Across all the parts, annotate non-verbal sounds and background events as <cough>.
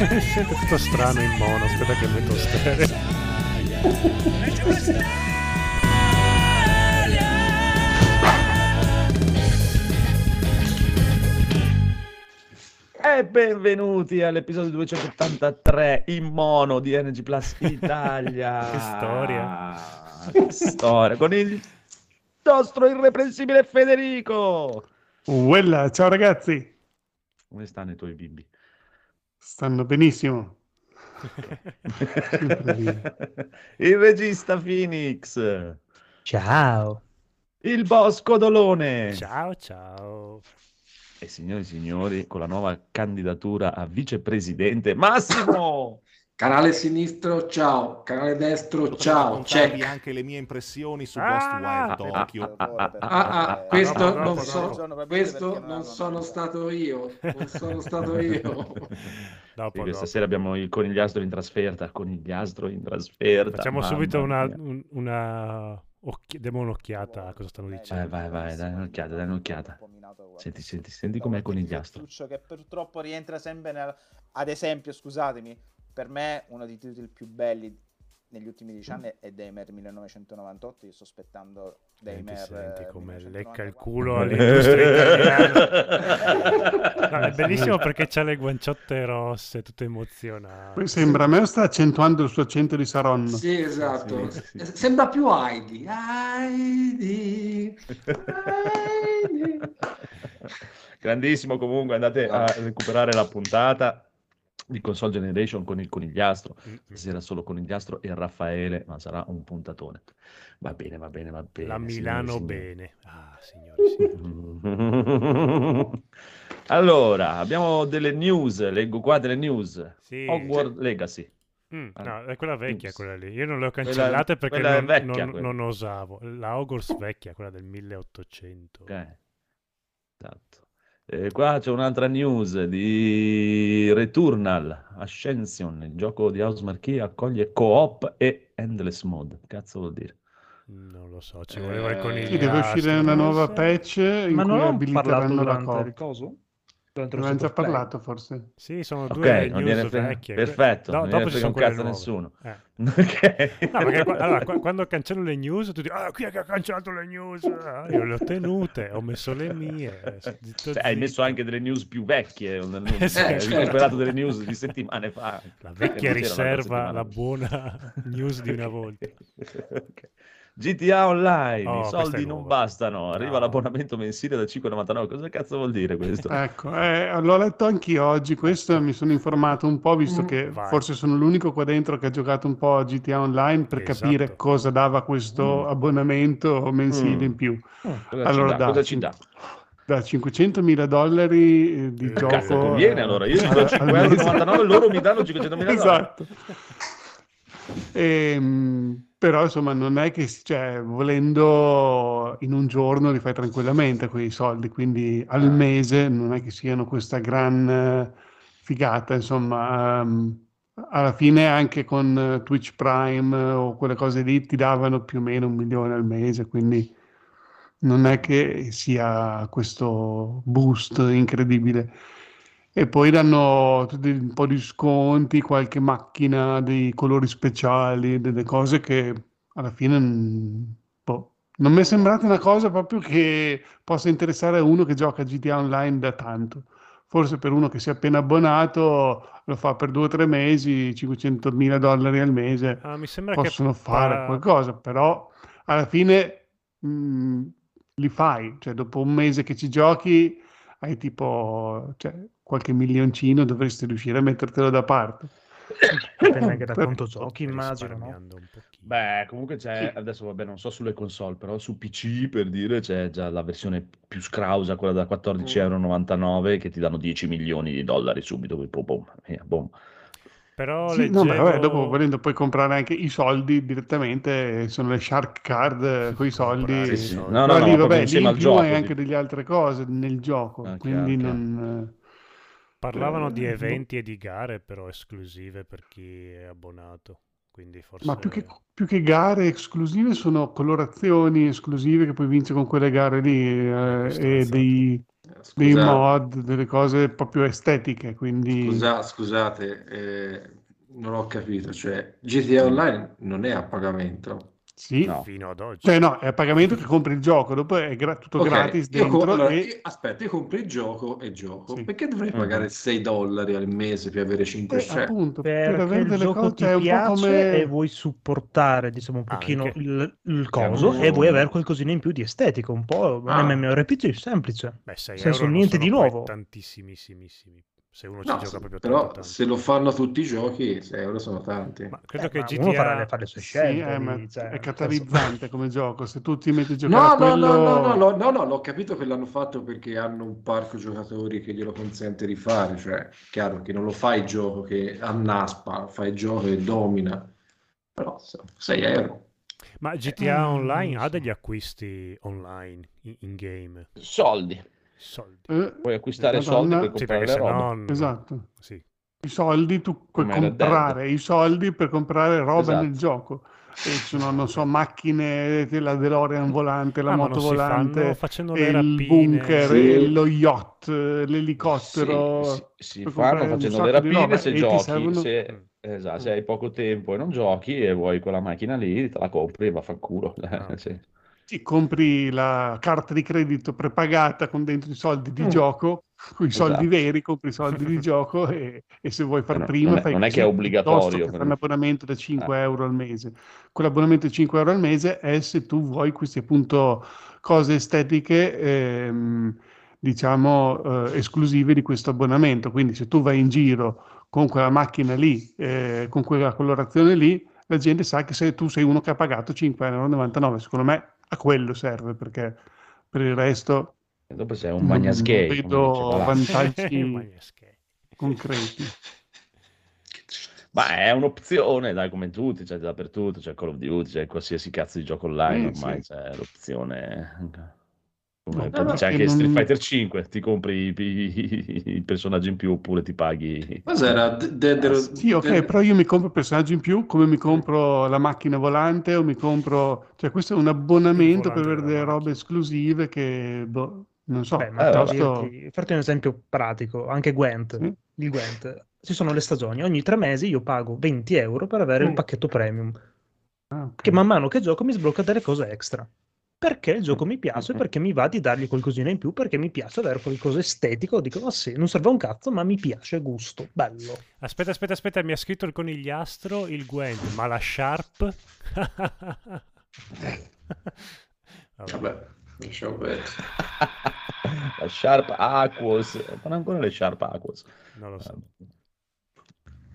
Sente tutto strano in mono, aspetta che metto stereo. E benvenuti all'episodio 283 in mono di Energy Plus Italia. <laughs> Che storia. Che storia. Con il nostro irreprensibile Federico. Uella, ciao ragazzi, Come stanno i tuoi bimbi? Stanno benissimo. <laughs> Il regista Phoenix. Ciao. Il Bosco Dolone. Ciao ciao. E signori e signori, con la nuova candidatura a vicepresidente, Massimo! <laughs> Canale sinistro, ciao. Canale destro, ciao. Check. anche le mie impressioni su Ah! Ghost Wild Tokyo. Ah, ah, ah, Ah, ah, questo no, no, non no, so, questo non sono stato io, non sono stato io. Dopo, questa dopo. sera abbiamo il conigliastro in trasferta, conigliastro in trasferta. Facciamo mamma subito una, un- una occhi- diamo un'occhiata a cosa stanno dicendo. vai, vai, dai un'occhiata, dai un'occhiata. Senti, senti, senti com'è conigliastro. Tuccio che purtroppo rientra sempre nel... Ad esempio, scusatemi, per me uno dei titoli più belli negli ultimi dieci anni è Daymer 1998, io sto aspettando Senti, Daymer... senti eh, come 1994. lecca il culo all'industria italiana. <laughs> No, è bellissimo perché c'ha le guanciotte rosse, tutto emozionato. Poi sembra a me sta accentuando il suo accento di Saronno. Sì, esatto. Sì, sì. Sembra più Heidi. Heidi. Heidi. Grandissimo comunque, andate a recuperare la puntata di Console Generation con il conigliastro. Mm, mm. Stasera solo conigliastro e Raffaele, ma sarà un puntatone. Va bene, va bene, va bene. La Milano signori. bene. Ah, signori, signori. <laughs> allora, abbiamo delle news, leggo qua delle news. Sì. Hogwarts Legacy. Mm, Ah, no, è quella vecchia News. quella lì. Io non le ho Quella- cancellate perché quella non, vecchia, non- quella. non osavo. La Hogwarts vecchia, quella del 1800. Ok, esatto. E qua c'è un'altra news di Returnal Ascension, il gioco di House Marquee accoglie co-op e endless mode. Cazzo vuol dire? Non lo so, ci voleva il Eh, conigliastro. Sì, deve uscire una nuova patch in Ma non cui ho abiliteranno parlato la durante coop. il coso? Ne lo avevamo già parlato forse. Sì, sono due non news frega- vecchie. perfetto, Do- non dopo gliene ci frega sono un cazzo a nuove. nessuno. Eh. <laughs> Ok. No, perché qua- allora, qua- quando cancello le news, tu dici, ah, chi è che ha cancellato le news? Ah, io le ho tenute, ho messo le mie. eh, zitto, Cioè, hai messo anche delle news più vecchie, un- <laughs> Eh, sì, hai certo. recuperato delle news di settimane fa. La vecchia non riserva, la buona news di una volta. <laughs> Ok. GTA Online, Oh, i soldi non bastano, arriva No. l'abbonamento mensile da 5,99. Cosa cazzo vuol dire questo? <laughs> Ecco, eh, l'ho letto anch'io oggi, questo mi sono informato un po', visto che Vai. forse sono l'unico qua dentro che ha giocato un po' a GTA Online per Esatto. capire cosa dava questo Mm. abbonamento mensile Mm. in più. Cosa Allora, ci dà? Cosa ci dà? Da 500.000 dollari eh, di Eh, gioco. Cazzo, conviene eh, allora. Io gli do al- al 5,99 mese. loro mi danno 500.000 dollari. Esatto. Però insomma non è che cioè, volendo in un giorno li fai tranquillamente quei soldi, quindi al Ah. mese non è che siano questa gran eh, figata, insomma, ehm, alla fine anche con eh, Twitch Prime eh, o quelle cose lì ti davano più o meno un milione al mese, quindi non è che sia questo boost incredibile. E poi danno un po' di sconti, qualche macchina, dei colori speciali, delle cose che alla fine mm, boh, non mi è sembrata una cosa proprio che possa interessare a uno che gioca GTA Online da tanto. Forse per uno che si è appena abbonato lo fa per due o tre mesi, 500.000 dollari al mese, Ah, mi sembra possono che fare qualcosa, però alla fine mm, li fai, cioè dopo un mese che ci giochi hai tipo cioè, qualche milioncino, dovresti riuscire a mettertelo da parte. Dipende anche da Per- quanto giochi, immagino, no? Beh, comunque c'è, adesso vabbè, non so sulle console, però su PC per dire c'è già la versione più scrausa, quella da 14,99€ che ti danno 10 milioni di dollari subito, poi boom, boom, boom. Però Sì, no, beh, vabbè, leggevo... dopo volendo poi comprare anche i soldi direttamente, sono le shark card con i soldi. Sì, sì. No, no, no, lì, proprio vabbè, lì in più gioco. hai anche delle altre cose nel gioco, Ah, quindi chiaro, non... Parlavano di Eh, eventi e di gare, però esclusive per chi è abbonato. Quindi forse... Ma più che, più che gare esclusive sono colorazioni esclusive che puoi vincere con quelle gare lì eh, è e alzato. dei, dei mod, delle cose proprio estetiche, quindi scusa- scusate, eh, non ho capito, cioè GTA Online non è a pagamento. Sì. No. Fino ad oggi. Cioè no, è a pagamento che compri il gioco, dopo è gra- tutto Ok, gratis io dentro allora, e io- aspetta, io compro il gioco e gioco. Sì. Perché dovrei Mhm. pagare 6 dollari al mese per avere 5 eh, cioè, appunto, per Perché avere il delle gioco cose ti è un po' piace come e vuoi supportare, diciamo, un pochino Anche. il, il coso e vuoi avere qualcosina in più di estetico, un po' un Ah. MMORPG semplice. Beh, 6 Nel senso, niente sono di nuovo. tantissimissimissimi. Se uno ci no, gioca se- proprio però tanto, tanto. se lo fanno tutti i giochi, 6 euro sono tanti. Ma credo Eh, che ma GTA... uno farà le, fa le sue Sì, scelte. eh, ma lì, cioè, è catalizzante <laughs> come gioco. Se tu ti metti a No, giocare no, no, quello... no, no, no, no, no, l'ho capito che l'hanno fatto perché hanno un parco giocatori che glielo consente di fare, cioè, chiaro che non lo fai il gioco che annaspa, fai il gioco che domina, però 6 euro. Ma GTA Eh, Online non ha so. degli acquisti online, in, in game, Soldi. Soldi. Eh, Puoi acquistare Madonna. soldi per Sì, comprare perché le se robe. no... n- esatto. Sì. I soldi, tu puoi Come comprare i soldi per comprare roba Esatto. nel gioco. E ci sono, non so, macchine, la DeLorean volante, la Ah, moto non si volante, fanno il rapine. bunker, Sì. lo yacht, l'elicottero. Sì, si, si puoi fanno facendo le rapine se giochi, servono- se, esatto, se hai poco tempo e non giochi e vuoi quella macchina lì, te la compri e vaffanculo. <laughs> Ah. Sì. Sì, compri la carta di credito prepagata con dentro i soldi di Mm. gioco, con i soldi Esatto. veri, compri i soldi di gioco e, e se vuoi far Eh, no, prima non è- fai non è che è obbligatorio, che fare un abbonamento da 5 Eh. euro al mese. Quell'abbonamento di 5 euro al mese è se tu vuoi queste appunto cose estetiche, ehm, diciamo, eh, esclusive di questo abbonamento. Quindi se tu vai in giro con quella macchina lì, eh, con quella colorazione lì, la gente sa che se tu sei uno che ha pagato 5,99 euro. Secondo me a quello serve perché per il resto E dopo sei un magnasgay. vedo vantaggi <laughs> concreti. Ma è un'opzione, dai, come tutti, c'è dappertutto, c'è Call of Duty, c'è qualsiasi cazzo di gioco online, Sì, ormai sì. c'è l'opzione. Come No, no, c'è che anche Street non- Fighter 5, ti compri i, i- i personaggi in più oppure ti paghi. Cos'era? D- Dead- Ah, Sì, ok, Dead- però io mi compro personaggi in più, come mi compro la macchina volante o mi compro... Cioè questo è un abbonamento Il per avere delle robe esclusive che, boh, non so, Beh, ma Eh, piuttosto... dirti, farti un esempio pratico, anche Gwent, Sì. il Gwent, ci sono le stagioni, ogni tre mesi io pago 20 euro per avere il Mm. pacchetto premium, Ah, ok. che man mano che gioco mi sblocca delle cose extra. Perché il gioco mi piace, perché mi va di dargli qualcosina in più, perché mi piace avere qualcosa estetico, dico, ma sì, non serve a un cazzo, ma mi piace, gusto, bello. Aspetta, aspetta, aspetta, mi ha scritto il conigliastro, il Gwent, ma la Sharp? <laughs> Vabbè. Vabbè. <laughs> La Sharp Aquos, fanno ancora le Sharp Aquos. Non lo so.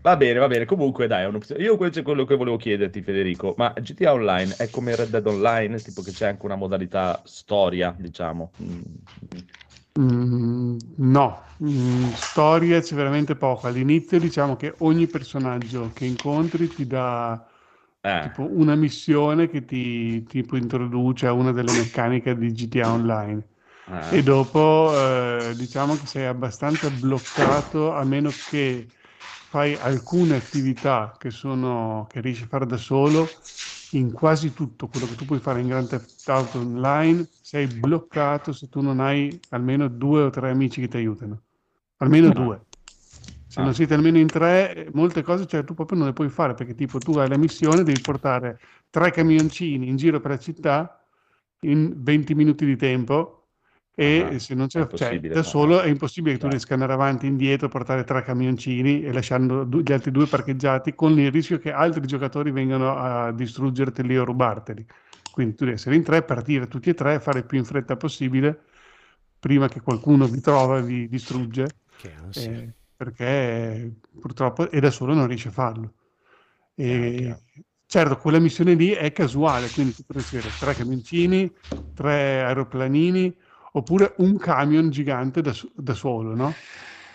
Va bene, va bene. Comunque, dai, è un'opzione. Io questo è quello che volevo chiederti, Federico. Ma GTA Online è come Red Dead Online, tipo che c'è anche una modalità storia, diciamo. Mm. No, Mm, storia c'è veramente poco. All'inizio diciamo che ogni personaggio che incontri ti dà Eh, tipo una missione che ti tipo introduce a una delle meccaniche di GTA Online. eh. E dopo eh, diciamo che sei abbastanza bloccato a meno che fai alcune attività che sono che riesci a fare da solo. In quasi tutto quello che tu puoi fare in Grand Theft Auto Online sei bloccato se tu non hai almeno due o tre amici che ti aiutano. Almeno Ah. due. Se Ah. non siete almeno in tre, molte cose cioè, tu proprio non le puoi fare perché tipo tu hai la missione, devi portare tre camioncini in giro per la città in 20 minuti di tempo e Ah, se non ce la cioè, da solo è impossibile che tu riesca ad andare avanti e indietro, portare tre camioncini e lasciando gli altri due parcheggiati con il rischio che altri giocatori vengano a distruggerteli o rubarteli. Quindi tu devi essere in tre, partire tutti e tre, fare il più in fretta possibile prima che qualcuno vi trova e vi distrugge. Eh, perché purtroppo e da solo non riesce a farlo. E, certo, quella missione lì è casuale, quindi tu potresti avere tre camioncini, tre aeroplanini, oppure un camion gigante da, da solo, no?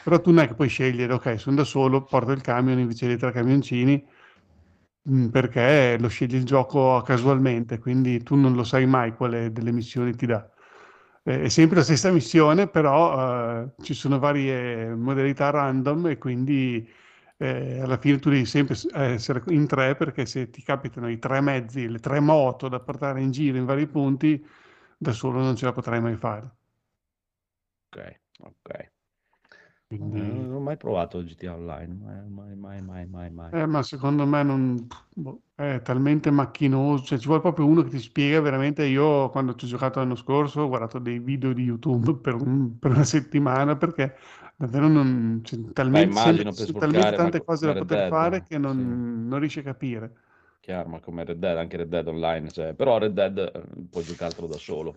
Però tu non è che puoi scegliere, ok, sono da solo, porto il camion invece dei tre camioncini, mm, perché lo sceglie il gioco casualmente, quindi tu non lo sai mai quale delle missioni ti dà. Eh, È sempre la stessa missione, però eh, ci sono varie modalità random e quindi eh, alla fine tu devi sempre s- essere in tre perché se ti capitano i tre mezzi, le tre moto da portare in giro in vari punti, da solo non ce la potrai mai fare. Ok, ok. Quindi- Non ho mai provato GTA Online, mai, mai, mai, mai, mai. Eh, ma secondo me non, boh, è talmente macchinoso, cioè ci vuole proprio uno che ti spiega veramente. Io quando ci ho giocato l'anno scorso ho guardato dei video di YouTube per, un- per una settimana perché davvero non, c'è talmente, immagino per ci sono sbloccare, talmente tante co- cose da poter fare che non, sì. non riesci a capire. Chiaro, ma come Red Dead, anche Red Dead Online, cioè, però Red Dead eh, puoi giocartelo da solo.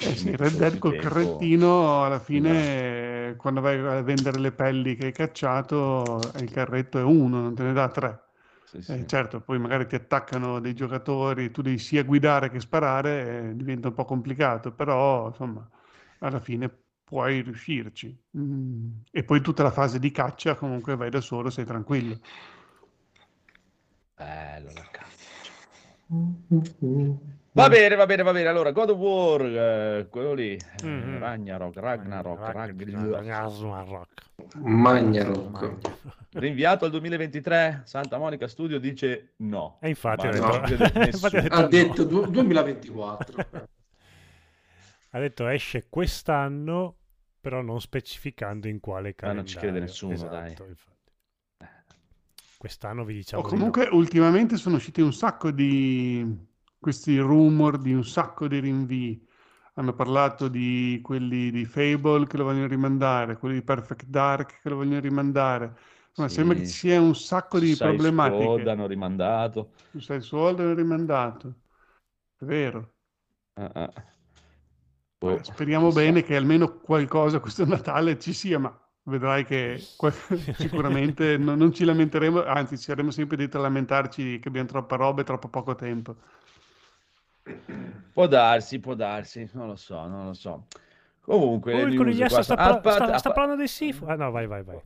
Eh sì, Red Dead col tempo. carrettino alla fine, quando vai a vendere le pelli che hai cacciato, il carretto è uno, non te ne dà tre. Sì, Eh, sì. certo, poi magari ti attaccano dei giocatori, tu devi sia guidare che sparare, eh, diventa un po' complicato, però insomma, alla fine puoi riuscirci. Mm, E poi tutta la fase di caccia, comunque vai da solo, sei tranquillo. Bello la cazzo. Va bene, va bene, va bene. Allora, God of War, eh, quello lì, eh, Mhm. Ragnarok, Ragnarok, Ragnarok, Ragnarok. Magnarok. rinviato al 2023. Santa Monica Studio dice no. E infatti Ma ha detto, <laughs> infatti ha nessuno. detto Ha no. detto du- 2024. <laughs> Ha detto esce quest'anno, però non specificando in quale calendario. non ci crede nessuno, Esatto, dai. infatti. Quest'anno vi diciamo O di no. comunque ultimamente sono usciti un sacco di questi rumor di un sacco di rinvii. Hanno parlato di quelli di Fable che lo vogliono rimandare, quelli di Perfect Dark che lo vogliono rimandare. Insomma, Sì. sembra che ci sia un sacco di Suicide problematiche. Squad hanno rimandato. Suicide Squad hanno rimandato. È vero. Ah, ah. Boh, Speriamo chissà. bene che almeno qualcosa questo Natale ci sia, ma vedrai che que- <laughs> sicuramente non, non ci lamenteremo, anzi ci saremo sempre a lamentarci che abbiamo troppa roba e troppo poco tempo. Può darsi, può darsi, non lo so, non lo so. Comunque, Oh, il conigliastro sta, par- Ah, sta- sta parlando di Sifu. Ah no, vai, vai, vai.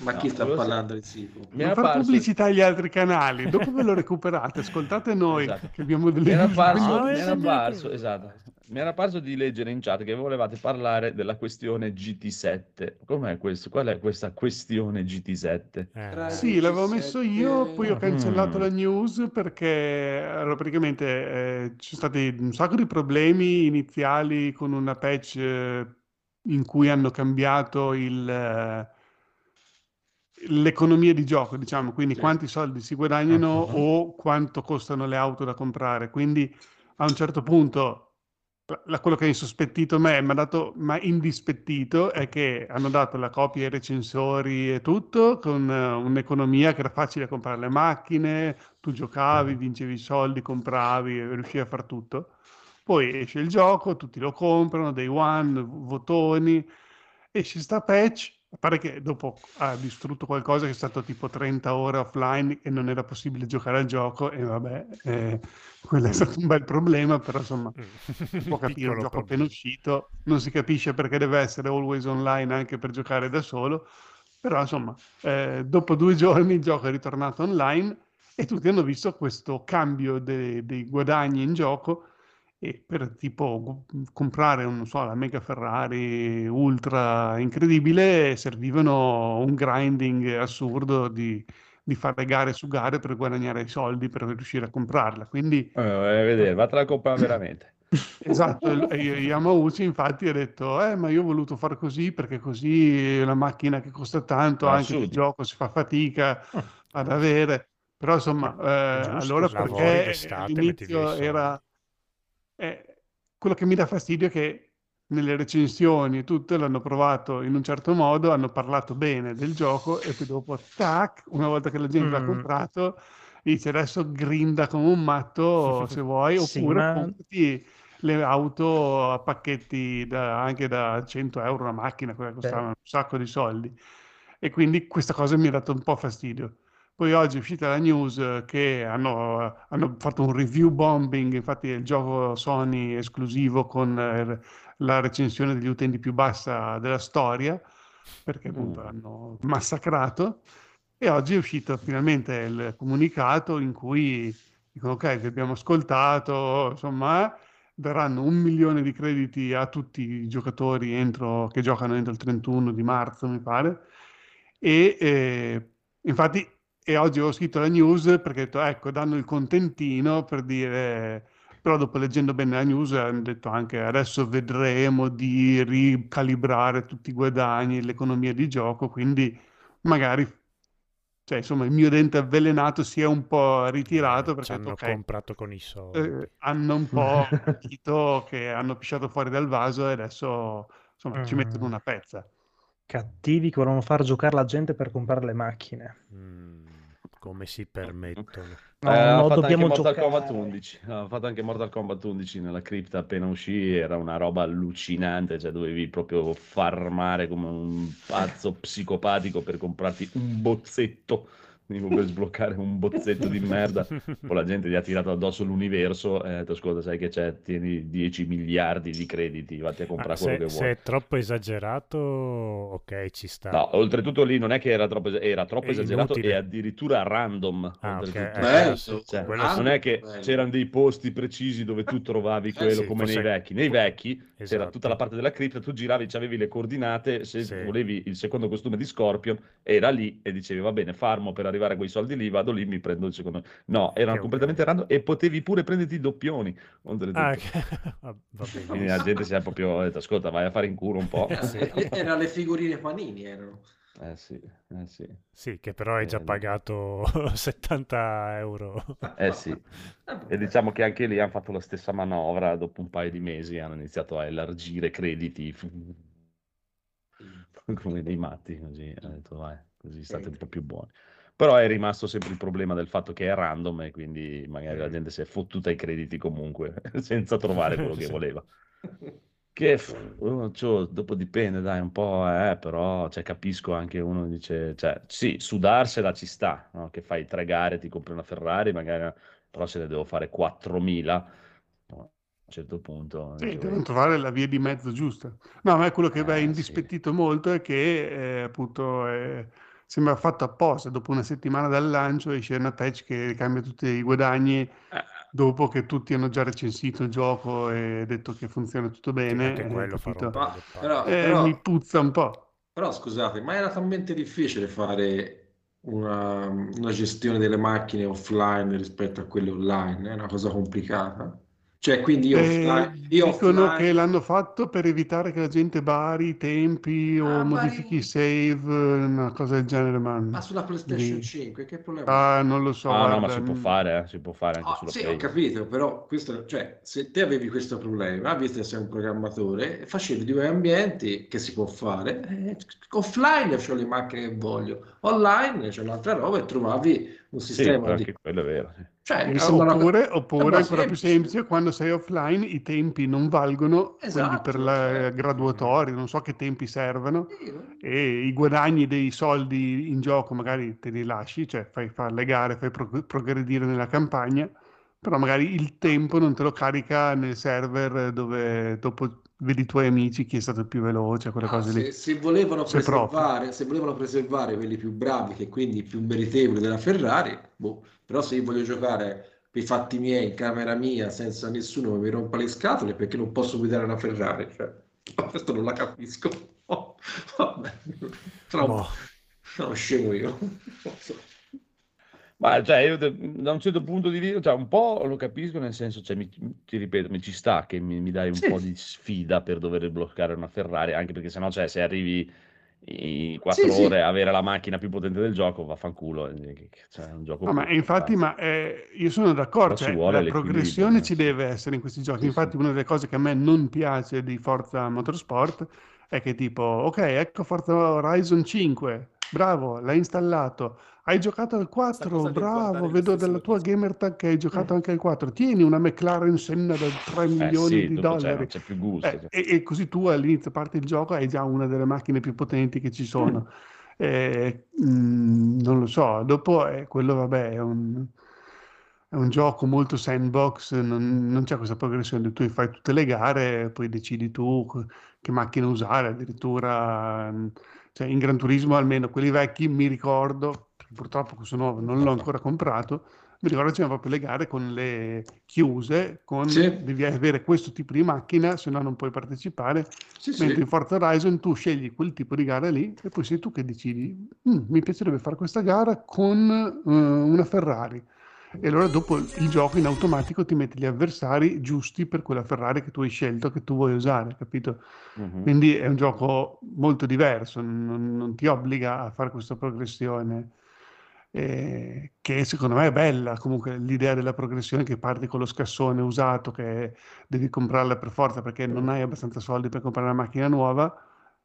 Ma No, chi sta parlando di Sifu? Mi Non era fare parso- pubblicità agli altri canali, dopo ve lo recuperate, ascoltate noi Esatto. che abbiamo Mi delle era news parso, No, mi era parso- esatto. Mi era parso di leggere in chat che volevate parlare della questione GT7. Com'è questo? Qual è questa questione GT7? Eh, Sì, l'avevo messo io, poi ho cancellato Mm. la news perché allora, praticamente eh, ci sono stati un sacco di problemi iniziali con una patch eh, in cui hanno cambiato il, eh, l'economia di gioco, diciamo, quindi Sì. quanti soldi si guadagnano Mhm. o quanto costano le auto da comprare. Quindi a un certo punto la- quello che ha insospettito me, ma, dato, ma indispettito, è che hanno dato la copia ai recensori e tutto con eh, un'economia che era facile comprare le macchine, tu giocavi, vincevi i soldi, compravi, riuscivi a fare tutto. Poi esce il gioco, tutti lo comprano, day one, votoni, esce sta patch, pare che dopo ha distrutto qualcosa che è stato tipo 30 ore offline e non era possibile giocare al gioco e vabbè, eh, quello è stato un bel problema, però insomma si può <laughs> capire, un gioco problema. appena uscito, non si capisce perché deve essere always online anche per giocare da solo, però insomma, eh, dopo due giorni il gioco è ritornato online e tutti hanno visto questo cambio de- dei guadagni in gioco e per tipo gu- comprare, non so, la Mega Ferrari ultra incredibile servivano un grinding assurdo di, di fare gare su gare per guadagnare i soldi per riuscire a comprarla. Quindi Eh, vedere, vattela a comprare veramente. <laughs> Esatto, Yamauchi infatti ha detto, eh, ma io ho voluto fare così perché così la macchina che costa tanto, Va anche il gioco si fa fatica <laughs> ad avere, però insomma, eh, giusto, allora perché all'inizio era... eh, quello che mi dà fastidio è che nelle recensioni e tutto l'hanno provato in un certo modo, hanno parlato bene del gioco e poi dopo, tac, una volta che la gente l'ha Mm. comprato, dice adesso grinda come un matto se vuoi, Sì, oppure ma- comprati le auto a pacchetti da- anche da 100 euro una macchina, quella costavano un sacco di soldi. E quindi questa cosa mi ha dato un po' fastidio. Poi oggi è uscita la news che hanno, hanno fatto un review bombing, infatti è il gioco Sony esclusivo con eh, la recensione degli utenti più bassa della storia, perché appunto Mm. hanno massacrato. E oggi è uscito finalmente il comunicato in cui dicono ok, vi abbiamo ascoltato, insomma, daranno un milione di crediti a tutti i giocatori entro, che giocano entro il 31 di marzo, mi pare. E eh, infatti, e oggi ho scritto la news perché ho detto, ecco, danno il contentino per dire però dopo leggendo bene la news hanno detto anche adesso vedremo di ricalibrare tutti i guadagni, l'economia di gioco, quindi magari cioè, insomma, il mio dente avvelenato si è un po' ritirato perché ci hanno ok, comprato con i soldi. eh, hanno un po' capito che hanno pisciato fuori dal vaso e adesso insomma ci mettono Mm. una pezza. Cattivi che volevano far giocare la gente per comprare le macchine. Mm, come si permettono? No, Eh, ha no, fatto dobbiamo anche Mortal giocare. Kombat 11. Ha fatto anche Mortal Kombat 11 nella cripta appena uscì. Era una roba allucinante. Cioè, dovevi proprio farmare come un pazzo psicopatico per comprarti un bozzetto. Quindi per sbloccare un bozzetto di merda. Poi la gente gli ha tirato addosso l'universo. E ha detto: Ascolta, sai che c'è? Tieni 10 miliardi di crediti. Vatti a Ah, comprare quello se, che se vuoi. è troppo esagerato, ok, ci sta. No, oltretutto lì non è che era troppo, es- era troppo È esagerato inutile. e addirittura random. Ah, ok, oltretutto. eh, Cioè, ah, non è che bello. c'erano dei posti precisi dove tu trovavi quello sì, come forse- nei vecchi. Nei vecchi c'era Esatto. tutta la parte della cripta, tu giravi, avevi le coordinate, se Sì. volevi il secondo costume di Scorpion, era lì e dicevi va bene, farmo per arrivare a quei soldi lì, vado lì, mi prendo il secondo. No, erano Ok, completamente random e potevi pure prenderti i doppioni. Ah, ok. <laughs> Va va Quindi bene. la gente si è proprio detto, ascolta, vai a fare in culo un po'. Eh, <laughs> Sì. <laughs> Erano le figurine panini, erano. Eh sì, eh sì. Sì, che però hai già Eh, pagato 70 euro. Eh sì. E diciamo che anche lì hanno fatto la stessa manovra, dopo un paio di mesi hanno iniziato a elargire crediti come dei matti, così hanno detto vai, così state un po' più buoni. Però è rimasto sempre il problema del fatto che è random e quindi magari la gente si è fottuta i crediti comunque, <laughs> senza trovare quello che <laughs> Sì. voleva. <laughs> Che cioè, dopo dipende, dai, un po', eh, però cioè, capisco anche uno dice, cioè, sì, sudarsela ci sta, no? Che fai tre gare, ti compri una Ferrari, magari, però se ne devo fare 4.000, no, a un certo punto... Sì, dici, devono "Oi". trovare la via di mezzo giusta. No, a me quello che mi ha Eh, sì. indispettito molto è che eh, appunto eh, sembra fatto apposta. Dopo una settimana dal lancio esce una patch che cambia tutti i guadagni Eh, dopo che tutti hanno già recensito il gioco e detto che funziona tutto bene. anche eh, quello Ma- però- Eh, però- mi puzza un po'. Però scusate, ma era talmente difficile fare una, una gestione delle macchine offline rispetto a quelle online? È una cosa complicata. Cioè, quindi io Eh, offline, io dicono offline- che l'hanno fatto per evitare che la gente vari i tempi o Ah, modifichi i save, una cosa del genere, ma Ma sulla PlayStation Lì. 5, che problema? ah, non lo so, Ah, no, ma si può fare, eh, si può fare anche Ah, sulla sì, Play. ho capito, però questo, cioè, se te avevi questo problema, visto che sei un programmatore, facevi due ambienti che si può fare. eh, offline c'ho le macchine che voglio, online c'è un'altra roba e trovavi un Sì, sistema però di... anche quello è vero. sì. Cioè, mi Eh, sembra una Oppure, oppure sembra ancora più semplice, quando sei offline i tempi non valgono, Esatto, per la cioè. graduatoria, non so che tempi servono, Sì, e i guadagni dei soldi in gioco magari te li lasci, cioè fai fare le gare, fai pro- progredire nella campagna, però magari il tempo non te lo carica nel server dove dopo vedi i tuoi amici chi è stato più veloce, quelle Ah, cose se, lì. se volevano Se se volevano preservare quelli più bravi, che quindi più meritevoli della Ferrari, boh. Però se io voglio giocare per i fatti miei, in camera mia, senza nessuno che mi rompa le scatole, perché non posso guidare una Ferrari? Cioè, <laughs> questo non la capisco. Oh, <laughs> vabbè. Sono, Boh. sono scemo io. Ma cioè, io da un certo punto di vista, cioè, un po' lo capisco, nel senso, cioè, mi- ti ripeto, mi ci sta che mi, mi dai un Sì. po' di sfida per dover bloccare una Ferrari, anche perché sennò, cioè, se arrivi in quattro Sì, sì. ore a avere la macchina più potente del gioco, vaffanculo, eh, cioè, un gioco No, ma infatti, ma eh, io sono d'accordo, cioè, la progressione eh, ci sì. deve essere in questi giochi. Sì, Infatti, sì. una delle cose che a me non piace di Forza Motorsport è che tipo, ok, ecco Forza Horizon 5, bravo, l'hai installato. Hai giocato al 4, cosa di guardare bravo, vedo dalla tua gamer tag che hai giocato anche al 4. Tieni una McLaren Senna da 3 Eh milioni sì, di dollari. c'è più gusto. Eh, cioè. e, e così tu all'inizio parte il gioco hai già una delle macchine più potenti che ci sono. Eh, mm, non lo so, dopo eh, quello vabbè è un, è un gioco molto sandbox, non, non c'è questa progressione, tu fai tutte le gare, poi decidi tu che macchina usare, addirittura mm, cioè in Gran Turismo almeno quelli vecchi mi ricordo, purtroppo questo nuovo non l'ho ancora comprato, mi ricordo c'erano proprio le gare con le chiuse, con Sì. devi avere questo tipo di macchina, se no non puoi partecipare, Sì, mentre sì. in Forza Horizon tu scegli quel tipo di gara lì e poi sei tu che decidi, "Mm, mi piacerebbe fare questa gara con eh, una Ferrari. E allora dopo il gioco in automatico ti mette gli avversari giusti per quella Ferrari che tu hai scelto, che tu vuoi usare, capito? Mhm. Quindi è un gioco molto diverso, non, non ti obbliga a fare questa progressione, eh, che secondo me è bella. Comunque l'idea della progressione che parti con lo scassone usato, che devi comprarla per forza perché non hai abbastanza soldi per comprare una macchina nuova,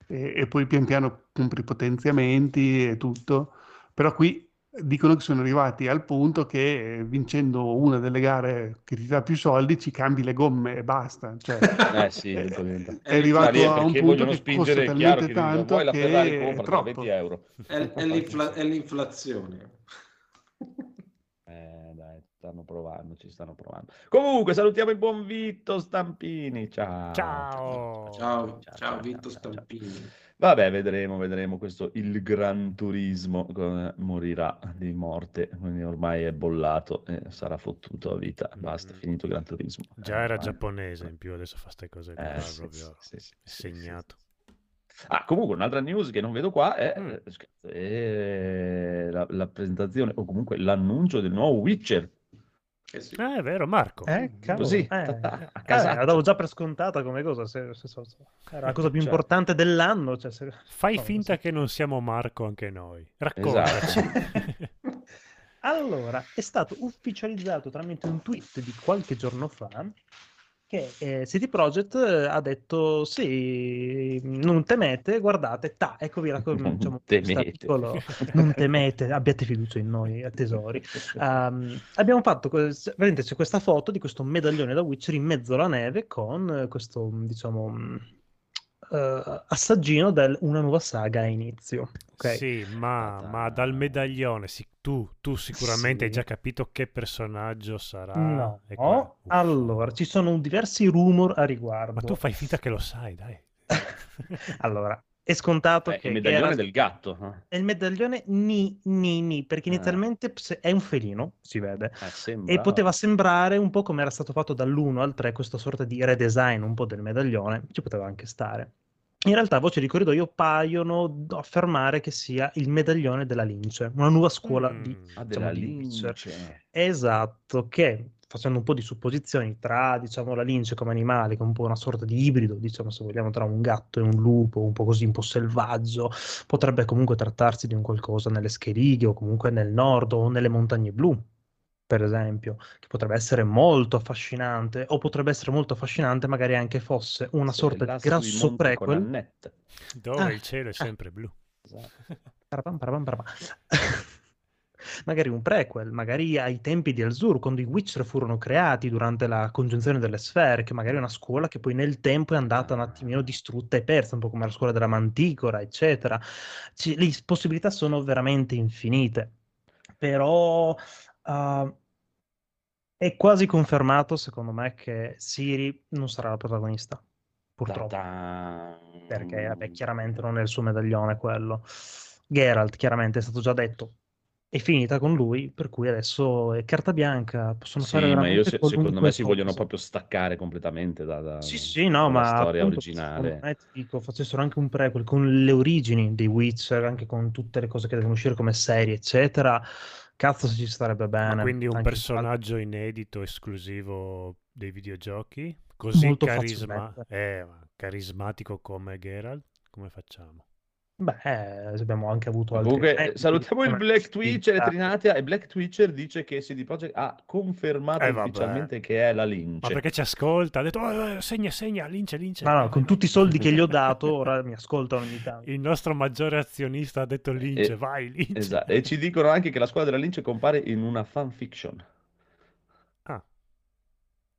e, e poi pian piano compri potenziamenti e tutto. Però qui dicono che sono arrivati al punto che eh, vincendo una delle gare che ti dà più soldi ci cambi le gomme e basta. Cioè, <laughs> Eh sì, è, ovviamente. è arrivato Lì è a un perché punto vogliono che costa è talmente che dicono, tanto vuoi la Ferrari, che è troppo. 20 euro. <laughs> È, è l'infla- è l'inflazione. Eh, dai, stanno provando, ci stanno provando. Comunque, salutiamo il buon Vitto Stampini. Ciao. Ciao. Ciao, ciao, Vitto Stampini. Vabbè, vedremo, vedremo questo il Gran Turismo morirà di morte, quindi ormai è bollato e sarà fottuto a vita. Basta, Mm. finito Gran Turismo. Già Eh, era giapponese in più, adesso fa queste cose qua, Eh, sì, proprio sì, sì, segnato. Ah, comunque un'altra news che non vedo qua è, Mm. eh, è la, la presentazione o comunque l'annuncio del nuovo Witcher. Eh sì. Ah, è vero, Marco. Eh, Così, eh, <laughs> a eh, casaccio. la davo già per scontata come cosa, se- se- se- se- era la cosa più Cioè. importante dell'anno. Cioè, se- Fai no, finta sì. che non siamo Marco anche noi. Raccontaci. Esatto. <laughs> Allora, è stato ufficializzato tramite un tweet di qualche giorno fa che eh, CD Projekt eh, ha detto sì, non temete, guardate, ta, eccovi la cosa, <laughs> Non diciamo, temete. non temete, abbiate fiducia in noi, eh, tesori. Ehm, abbiamo fatto, veramente c'è questa foto di questo medaglione da Witcher in mezzo alla neve con questo, diciamo, eh, assaggino del una nuova saga a inizio. ok? Sì, ma, ma dal medaglione, sì, tu, tu sicuramente hai Sì. già capito che personaggio sarà. No, e Uff. allora ci sono diversi rumor a riguardo. Ma tu fai finta che lo sai, dai. <laughs> <laughs> allora, è scontato Eh, che il medaglione era- del gatto. eh. è il medaglione ni ni ni, perché Ah. inizialmente ps- è un felino, si vede. Eh, sembra- E poteva sembrare un po' come era stato fatto dall'1 al 3, questa sorta di redesign un po' del medaglione, ci poteva anche stare. In realtà, voci di corridoio paiono affermare che sia il medaglione della lince, una nuova scuola Mm. di Ah, diciamo, di Witcher. lince. Esatto, che facendo un po' di supposizioni tra, diciamo, la lince come animale, che è un po' una sorta di ibrido, diciamo, se vogliamo, tra un gatto e un lupo, un po' così, un po' selvaggio, potrebbe comunque trattarsi di un qualcosa nelle Scherighe o comunque nel nord o nelle montagne blu, per esempio, che potrebbe essere molto affascinante, o potrebbe essere molto affascinante magari anche fosse una Sì, sorta di grasso prequel. Dove Ah. il cielo è sempre blu. Esatto. Parapam, parapam, parapam. Magari un prequel, magari ai tempi di Alzur, quando i Witcher furono creati durante la congiunzione delle sfere, che magari è una scuola che poi nel tempo è andata un attimino distrutta e persa, un po' come la scuola della Manticora, eccetera. Ci- le possibilità sono veramente infinite, però uh, è quasi confermato, secondo me, che Siri non sarà la protagonista, purtroppo Ta-ta. perché vabbè, chiaramente non è il suo medaglione quello. Geralt, chiaramente è stato già detto, è finita con lui, per cui adesso è carta bianca, possono Sì, fare ma io se- secondo me si vogliono cosa. proprio staccare completamente da, da- Sì, sì, no, dalla ma storia appunto, originale. me, ti dico, facessero anche un prequel con le origini dei Witcher, anche con tutte le cose che devono uscire come serie, eccetera. Cazzo se ci starebbe bene. Ma quindi un personaggio inedito esclusivo dei videogiochi? Così carisma- eh, ma carismatico come Geralt? Come facciamo? Beh, eh, abbiamo anche avuto altri Comunque, esempi, salutiamo il Black Twitcher e Ah, Trinatia e Black Twitcher dice che CD Projekt ha confermato Eh, ufficialmente che è la Ma lince. perché ci ascolta? Ha detto, "Oh, eh, segna, segna, lince, lince. No, no, con tutti i soldi che gli ho dato, ora mi ascoltano ogni tanto. Il nostro maggiore azionista ha detto lince, E- vai, lince. Esatto. E ci dicono anche che la squadra della lince compare in una fanfiction. Ah,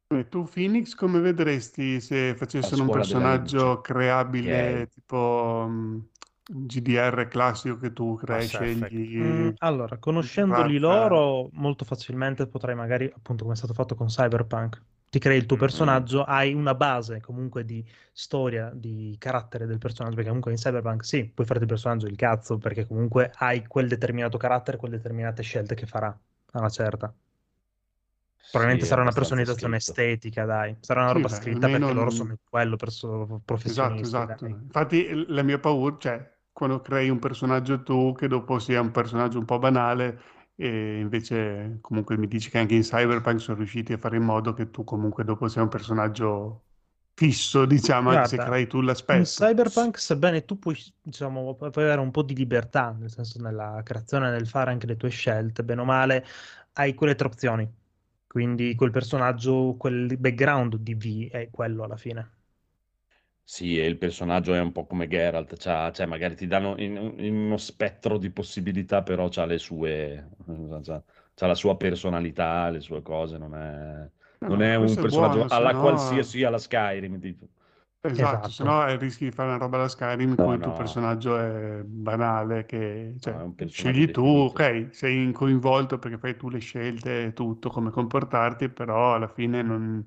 E tu, Phoenix, come vedresti se facessero un personaggio creabile Ok. tipo mm, GDR classico che tu crei, scegli? Mm, allora, conoscendoli loro, molto facilmente potrei magari, appunto come è stato fatto con Cyberpunk, ti crei il tuo Mm. personaggio, hai una base comunque di storia, di carattere del personaggio, perché comunque in Cyberpunk sì, puoi farti il personaggio il cazzo, perché comunque hai quel determinato carattere, quelle determinate scelte che farà, a una certa. Probabilmente Sì, sarà una personalizzazione scritto. estetica, dai. Sarà una Sì, roba beh, scritta perché loro sono quello perso- Esatto, professionisti. esatto. dai. Infatti la mia paura, cioè, quando crei un personaggio tu che dopo sia un personaggio un po' banale, E invece comunque mi dici che anche in Cyberpunk sono riusciti a fare in modo che tu comunque dopo sia un personaggio fisso, <laughs> diciamo, anche se Guarda, crei tu In l'aspetto. Cyberpunk, sebbene tu puoi, diciamo, pu- puoi avere un po' di libertà, nel senso nella creazione, nel fare anche le tue scelte, bene o male, hai quelle tre opzioni. Quindi quel personaggio, quel background di V è quello alla fine. Sì, e il personaggio è un po' come Geralt, c'ha- cioè magari ti danno in, in uno spettro di possibilità, però c'ha le sue, c'ha, c'ha la sua personalità, le sue cose, non è, No, non no, è un questo è personaggio buono, se alla no- qualsiasi, alla Skyrim, tipo. Esatto, se no Esatto. eh, rischi di fare una roba da Skyrim in No, cui il tuo no. personaggio è banale, che cioè, No, è un personaggio scegli tu, definito. ok, sei coinvolto perché fai tu le scelte e tutto, come comportarti, però alla fine non,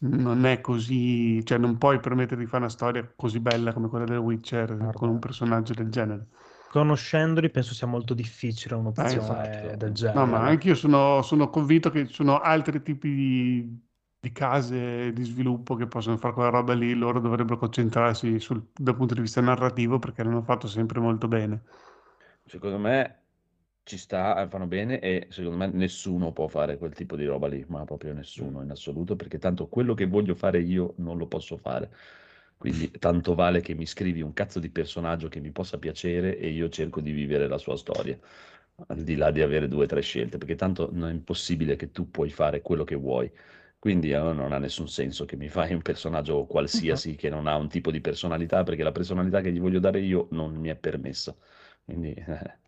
non è così, cioè non puoi permettere di fare una storia così bella come quella del Witcher Guarda. con un personaggio del genere. Conoscendoli, penso sia molto difficile un'opzione esatto. del No, genere. ma anche io sono, sono convinto che ci sono altri tipi di, di case di sviluppo che possono fare quella roba lì, loro dovrebbero concentrarsi sul, dal punto di vista narrativo perché l'hanno fatto sempre molto bene. Secondo me ci sta, eh, fanno bene e secondo me nessuno può fare quel tipo di roba lì, ma proprio nessuno in assoluto, perché tanto quello che voglio fare io non lo posso fare. Quindi tanto vale che mi scrivi un cazzo di personaggio che mi possa piacere e io cerco di vivere la sua storia, al di là di avere due o tre scelte, perché tanto non è impossibile che tu puoi fare quello che vuoi. Quindi eh, non ha nessun senso che mi fai un personaggio <laughs> qualsiasi che non ha un tipo di personalità, perché la personalità che gli voglio dare io non mi è permessa. Quindi <laughs> eh,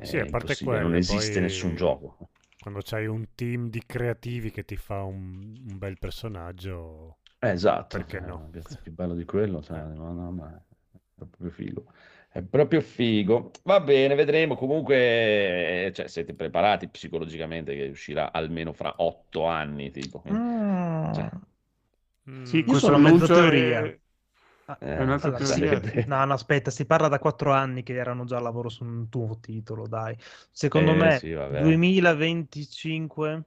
Sì, a parte impossibile, non quello, esiste poi- nessun gioco. Quando c'hai un team di creativi che ti fa un, un bel personaggio, Eh, esatto, Perché cioè, no? cazzo, più bello di quello, cioè, no, no, ma è proprio figo. È proprio figo. Va bene, vedremo. Comunque, cioè, siete preparati psicologicamente che uscirà almeno fra otto anni, tipo. Mm. Cioè, mm, Sì, questo sono annuncio teoria. è, eh, allora, <laughs> No, no, aspetta, si parla da quattro anni che erano già al lavoro su un tuo titolo, dai. Secondo Eh, me, sì, vabbè. 2025,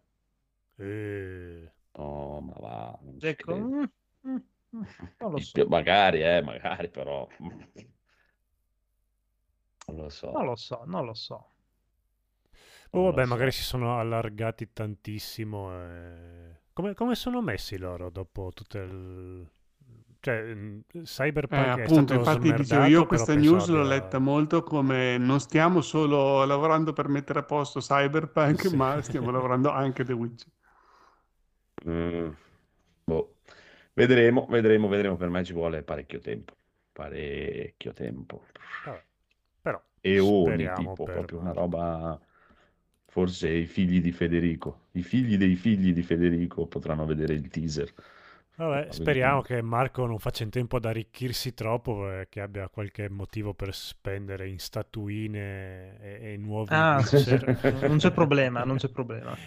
eh, Oh, ma va, ecco, mm, mm, mm, non lo so, Magari, eh, magari, però. Non lo so. non lo so, non lo so. Oh, vabbè, so. magari si sono allargati tantissimo. e- Come, come sono messi loro dopo tutto il... Cioè, mm, Eh, Cyberpunk è appunto, stato infatti dicevo, io questa news l'ho abbia- letta molto come non stiamo solo lavorando per mettere a posto Cyberpunk, Sì. ma stiamo lavorando anche The Witcher. Mm, boh. Vedremo, vedremo, vedremo. Per me ci vuole parecchio tempo. Parecchio tempo. Vabbè, però Eoni, speriamo tipo, per proprio una roba. Forse i figli di Federico, i figli dei figli di Federico potranno vedere il teaser. Vabbè, speriamo che Marco non faccia in tempo ad arricchirsi troppo e che abbia qualche motivo per spendere in statuine e, e nuovi Ah, sì, sì, Witcher. non c'è problema, non c'è problema.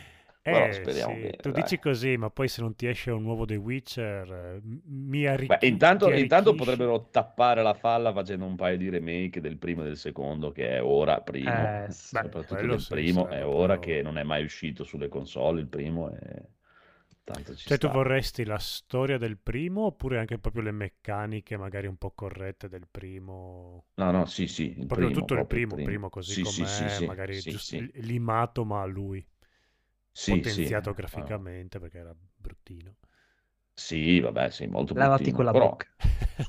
Però Eh, speriamo sì, bene, tu dai. dici così, ma poi se non ti esce un nuovo The Witcher, eh, mi Beh, arricchi- intanto, ti intanto arricchisci. potrebbero tappare la falla facendo un paio di remake del primo e del secondo, che è ora primo. Eh, sì. Soprattutto sì, primo, è ora che non è mai uscito sulle console il primo e tanto ci Cioè, tu sta. vorresti la storia del primo oppure anche proprio le meccaniche magari un po' corrette del primo? No, no, sì, sì, il Proprio primo, tutto il proprio primo, primo così Sì, com'è, sì, sì, magari sì, giusto sì. limato ma a lui, potenziato eh, graficamente perché era bruttino. Sì, vabbè, sì, molto Lavati bruttino, quella però, bocca.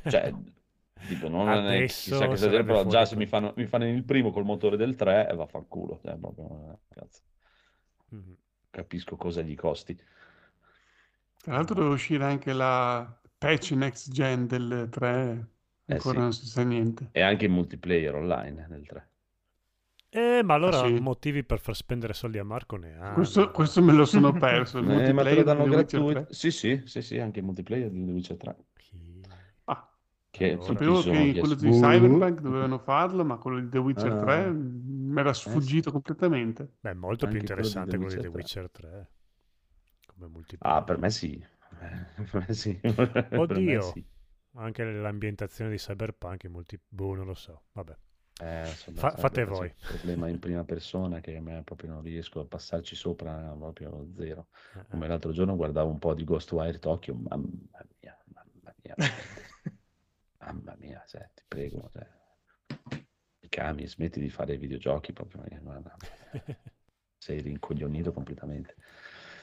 cioè, <laughs> tipo, non è Adesso chissà che sarebbe però già se con- mi fanno, mi fanno il primo col motore del 3, eh, vaffanculo, cioè, proprio, eh, cazzo, Mhm. capisco cosa gli costi. Tra l'altro deve uscire anche la patch next gen del 3, Eh, ancora sì. non si sa niente. E anche il multiplayer online nel 3. Eh, ma allora Ah, sì? motivi per far spendere soldi a Marco ne ha. Questo, questo me lo sono perso, il <laughs> Eh, ma te lo multiplayer danno Witcher gratuito. 3. Sì, sì, sì, sì, anche il multiplayer di The Witcher 3. Ah, Che Allora. sapevo che in chiesti, quello di. Cyberpunk dovevano farlo, ma quello di The Witcher Ah. 3 mi era sfuggito completamente. Beh, molto più Anche quello di interessante The quello di The Witcher Witcher 3. Come multiplayer. Ah, per me sì. <laughs> Per me sì. <laughs> Per me Oddio. sì. Anche l'ambientazione di Cyberpunk è multi... Boh, non lo so. Vabbè. Eh, insomma, Fa- sai, fate questo voi. un problema in prima <laughs> persona che a me proprio non riesco a passarci sopra, proprio zero. Eh, eh. Come l'altro giorno guardavo un po' di Ghostwire Tokyo, mamma mia, mamma mia, mamma mia, cioè, ti prego, cioè. Mikami, smetti di fare videogiochi proprio. eh. Sei rincoglionito completamente.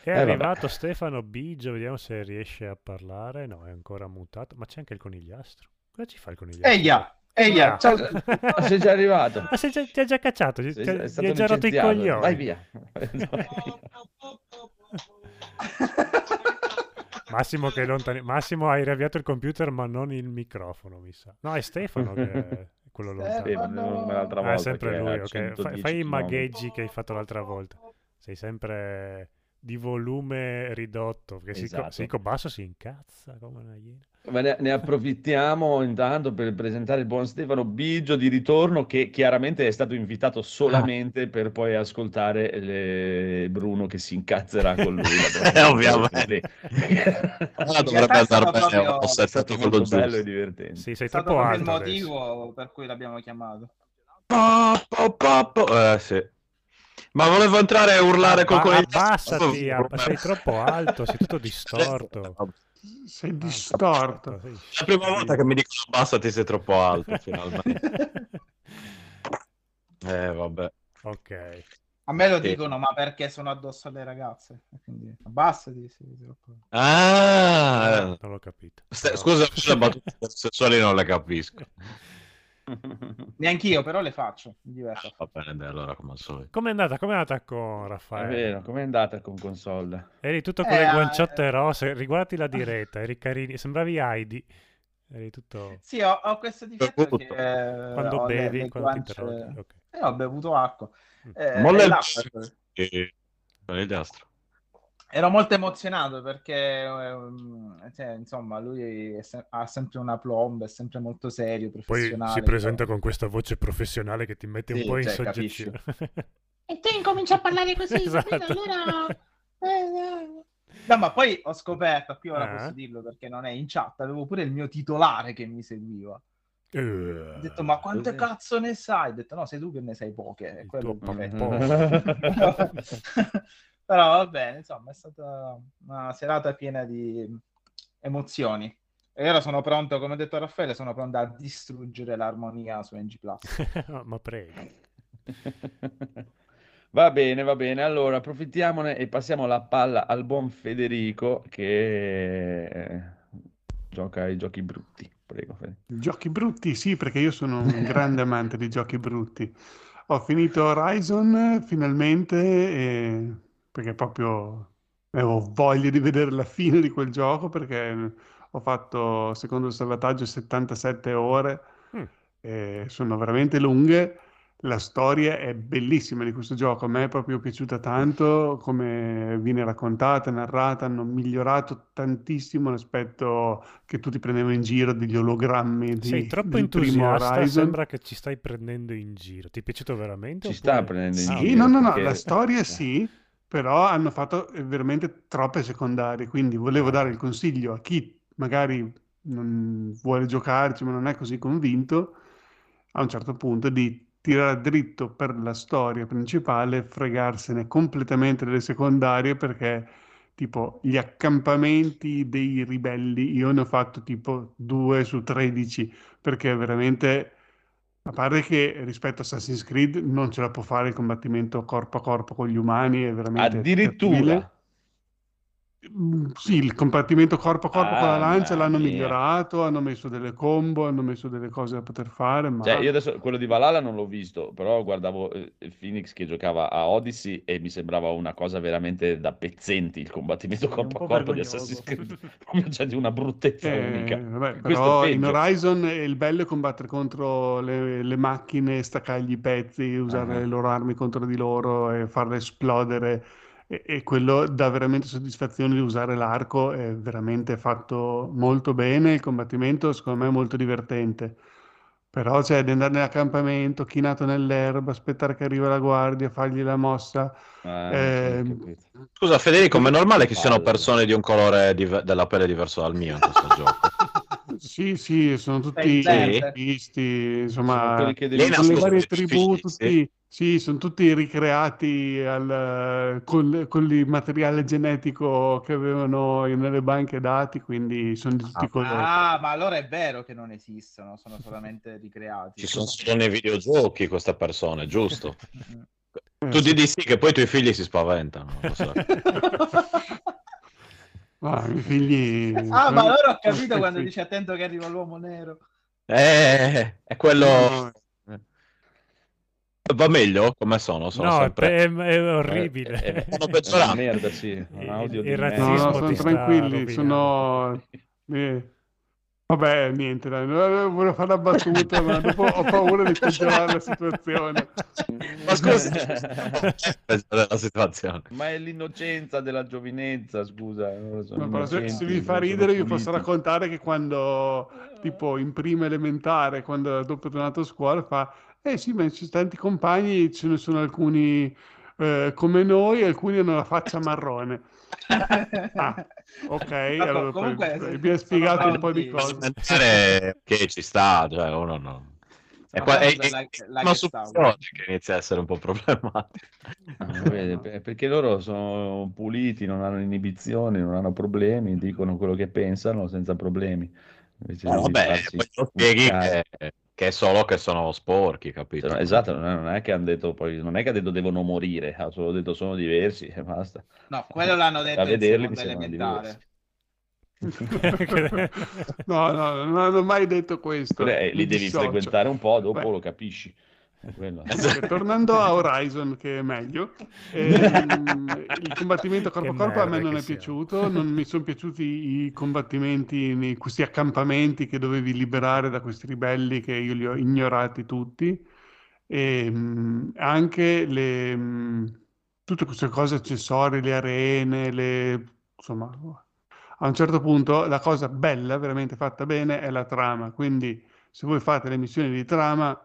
È Eh, vabbè. arrivato Stefano Biggio, vediamo se riesce a parlare. No, è ancora mutato. Ma c'è anche il conigliastro. Cosa ci fa il conigliastro? Eia, eia, Ah. ciao. <laughs> Ah, sei già arrivato. Ma sei già- ti ha già cacciato, ti, Sei- ti- ha già rotto i coglioni. Vai via. <laughs> Massimo che è lontano. Massimo hai riavviato il computer ma non il microfono, mi sa. No, è Stefano che è quello lontano. Sì, ma non come l'altra Ah, volta è sempre lui, ok. 110 Fai, fai i magheggi che hai fatto l'altra volta. Sei sempre di volume ridotto. Perché Esatto. se dico basso si incazza come una iena. Ma ne, ne approfittiamo <laughs> intanto per presentare il buon Stefano Biggio di ritorno che chiaramente è stato invitato solamente per poi ascoltare le- Bruno che si incazzerà con lui. <laughs> Eh, ovviamente. Ah, dovrebbe realtà è stato andare bene, proprio- È stato quello molto bello e giusto. divertente. Sì, sei È stato troppo proprio il alto adesso. motivo per cui l'abbiamo chiamato. Po, po, po, po. Eh, sì. Ma volevo entrare a urlare col Abba- conigliastro. abbassati, <laughs> abba- sei troppo alto, sei tutto distorto. <laughs> Sei distorto. Sei La prima volta che mi dicono abbassati sei troppo alto, finalmente. <laughs> Eh, vabbè. Ok. A me lo Sì. dicono, ma perché sono addosso alle ragazze? E Quindi abbassati. Sì, troppo. Ah, eh. Non l'ho capito. No. scusa, le battute sessuali non le capisco. Neanch'io, però le faccio. Mi diverto. Va bene, dai, allora come al solito. Com'è andata? Com'è andata con È Raffaele? vero, com'è andata con console? Eri tutto con Eh, le guanciotte eh. rosse. Riguardati la <laughs> diretta, eri carini. Sembravi Heidi. Eri tutto. Sì, ho, ho questo difetto Bevuto. che eh, Quando ho le- bevi, le quando ti guance- interroghi. Ok. Eh, ho bevuto acqua. Mm. Eh, Molla e il l'acqua. Ero molto emozionato perché, ehm, cioè, insomma, lui se- ha sempre una plomba, è sempre molto serio, Poi professionale. si presenta con questa voce professionale che ti mette un Sì, po' in cioè, soggezione. <laughs> E te incominci a parlare così, Esatto. Allora... No, ma poi ho scoperto, qui ora Eh? posso dirlo perché non è in chat, avevo pure il mio titolare che mi seguiva. Eh, Ho detto, ma quante così. cazzo ne sai? Ho detto, no, sei tu che ne sai poche. Quello po- difetto. <laughs> <laughs> Però va bene, insomma, è stata una serata piena di emozioni. E ora sono pronto, come ha detto Raffaele, sono pronto a distruggere l'armonia su NG <laughs> ma prego. <laughs> Va bene, va bene. Allora approfittiamone e passiamo la palla al buon Federico che eh, gioca ai giochi brutti. Prego, Fede. Giochi brutti, sì, perché io sono un <laughs> grande amante di giochi brutti. Ho finito Horizon finalmente, e- perché proprio avevo voglia di vedere la fine di quel gioco, perché ho fatto, secondo il salvataggio, 77 ore, Mm. e sono veramente lunghe. La storia è bellissima di questo gioco, a me è proprio piaciuta tanto come viene raccontata, narrata, hanno migliorato tantissimo l'aspetto che tu ti prendevi in giro degli ologrammi di- Sei troppo entusiasta, Horizon. sembra che ci stai prendendo in giro. Ti è piaciuto veramente? Ci sta oppure- prendendo in Sì, giro. no, no, no, perché- la storia <laughs> sì, però hanno fatto eh, veramente troppe secondarie, quindi volevo dare il consiglio a chi magari non vuole giocarci ma non è così convinto, a un certo punto di tirare dritto per la storia principale fregarsene completamente delle secondarie perché tipo gli accampamenti dei ribelli io ne ho fatto tipo 2 su 13 perché veramente a parte che rispetto a Assassin's Creed non ce la può fare il combattimento corpo a corpo con gli umani, è veramente Addirittura. terribile. Sì, il combattimento corpo a corpo con la lancia Mamma l'hanno mia. migliorato, hanno messo delle combo, hanno messo delle cose da poter fare, ma Cioè, io adesso quello di Valhalla non l'ho visto, però guardavo eh, Phoenix che giocava a Odyssey e mi sembrava una cosa veramente da pezzenti il combattimento Sì, corpo a corpo di. Assassin's Creed. <laughs> C'è di una bruttezza Eh, unica. vabbè, però in. Horizon il bello è combattere contro le, le macchine, staccargli i pezzi, usare Ah. le loro armi contro di loro e farle esplodere. E, e quello dà veramente soddisfazione di usare l'arco, è veramente fatto molto bene. Il combattimento, secondo me, è molto divertente. Però c'è di andare nell'accampamento, chinato nell'erba, aspettare che arriva la guardia, fargli la mossa. Eh, capito. Scusa Federico, ma è normale che siano persone di un colore div- della pelle diverso dal mio in questo <laughs> gioco? Sì, sì, sono tutti visti, Sono insomma, devi con le varie tribù, sì. tutti, sì, sono tutti ricreati al, con, con il materiale genetico che avevano nelle banche dati, quindi sono di tutti i colori. Ah, ma allora è vero che non esistono, sono <laughs> solamente ricreati. Ci sono solo nei videogiochi queste persone, giusto? <laughs> Tu sì. di sì che poi i tuoi figli si spaventano. so. <laughs> Ah, figli... Ah, ma allora ho capito quando dice attento che arriva l'uomo nero. Eh, è quello... Va meglio come sono? Sono No, è, sempre... è- è orribile. Eh, eh, Sono peggiorato. merda, sì. Un audio Il di merda. No, no, razzismo sono tranquilli, sono... eh, Vabbè, niente, dai, non- volevo fare la battuta, ma dopo ho paura di peggiorare la situazione. <laughs> Ma scusa, <laughs> la situazione. Ma è l'innocenza della giovinezza, scusa. non lo so, No, se, se vi fa ridere, io puliti. posso raccontare che quando, tipo, in prima elementare, quando dopo è tornato a scuola, fa, eh sì, ma ci sono tanti compagni, ce ne sono alcuni eh, come noi, alcuni hanno la faccia marrone. Ah, ok, <laughs> Ma allora comunque, poi- mi ha sono spiegato un po' di cose. Pensare che ci sta, cioè uno no. È, Sono qua, è, la- la una che inizia a essere un po' problematica. Ah, perché loro sono puliti, non hanno inibizioni, non hanno problemi, dicono quello che pensano senza problemi. Invece No, vabbè, poi lo spieghi che, che è solo che sono sporchi, capito? Cioè, esatto, non è, che hanno detto poi, non è che ha detto devono morire, ha solo detto sono diversi e basta. No, quello l'hanno detto A in vederli mi elementare. <laughs> No, no, non hanno mai detto questo. Mi li devi dissocio. frequentare un po', dopo Beh. lo capisci. Comunque, tornando a Horizon, che è meglio, ehm, il combattimento corpo a corpo a me non è sia. piaciuto, non mi sono piaciuti i combattimenti, nei, questi accampamenti che dovevi liberare da questi ribelli che io li ho ignorati tutti, e mh, anche le, mh, tutte queste cose accessorie, le arene, le, insomma, a un certo punto la cosa bella, veramente fatta bene, è la trama, quindi se voi fate le missioni di trama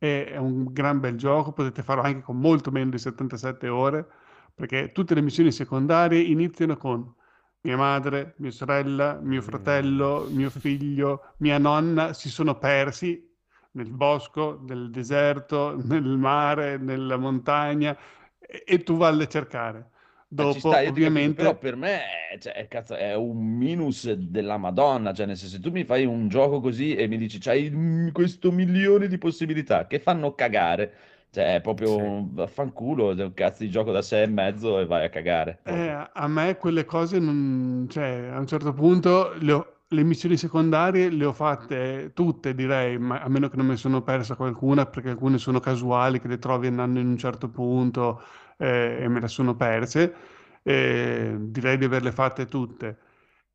è, un gran bel gioco, potete farlo anche con molto meno di 77 ore, perché tutte le missioni secondarie iniziano con mia madre, mia sorella, mio fratello, mio figlio, mia nonna si sono persi nel bosco, nel deserto, nel mare, nella montagna e, e tu valli a cercare. Dopo, sta, ovviamente, però per me cioè, cazzo, è un minus della Madonna, cioè nel senso se tu mi fai un gioco così e mi dici c'hai questo milione di possibilità che fanno cagare, cioè è proprio Sì. un vaffanculo, è un cazzo di gioco da sei e mezzo e vai a cagare. Eh, a me quelle cose non, cioè, a un certo punto le, ho- le missioni secondarie le ho fatte tutte, direi, ma a meno che non ne sono persa qualcuna, perché alcune sono casuali, che le trovi andando in un certo punto eh, e me le sono perse. Eh, direi di averle fatte tutte.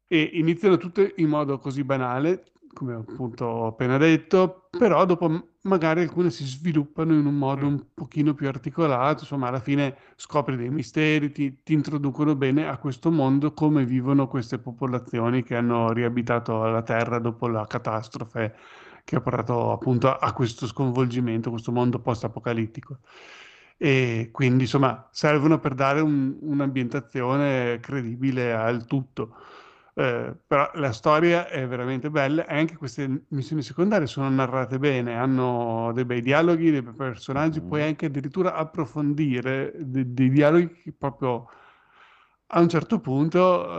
E iniziano tutte in modo così banale, come appunto ho appena detto, però dopo magari alcune si sviluppano in un modo un pochino più articolato, insomma alla fine scopri dei misteri, ti, ti introducono bene a questo mondo, come vivono queste popolazioni che hanno riabitato la Terra dopo la catastrofe che ha portato appunto a, a questo sconvolgimento, questo mondo post-apocalittico. E quindi insomma servono per dare un- un'ambientazione credibile al tutto. Eh, però la storia è veramente bella e anche queste missioni secondarie sono narrate bene, hanno dei bei dialoghi, dei bei personaggi, Mhm. puoi anche addirittura approfondire de- dei dialoghi che proprio a un certo punto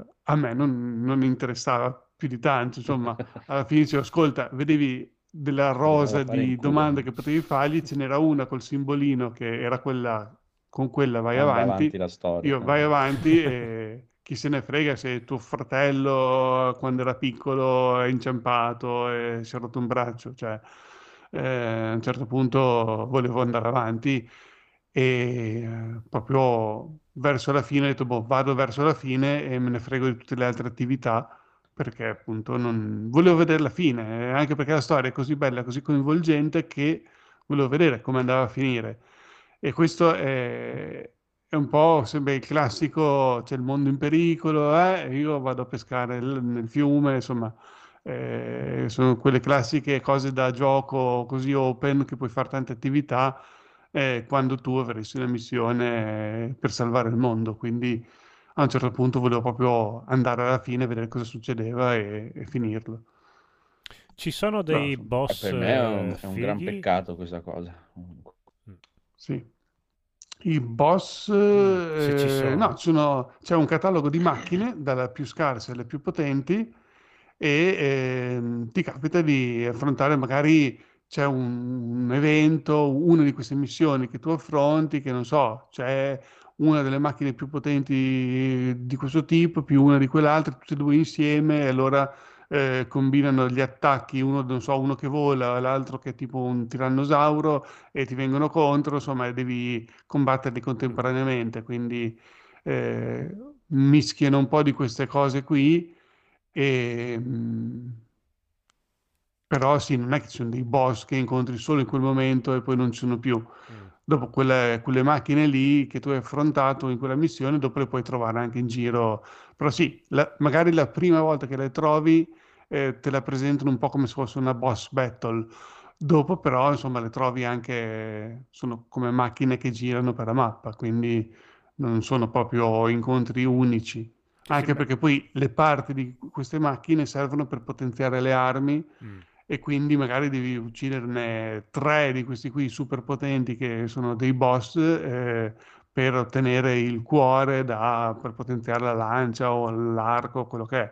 eh, a me non, non interessava più di tanto, insomma, <laughs> alla fine dicevo, ascolta, vedevi della rosa di domande che potevi fargli, ce n'era una col simbolino che era quella, con quella vai Manda avanti, avanti la storia. io vai avanti e chi se ne frega se tuo fratello quando era piccolo è inciampato e si è rotto un braccio, cioè eh, a un certo punto volevo andare avanti e eh, proprio verso la fine ho detto, boh, vado verso la fine e me ne frego di tutte le altre attività perché appunto non volevo vedere la fine, anche perché la storia è così bella, così coinvolgente che volevo vedere come andava a finire. E questo è, è un po' sembra il classico, c'è il mondo in pericolo, eh, io vado a pescare nel fiume, insomma, eh, sono quelle classiche cose da gioco così open che puoi fare tante attività eh, quando tu avresti una missione per salvare il mondo. Quindi a un certo punto volevo proprio andare alla fine, vedere cosa succedeva e, e finirlo. Ci sono dei Eh, boss per me è un, eh, è un gran peccato questa cosa. Sì. I boss, Mm, se ci eh, sono. no, ci sono- c'è un catalogo di macchine, dalle più scarse alle più potenti, e ehm, ti capita di affrontare magari c'è un, un evento, una di queste missioni che tu affronti, che non so, c'è una delle macchine più potenti di questo tipo, più una di quell'altra, tutte e due insieme, e allora eh, combinano gli attacchi, uno, so, uno che vola, l'altro che è tipo un tirannosauro, e ti vengono contro, insomma, devi combatterli contemporaneamente, quindi eh, mischiano un po' di queste cose qui, e, mh, però sì, non è che ci sono dei boss che incontri solo in quel momento e poi non ci sono più. Mm. Dopo quelle, quelle macchine lì che tu hai affrontato in quella missione, dopo le puoi trovare anche in giro. Però sì, la- magari la prima volta che le trovi eh, te la presentano un po' come se fosse una boss battle. Dopo però, insomma, le trovi anche, sono come macchine che girano per la mappa, quindi non sono proprio incontri unici. Anche beh. perché poi le parti di queste macchine servono per potenziare le armi Mm. E quindi magari devi ucciderne tre di questi qui super potenti che sono dei boss eh, per ottenere il cuore da- per potenziare la lancia o l'arco, quello che è.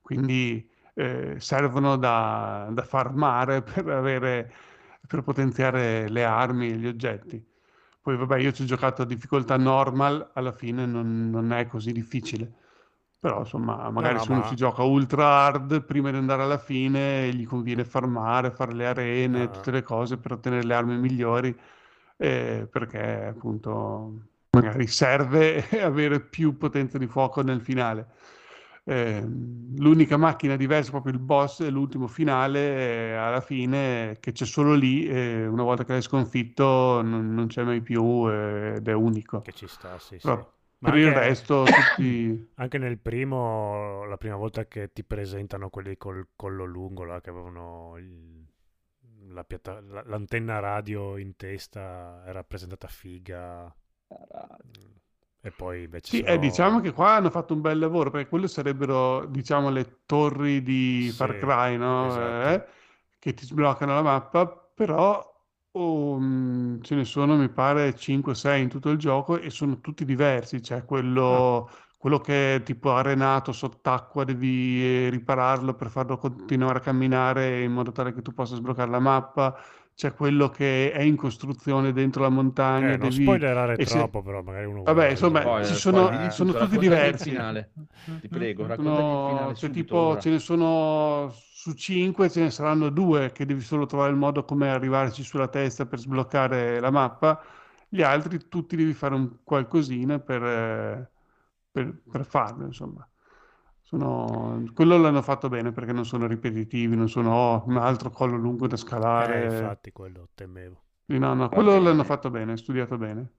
Quindi eh, servono da, da farmare <laughs> per avere, per potenziare le armi e gli oggetti. Poi vabbè, io ci ho giocato a difficoltà normal, alla fine non, non è così difficile. Però insomma, magari no, se uno ma- ci gioca ultra hard, prima di andare alla fine gli conviene farmare, fare le arene, Ah. tutte le cose per ottenere le armi migliori, eh, perché appunto magari serve <laughs> avere più potenza di fuoco nel finale. Eh, l'unica macchina diversa, proprio il boss, è l'ultimo finale, eh, alla fine, che c'è solo lì, e una volta che l'hai sconfitto non, non c'è mai più eh, ed è unico. Che ci sta, sì, sì. Ma per il anche- resto <coughs> tutti... Anche nel primo, la prima volta che ti presentano quelli col collo lungo, là, che avevano il- la piatta- la- l'antenna radio in testa, era presentata figa. E poi invece Sì, sono- eh, diciamo che qua hanno fatto un bel lavoro, perché quelle sarebbero, diciamo, le torri di Far Sì, Cry, no? esatto. Eh, che ti sbloccano la mappa, però oh, mh, ce ne sono, mi pare, 5-6 in tutto il gioco e sono tutti diversi. C'è quello, quello che è tipo arenato sott'acqua, devi eh, ripararlo per farlo continuare a camminare in modo tale che tu possa sbloccare la mappa. C'è quello che è in costruzione dentro la montagna, Eh, non devi... spoilerare e se- troppo, però magari uno Vabbè, insomma, vedere. ci Spoiler, sono, spoiler, sono tutti diversi. finale. Ti prego, raccontami Sono- il finale cioè, tipo, ora. ce ne sono su 5, ce ne saranno due che devi solo trovare il modo come arrivarci sulla testa per sbloccare la mappa. Gli altri tutti devi fare un qualcosina per, eh, per, per farlo, insomma. Sono... Quello l'hanno fatto bene perché non sono ripetitivi, non sono "Oh, un altro collo lungo da Eh, scalare. infatti quello temevo. Sì, No, no, quello bene. l'hanno fatto bene, studiato bene.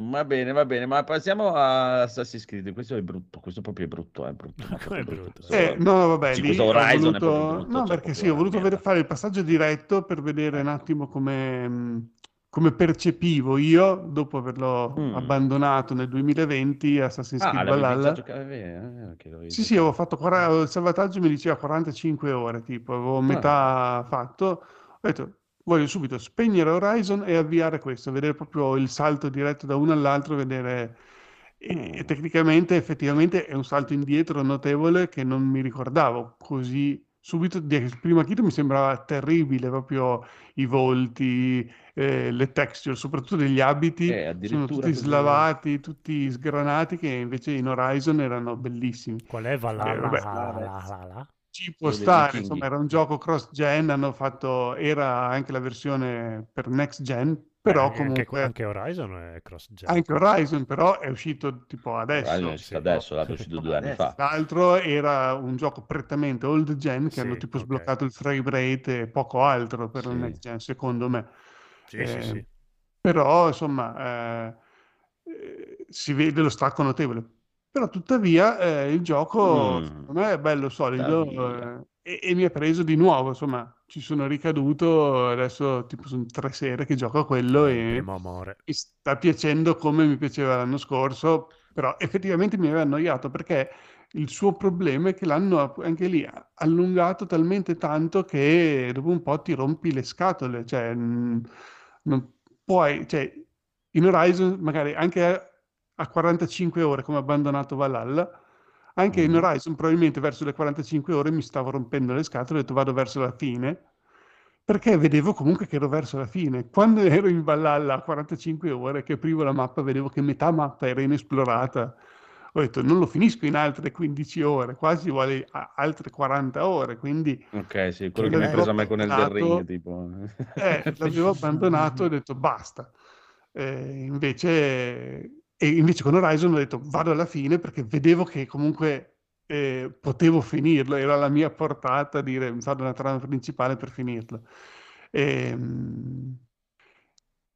Va bene, va bene, ma passiamo a Assassin's Creed. Questo è brutto, questo proprio è brutto, <laughs> è brutto, è brutto? Eh, no, vabbè, Sì, questo ho Horizon è voluto... brutto, No, cioè perché sì, ho voluto fare il passaggio diretto per vedere un attimo come, mh, come percepivo io, dopo averlo Mm. abbandonato nel 2020, Assassin's Ah, Creed Valhalla. l'avevi Sì, sì, avevo fatto quara- il salvataggio mi diceva 45 ore, tipo, avevo metà fatto. Ho detto, voglio subito spegnere Horizon e avviare questo, vedere proprio il salto diretto da uno all'altro, vedere... E tecnicamente, effettivamente, è un salto indietro notevole che non mi ricordavo così subito. Di prima chito mi sembrava terribile, proprio i volti, eh, le texture, soprattutto degli abiti, Eh, sono tutti così. slavati, tutti sgranati, che invece in Horizon erano bellissimi. Qual è Valhalla? Eh. Valhalla? Ci può Quello stare, insomma, era un gioco cross-gen, hanno fatto, era anche la versione per next-gen, però Eh, anche, comunque anche Horizon è cross-gen. anche Horizon però è uscito tipo adesso. Horizon è uscito adesso, l'ha uscito due anni fa. L'altro era un gioco prettamente old gen che Sì, hanno tipo ok. sbloccato il frame rate e poco altro per il Sì. next gen, secondo me. Sì, sì, Eh, sì. Però, insomma, eh, si vede lo stacco notevole. Però tuttavia eh, il gioco Mm, secondo me è bello solido eh, e, e mi ha preso di nuovo, insomma, ci sono ricaduto, adesso tipo sono tre sere che gioco a quello Eh, e mi sta piacendo come mi piaceva l'anno scorso, però effettivamente mi aveva annoiato perché il suo problema è che l'hanno anche lì allungato talmente tanto che dopo un po' ti rompi le scatole, cioè mh, non puoi, cioè in Horizon magari anche a, a 45 ore come abbandonato Valhalla, anche in Mhm. Horizon probabilmente verso le 45 ore mi stavo rompendo le scatole, ho detto vado verso la fine perché vedevo comunque che ero verso la fine. Quando ero in Valhalla a 45 ore, che aprivo la mappa, vedevo che metà mappa era inesplorata. Ho detto, non lo finisco in altre 15 ore, quasi vuole altre 40 ore, quindi Ok, sì, quello Ok. che mi ha preso a me con Abbandonato. Ring, tipo. eh, <laughs> l'avevo abbandonato e ho detto basta. Eh, invece, e invece con Horizon ho detto vado alla fine perché vedevo che comunque eh, potevo finirlo, era alla mia portata dire vado alla trama principale per finirlo. Ehm,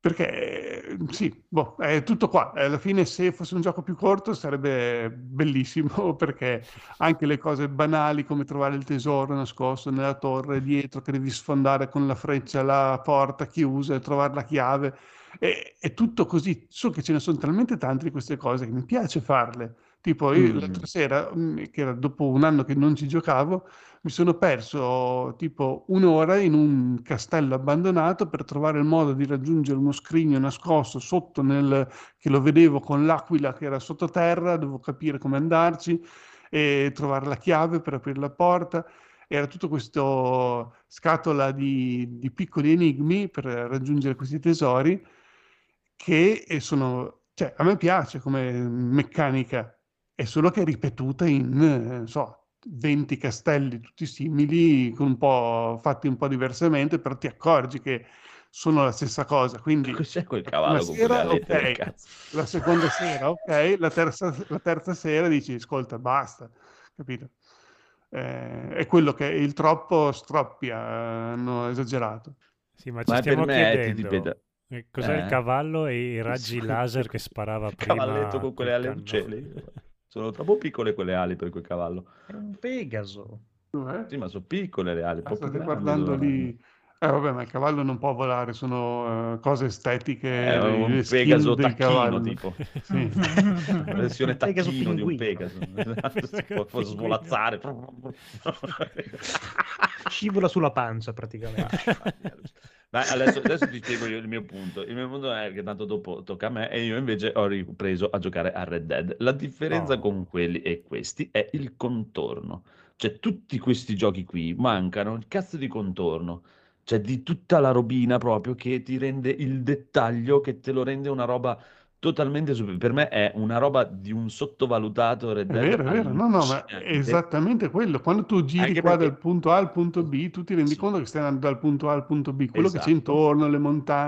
perché sì, boh, è tutto qua. Alla fine, se fosse un gioco più corto, sarebbe bellissimo <laughs> perché anche le cose banali come trovare il tesoro nascosto nella torre dietro che devi sfondare con la freccia la porta chiusa e trovare la chiave. È, è tutto così, so che ce ne sono talmente tante di queste cose che mi piace farle. Tipo, io Mm. l'altra sera, mm, che era dopo un anno che non ci giocavo, mi sono perso tipo un'ora in un castello abbandonato per trovare il modo di raggiungere uno scrigno nascosto sotto nel, che lo vedevo con l'aquila che era sottoterra, dovevo capire come andarci e trovare la chiave per aprire la porta. Era tutto questo scatola di, di piccoli enigmi per raggiungere questi tesori che sono, cioè, a me piace come meccanica, è solo che è ripetuta in, eh, non so, 20 castelli tutti simili, con un po' fatti un po' diversamente, però ti accorgi che sono la stessa cosa. Quindi Cos'è quel la prima cavallo con sera, del ok, cazzo? la seconda sera, ok, la terza, la terza sera dici, ascolta, basta, capito? Eh, è quello che il troppo stroppia, hanno esagerato. Sì, ma ci Ma per stiamo chiedendo dipende. eh, cos'è il Eh? cavallo e i raggi laser che sparava Il prima cavalletto con quelle canno. uccelli. Sono troppo piccole quelle ali per quel cavallo. È un Pegaso. Eh? Sì, ma sono piccole le ali, Ah, state guardando lì. Eh, vabbè, ma il cavallo non può volare, sono eh, cose estetiche, È le, un Pegaso tacchino, cavallo. tipo. Sì. <laughs> Versione Pegaso tacchino di un. Pegaso. Si <laughs> può, svolazzare. Scivola sulla pancia praticamente. <laughs> Ma adesso, adesso ti spiego io il mio punto. Il mio punto è che tanto dopo tocca a me e io invece ho ripreso a giocare a Red Dead. La differenza Oh. con quelli e questi è il contorno. Cioè, tutti questi giochi qui mancano il cazzo di contorno. Cioè, di tutta la robina proprio che ti rende il dettaglio, che te lo rende una roba totalmente super. Per me è una roba di un sottovalutato Red È Dead vero, è vero, no, no, ma è allucinante. esattamente quello. Quando tu giri Anche qua perché- dal punto A al punto B, tu ti rendi Sì. conto che stai andando dal punto A al punto B, quello che c'è Esatto. intorno, le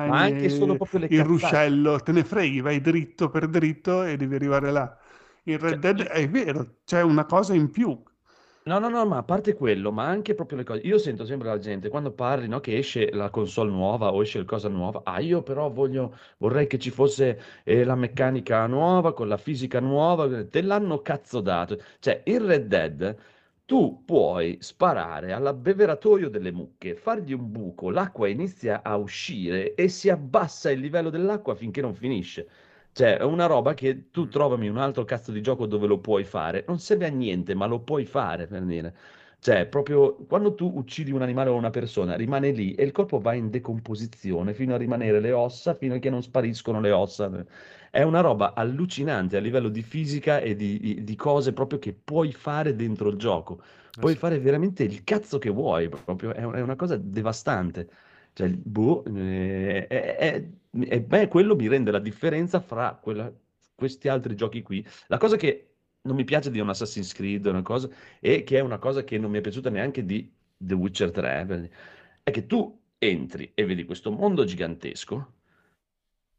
Ma montagne, anche solo proprio le il cazzate. ruscello, te ne freghi, vai dritto per dritto e devi arrivare là. In Red Cioè, Dead è vero, c'è una cosa in più. No, no, no, ma a parte quello, ma anche proprio le cose. Io sento sempre la gente quando parli, no, che esce la console nuova o esce il cosa nuova. Ah, io però voglio, vorrei che ci fosse eh, la meccanica nuova con la fisica nuova. Te l'hanno cazzo dato. Cioè, in Red Dead tu puoi sparare all'abbeveratoio delle mucche, fargli un buco, l'acqua inizia a uscire e si abbassa il livello dell'acqua finché non finisce. Cioè, è una roba che tu Mm. trovami un altro cazzo di gioco dove lo puoi fare. Non serve a niente, ma lo puoi fare, per dire. Cioè, proprio quando tu uccidi un animale o una persona, rimane lì e il corpo va in decomposizione fino a rimanere le ossa, fino a che non spariscono le ossa. È una roba allucinante a livello di fisica e di, di- cose proprio che puoi fare dentro il gioco. Eh Puoi fare veramente il cazzo che vuoi, proprio. È, è una cosa devastante. Cioè, boh, eh, è, è- e beh, quello mi rende la differenza fra quella- questi altri giochi qui. La cosa che non mi piace di un Assassin's Creed, una cosa, e che è una cosa che non mi è piaciuta neanche di The Witcher 3, per- è che tu entri e vedi questo mondo gigantesco.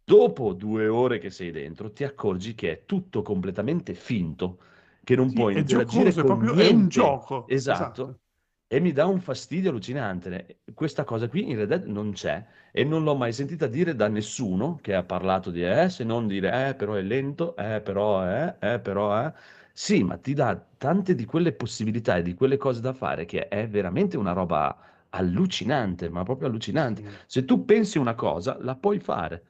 Dopo due ore che sei dentro, ti accorgi che è tutto completamente finto, che non Sì, puoi è interagire giocoso, è con proprio è un niente. gioco. Esatto. Esatto. E mi dà un fastidio allucinante. Questa cosa qui in Red Dead non c'è e non l'ho mai sentita dire da nessuno che ha parlato di eh, se non dire eh, però è lento, eh, però è, eh, però è. Sì, ma ti dà tante di quelle possibilità e di quelle cose da fare che è veramente una roba allucinante, ma proprio allucinante. Se tu pensi una cosa, la puoi fare.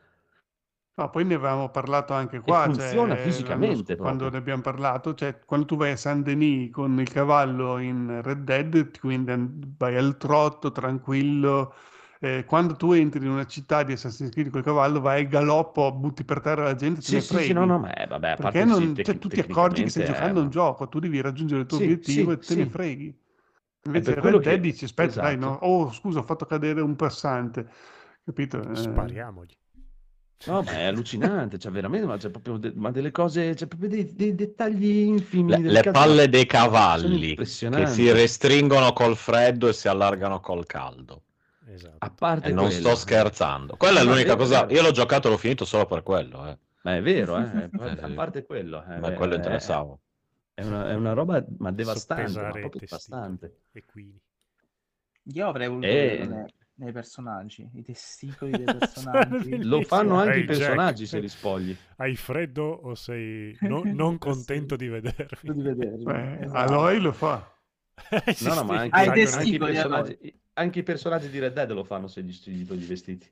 No, poi ne avevamo parlato anche qua, funziona cioè, fisicamente l'anno sc- quando proprio. ne abbiamo parlato, cioè quando tu vai a Saint-Denis con il cavallo in Red Dead, quindi vai al trotto, tranquillo, eh, quando tu entri in una città di Assassin's Creed col cavallo, vai al galoppo, butti per terra la gente, te Sì, ne sì, freghi. sì, no, no, ma eh, vabbè, a Perché non, tec- cioè, tu ti accorgi che stai tecnicamente giocando a un gioco, tu devi raggiungere il tuo Sì, obiettivo sì, e te ne sì. freghi. È Invece per quello Red Dead che... dici, aspetta, dai, no, Esatto. oh scusa, ho fatto cadere un passante, capito? Eh, Spariamogli. No, ma è allucinante, cioè veramente, ma c'è proprio de- ma delle cose, c'è proprio dei, dei dettagli infimi, Le, le palle dei cavalli che si restringono col freddo e si allargano col caldo. Esatto. A parte E non sto scherzando. Quella è Ma l'unica vero, cosa. Io l'ho giocato e l'ho finito solo per quello. Eh. Ma è vero, eh? <laughs> Eh, A parte quello, eh, Ma quello è, interessava. è una, è una roba ma devastante, ma proprio devastante. Io avrei voluto E vedere nei, personaggi, i testicoli dei <laughs> personaggi. lo fanno anche Ehi, i personaggi Jack, se li spogli. Hai freddo o sei no- <laughs> non contento di vedermi? di vederli. beh, esatto. Aloy lo fa. <laughs> No, no, ma anche, i anche- anche i anche i personaggi di Red Dead lo fanno se gli, se gli togli i vestiti.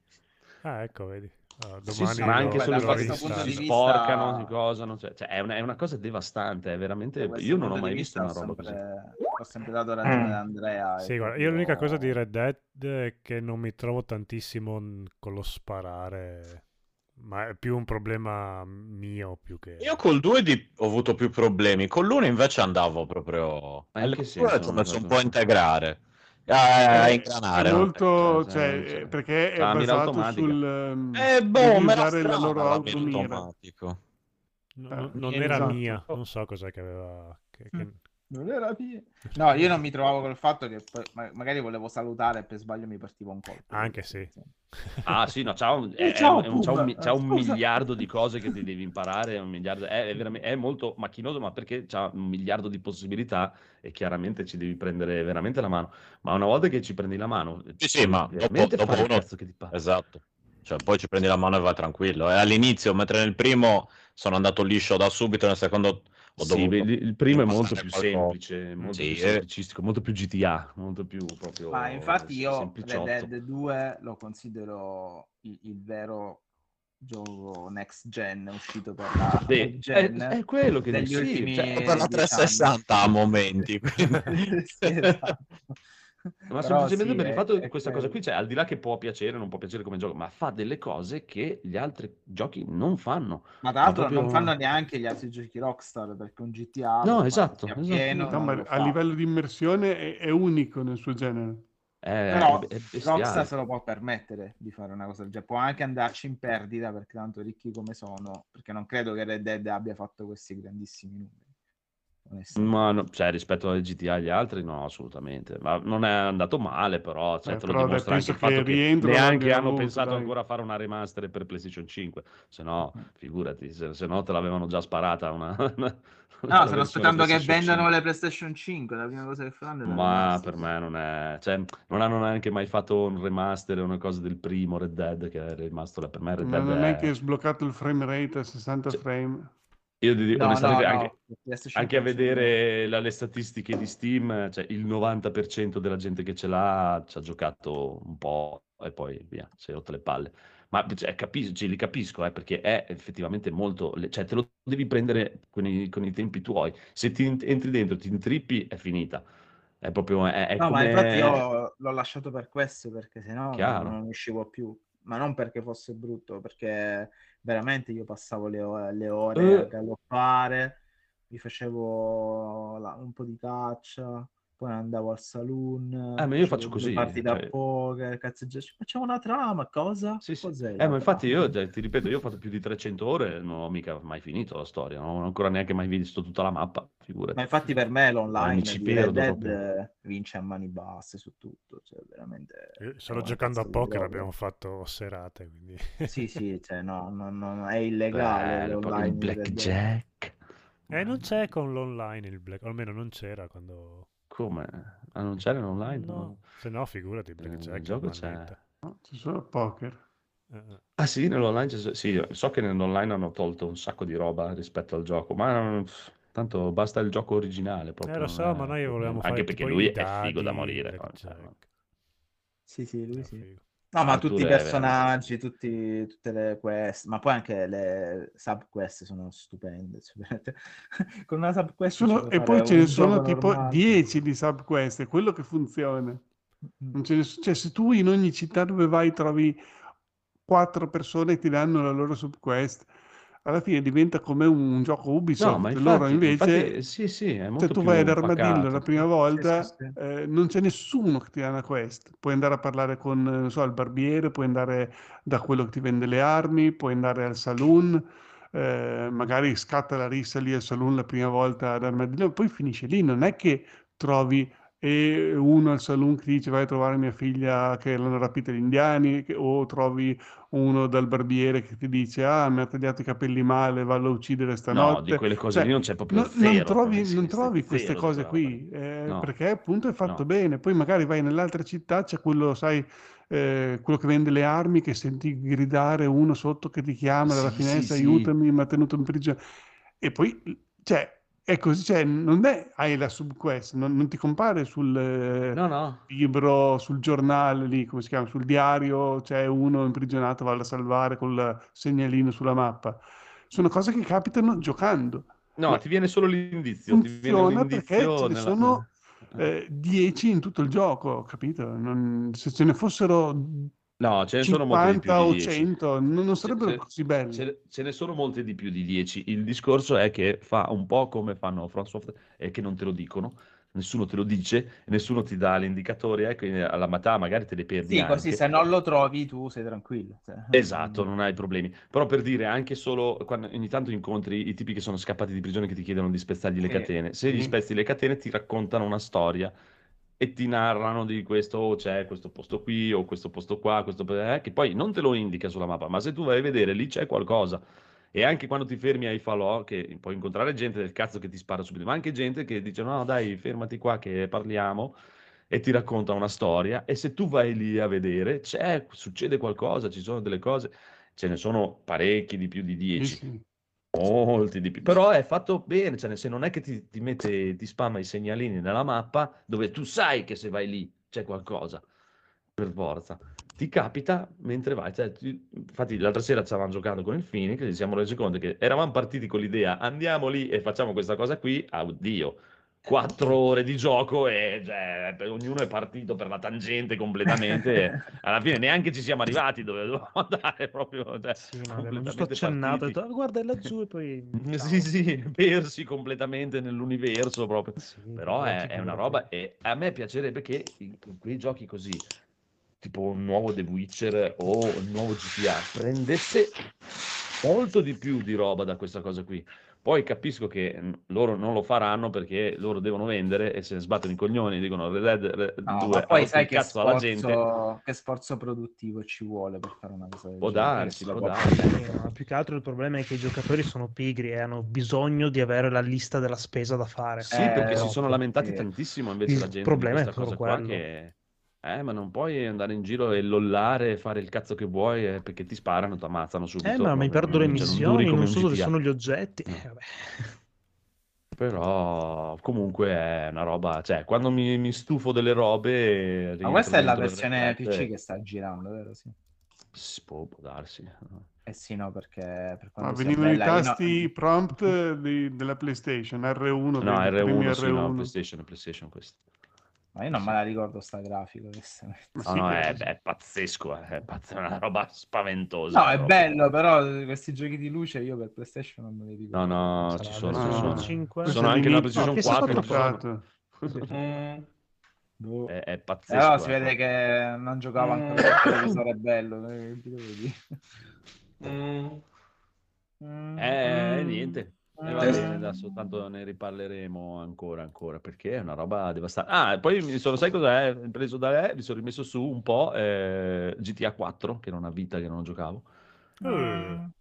Ah, ecco, vedi. Ah, Sì, sì, ma anche lo- solo lo questo punto di sporcano, si cosano, cioè, cioè, è, una, è una cosa devastante, è veramente... Questo Io non ho mai visto vista una roba così. sempre, ho sempre dato ragione Mm. ad Andrea. Sì, è guarda, io l'unica cosa di Red Dead è che non mi trovo tantissimo con lo sparare, ma è più un problema mio più che... Io col 2 di- ho avuto più problemi. Con l'uno invece andavo proprio. Ma in che senso non messo un po' a integrare, a, a È, ingranare. è molto, Cioè, cioè, cioè, eh, perché è la basato sul... ehm, Eh, boh, me la usare la loro la mira automira. No- Eh, no- non Esatto. era mia, non so cos'è che aveva... che- che- Mm. Non era mia. No, io non mi trovavo col fatto che poi ma- magari volevo salutare e per sbaglio mi partiva un colpo. Anche sì. Ah sì, no, c'ha un, miliardo di cose che ti devi imparare, un miliardo, è, è veramente, è molto macchinoso, ma perché c'ha un miliardo di possibilità e chiaramente ci devi prendere veramente la mano. Ma una volta che ci prendi la mano, Sì, sì, puoi ma dopo, dopo uno... cazzo che ti pare. Esatto. Cioè, poi ci prendi la mano e vai tranquillo. E all'inizio, mentre nel primo sono andato liscio da subito, nel secondo Sì, dovuto... il, il primo è molto più qualcosa. semplice, molto Sì, più eh. semplicistico, molto più GTA, molto più proprio Ma infatti io Red. Dead 2 lo considero il, il vero gioco next gen uscito per la Sì, next è, gen è quello che degli dici, sì, ultimi cioè, per la 360 a momenti. <laughs> quindi- Sì, esatto. Ma Però semplicemente sì, per il fatto è che questa cosa qui, cioè, al di là che può piacere o non può piacere come gioco, ma fa delle cose che gli altri giochi non fanno. Ma tra l'altro proprio- non fanno neanche gli altri giochi Rockstar perché un GTA No, esatto, esatto. pieno, No, a fa. livello di immersione è, è unico nel suo genere. È, Però Rockstar se lo può permettere di fare una cosa del genere. Può anche andarci in perdita perché tanto ricchi come sono, perché non credo che Red Dead abbia fatto questi grandissimi numeri. Ma no, cioè, rispetto ai GTA e agli altri, no, assolutamente. Ma non è andato male, però, cioè, Eh, te lo però, dimostra anche il che fatto che rientro neanche hanno avuto, pensato dai. ancora a fare una remaster per PlayStation 5. Se no, figurati, se, se no te l'avevano già sparata una... <laughs> una- No, versione aspettando che vendano 5. le PlayStation 5. La prima cosa che la Ma remaster. per me non è, cioè, non hanno neanche mai fatto un remaster o una cosa del primo Red Dead che è rimasto là. Per me Red Ma Dead non è è... che è sbloccato il frame rate a 60 Cioè, frame. Io ti dico, No, onestamente, no, anche, no, anche a 5 vedere la- le statistiche di Steam, cioè il 90% della gente che ce l'ha ci ha giocato un po' e poi via, si è rotto le palle. Ma cioè, capis- cioè, li capisco, eh, perché è effettivamente molto... Cioè, te lo devi prendere con i, con i tempi tuoi. Se ti ent- entri dentro, ti intrippi, è finita. È proprio... È, è No, ma come... infatti io l'ho lasciato per questo, perché sennò Chiaro. non uscivo più. Ma non perché fosse brutto, perché veramente io passavo le, o- le ore a Eh. galoppare, mi facevo la- un po' di caccia, poi andavo al saloon, Eh, ma io faccio così, partite a cioè- poker, cazzeggiaci, facciamo una trama, cosa? Sì, sì. Cos'è Eh, ma infatti io, cioè, ti ripeto, io ho fatto più di 300 ore, non ho mica mai finito la storia, non ho ancora neanche mai visto tutta la mappa, figurati. Ma infatti per me l'online di Red Dead proprio. vince a mani basse su tutto, cioè veramente... Eh, Solo giocando a cazzo poker roba. abbiamo fatto serate, quindi... Sì, sì, <laughs> cioè no, no, no, è illegale poi l'online il blackjack. Eh, non c'è con l'online il black, o almeno non c'era quando... Come? Ah, non c'era in online? No, se no figurati il Eh, blackjack. il gioco è c'è. No, c'è solo il poker. Eh, eh. Ah sì, nell'online c'è... Sì, so che nell'online hanno tolto un sacco di roba rispetto al gioco, ma Tanto basta il gioco originale proprio. Eh, lo so, è ma noi volevamo problema. fare Anche perché lui è figo da morire. no? cioè, Sì, sì, lui era sì. figo. No, ma tutti i personaggi, tutti, tutte le quest, ma poi anche le sub quest sono stupende. cioè. <laughs> Con una sub quest ci Sono- e poi ce ne sono tipo normale. 10 di subquest, è quello che funziona. Non ce ne cioè, se tu in ogni città dove vai trovi quattro persone che ti danno la loro subquest, alla fine diventa come un gioco Ubisoft. No, ma Loro infatti, invece, infatti, sì, sì, se tu vai ad Armadillo la prima volta, sì, eh, non c'è nessuno che ti dà una quest. Puoi andare a parlare con, eh, non so, il barbiere, puoi andare da quello che ti vende le armi, puoi andare al saloon, eh, magari scatta la rissa lì al saloon la prima volta ad Armadillo, poi finisce lì. Non è che trovi e uno al saloon che ti dice vai a trovare mia figlia che l'hanno rapita gli indiani, o trovi uno dal barbiere che ti dice ah mi ha tagliato i capelli male, vallo a uccidere No, di stanotte. quelle cose Cioè, lì non c'è proprio non, zero. non trovi, non trovi queste cose qui, eh, No. perché appunto è fatto No. bene. Poi magari vai nell'altra città, c'è quello, sai, eh, quello che vende le armi, che senti gridare uno sotto che ti chiama dalla Sì, sì, finestra, sì. aiutami, mi ha tenuto in prigione. E poi, cioè, è così, cioè, non è, hai la subquest, non, non ti compare sul eh, No, no. libro, sul giornale lì, come si chiama, sul diario, c'è uno imprigionato, va a salvare col segnalino sulla mappa. Sono cose che capitano giocando. No, Ma ti viene solo l'indizio. Ti viene funziona perché ce ne nella- sono eh. eh, 10 in tutto il gioco, capito? Non- se ce ne fossero No, ce ne sono molte di 50 più o di 10. 100, non, non sarebbero ce- così belli. Ce, ce ne sono molte di più di 10. Il discorso è che fa un po' come fanno FromSoft e che non te lo dicono, nessuno te lo dice, nessuno ti dà l'indicatore, ecco, alla metà magari te le perdi Sì, così anche. se non lo trovi tu sei tranquillo. cioè. Esatto, non hai problemi. Però per dire, anche solo quando ogni tanto incontri i tipi che sono scappati di prigione che ti chiedono di spezzargli le Sì, catene. Se gli spezzi le catene ti raccontano una storia e ti narrano di questo, oh, c'è questo posto qui o questo posto qua, questo... eh, che poi non te lo indica sulla mappa, ma se tu vai a vedere lì c'è qualcosa. E anche quando ti fermi ai falò, che puoi incontrare gente del cazzo che ti spara subito, ma anche gente che dice no dai fermati qua che parliamo e ti racconta una storia e se tu vai lì a vedere c'è, succede qualcosa, ci sono delle cose, ce ne sono parecchi di più di Sì, 10, sì. Molti di più, però è fatto bene, cioè senso non è che ti, ti mette, ti spamma i segnalini nella mappa dove tu sai che se vai lì c'è qualcosa, per forza. Ti capita mentre vai, cioè, ti- infatti l'altra sera stavamo giocando con il Phoenix ci siamo resi conto che eravamo partiti con l'idea andiamo lì e facciamo questa cosa qui, oddio, quattro ore di gioco e cioè, ognuno è partito per la tangente completamente <laughs> alla fine neanche ci siamo arrivati dove dovevamo andare proprio, cioè, Sì, giusto accennato, detto, "Ah, guarda è laggiù e poi... <laughs> Sì, sì, persi completamente nell'universo proprio. Sì, Però è, è una roba e a me piacerebbe che quei giochi così, tipo un nuovo The Witcher o un nuovo GTA, prendesse molto di più di roba da questa cosa qui. Poi capisco che loro non lo faranno perché loro devono vendere e se ne sbattono i coglioni, dicono Red Dead Red- No, 2 ma ha poi sai il che cazzo alla gente. sforzo, che sforzo produttivo ci vuole per fare una cosa del Può genere, darsi, può darsi. ma più che altro il problema è che i giocatori sono pigri e hanno bisogno di avere la lista della spesa da fare. Sì, Eh, perché si troppo, sono lamentati tantissimo invece Il la gente di problema è proprio qua quello. che... Eh, ma non puoi andare in giro e lollare e fare il cazzo che vuoi eh, perché ti sparano, ti ammazzano subito. Eh, ma mi non- perdo le cioè, non missioni, non un so dove sono gli oggetti. No. Eh, vabbè. <laughs> Però comunque è una roba, cioè quando mi, mi stufo delle robe... Ma questa è la versione PC che sta girando, vero? Sì. e- Può, può darsi. Eh sì, no, perché per Ma venivano i io no- tasti prompt di- della PlayStation, R1, No, dei primi R1, sì, no, R1. PlayStation, PlayStation questo. Ma io non me la ricordo sta grafica, No, sì no, che- è, <laughs> è pazzesco, eh, è, pazz- è una roba spaventosa. No, è proprio. bello, però questi giochi di luce io per PlayStation non me li ricordo. No, no, Sarà ci la sono, ci sono. 5? Ci Questo sono anche nella all'inizio- PlayStation No, che 4. sia ci sono. Esatto. Mm. Boh. È, è pazzesco. Però si eh. vede che non giocava ancora il televisore bello. eh? Mm. Eh, Mm. niente. E Mm. va bene, adesso tanto ne riparleremo ancora, ancora, perché è una roba devastante. Ah, poi mi sono, sai cos'è? Preso da eh, mi sono rimesso su un po' eh, GTA 4, che non ha vita, che non giocavo. Eh,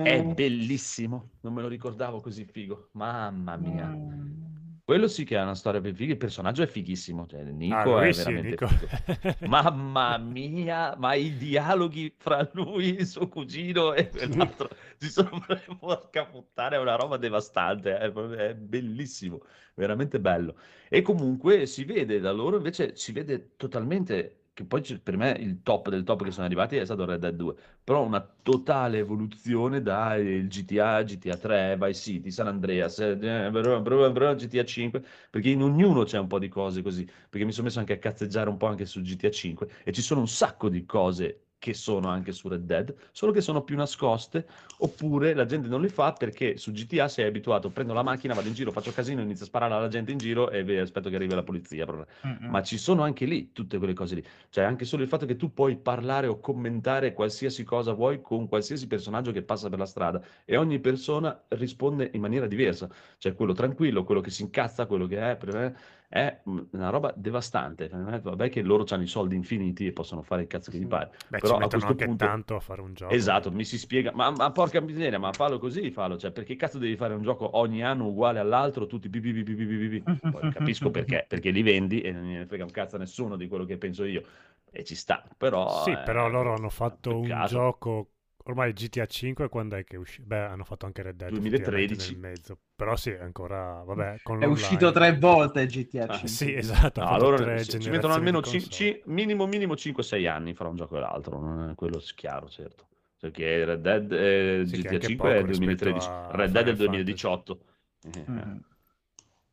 È bellissimo, non me lo ricordavo così figo. Mamma mia. Mm. Quello sì che è una storia ben figa, il personaggio è fighissimo, cioè Ah, Nico è lui sì, veramente Nico. figo. <laughs> Mamma mia, ma i dialoghi fra lui, il suo cugino e quell'altro ci sono porca puttana, è una roba devastante, è, è bellissimo, veramente bello. E comunque si vede da loro, invece si vede totalmente, che poi per me il top del top che sono arrivati è stato Red Dead 2, però una totale evoluzione dal GTA, GTA 3, Vice City, San Andreas, eh, eh, GTA 5, perché in ognuno c'è un po' di cose così, perché mi sono messo anche a cazzeggiare un po' anche su GTA 5 e ci sono un sacco di cose che sono anche su Red Dead, solo che sono più nascoste, oppure la gente non le fa perché su GTA sei abituato, prendo la macchina, vado in giro, faccio casino, inizio a sparare alla gente in giro e beh, aspetto che arrivi la polizia. Mm-mm. Ma ci sono anche lì tutte quelle cose lì. Cioè, anche solo il fatto che tu puoi parlare o commentare qualsiasi cosa vuoi con qualsiasi personaggio che passa per la strada e ogni persona risponde in maniera diversa. Cioè, quello tranquillo, quello che si incazza, quello che è. per È una roba devastante. Me, Vabbè, che loro hanno i soldi infiniti e possono fare il cazzo che gli pare. Beh, Però a questo anche punto. tanto a fare un gioco. Esatto, mi si spiega, ma, ma porca miseria, ma fallo così, fallo, cioè perché cazzo devi fare un gioco ogni anno uguale all'altro, tutti pi, pi, pi, pi, pi, pi? <laughs> Poi capisco perché, perché li vendi e non ne frega un cazzo a nessuno di quello che penso io, e ci sta, però... Sì, eh, però loro hanno fatto un gioco. Ormai GTA 5 quando è che è uscito? Beh, hanno fatto anche Red Dead effettivamente 2013. nel mezzo. Però sì, è ancora. Vabbè, con È uscito tre volte GTA Ah, 5. Sì, esatto. No, allora ci, mettono almeno ci- console. ci- minimo, minimo 5-6 anni fra un gioco e l'altro, non è quello chiaro, certo. Perché Red Dead eh, Sì, GTA anche 5 è poco 2013, rispetto a Red Dead è del 2018. Eh, eh. Mm.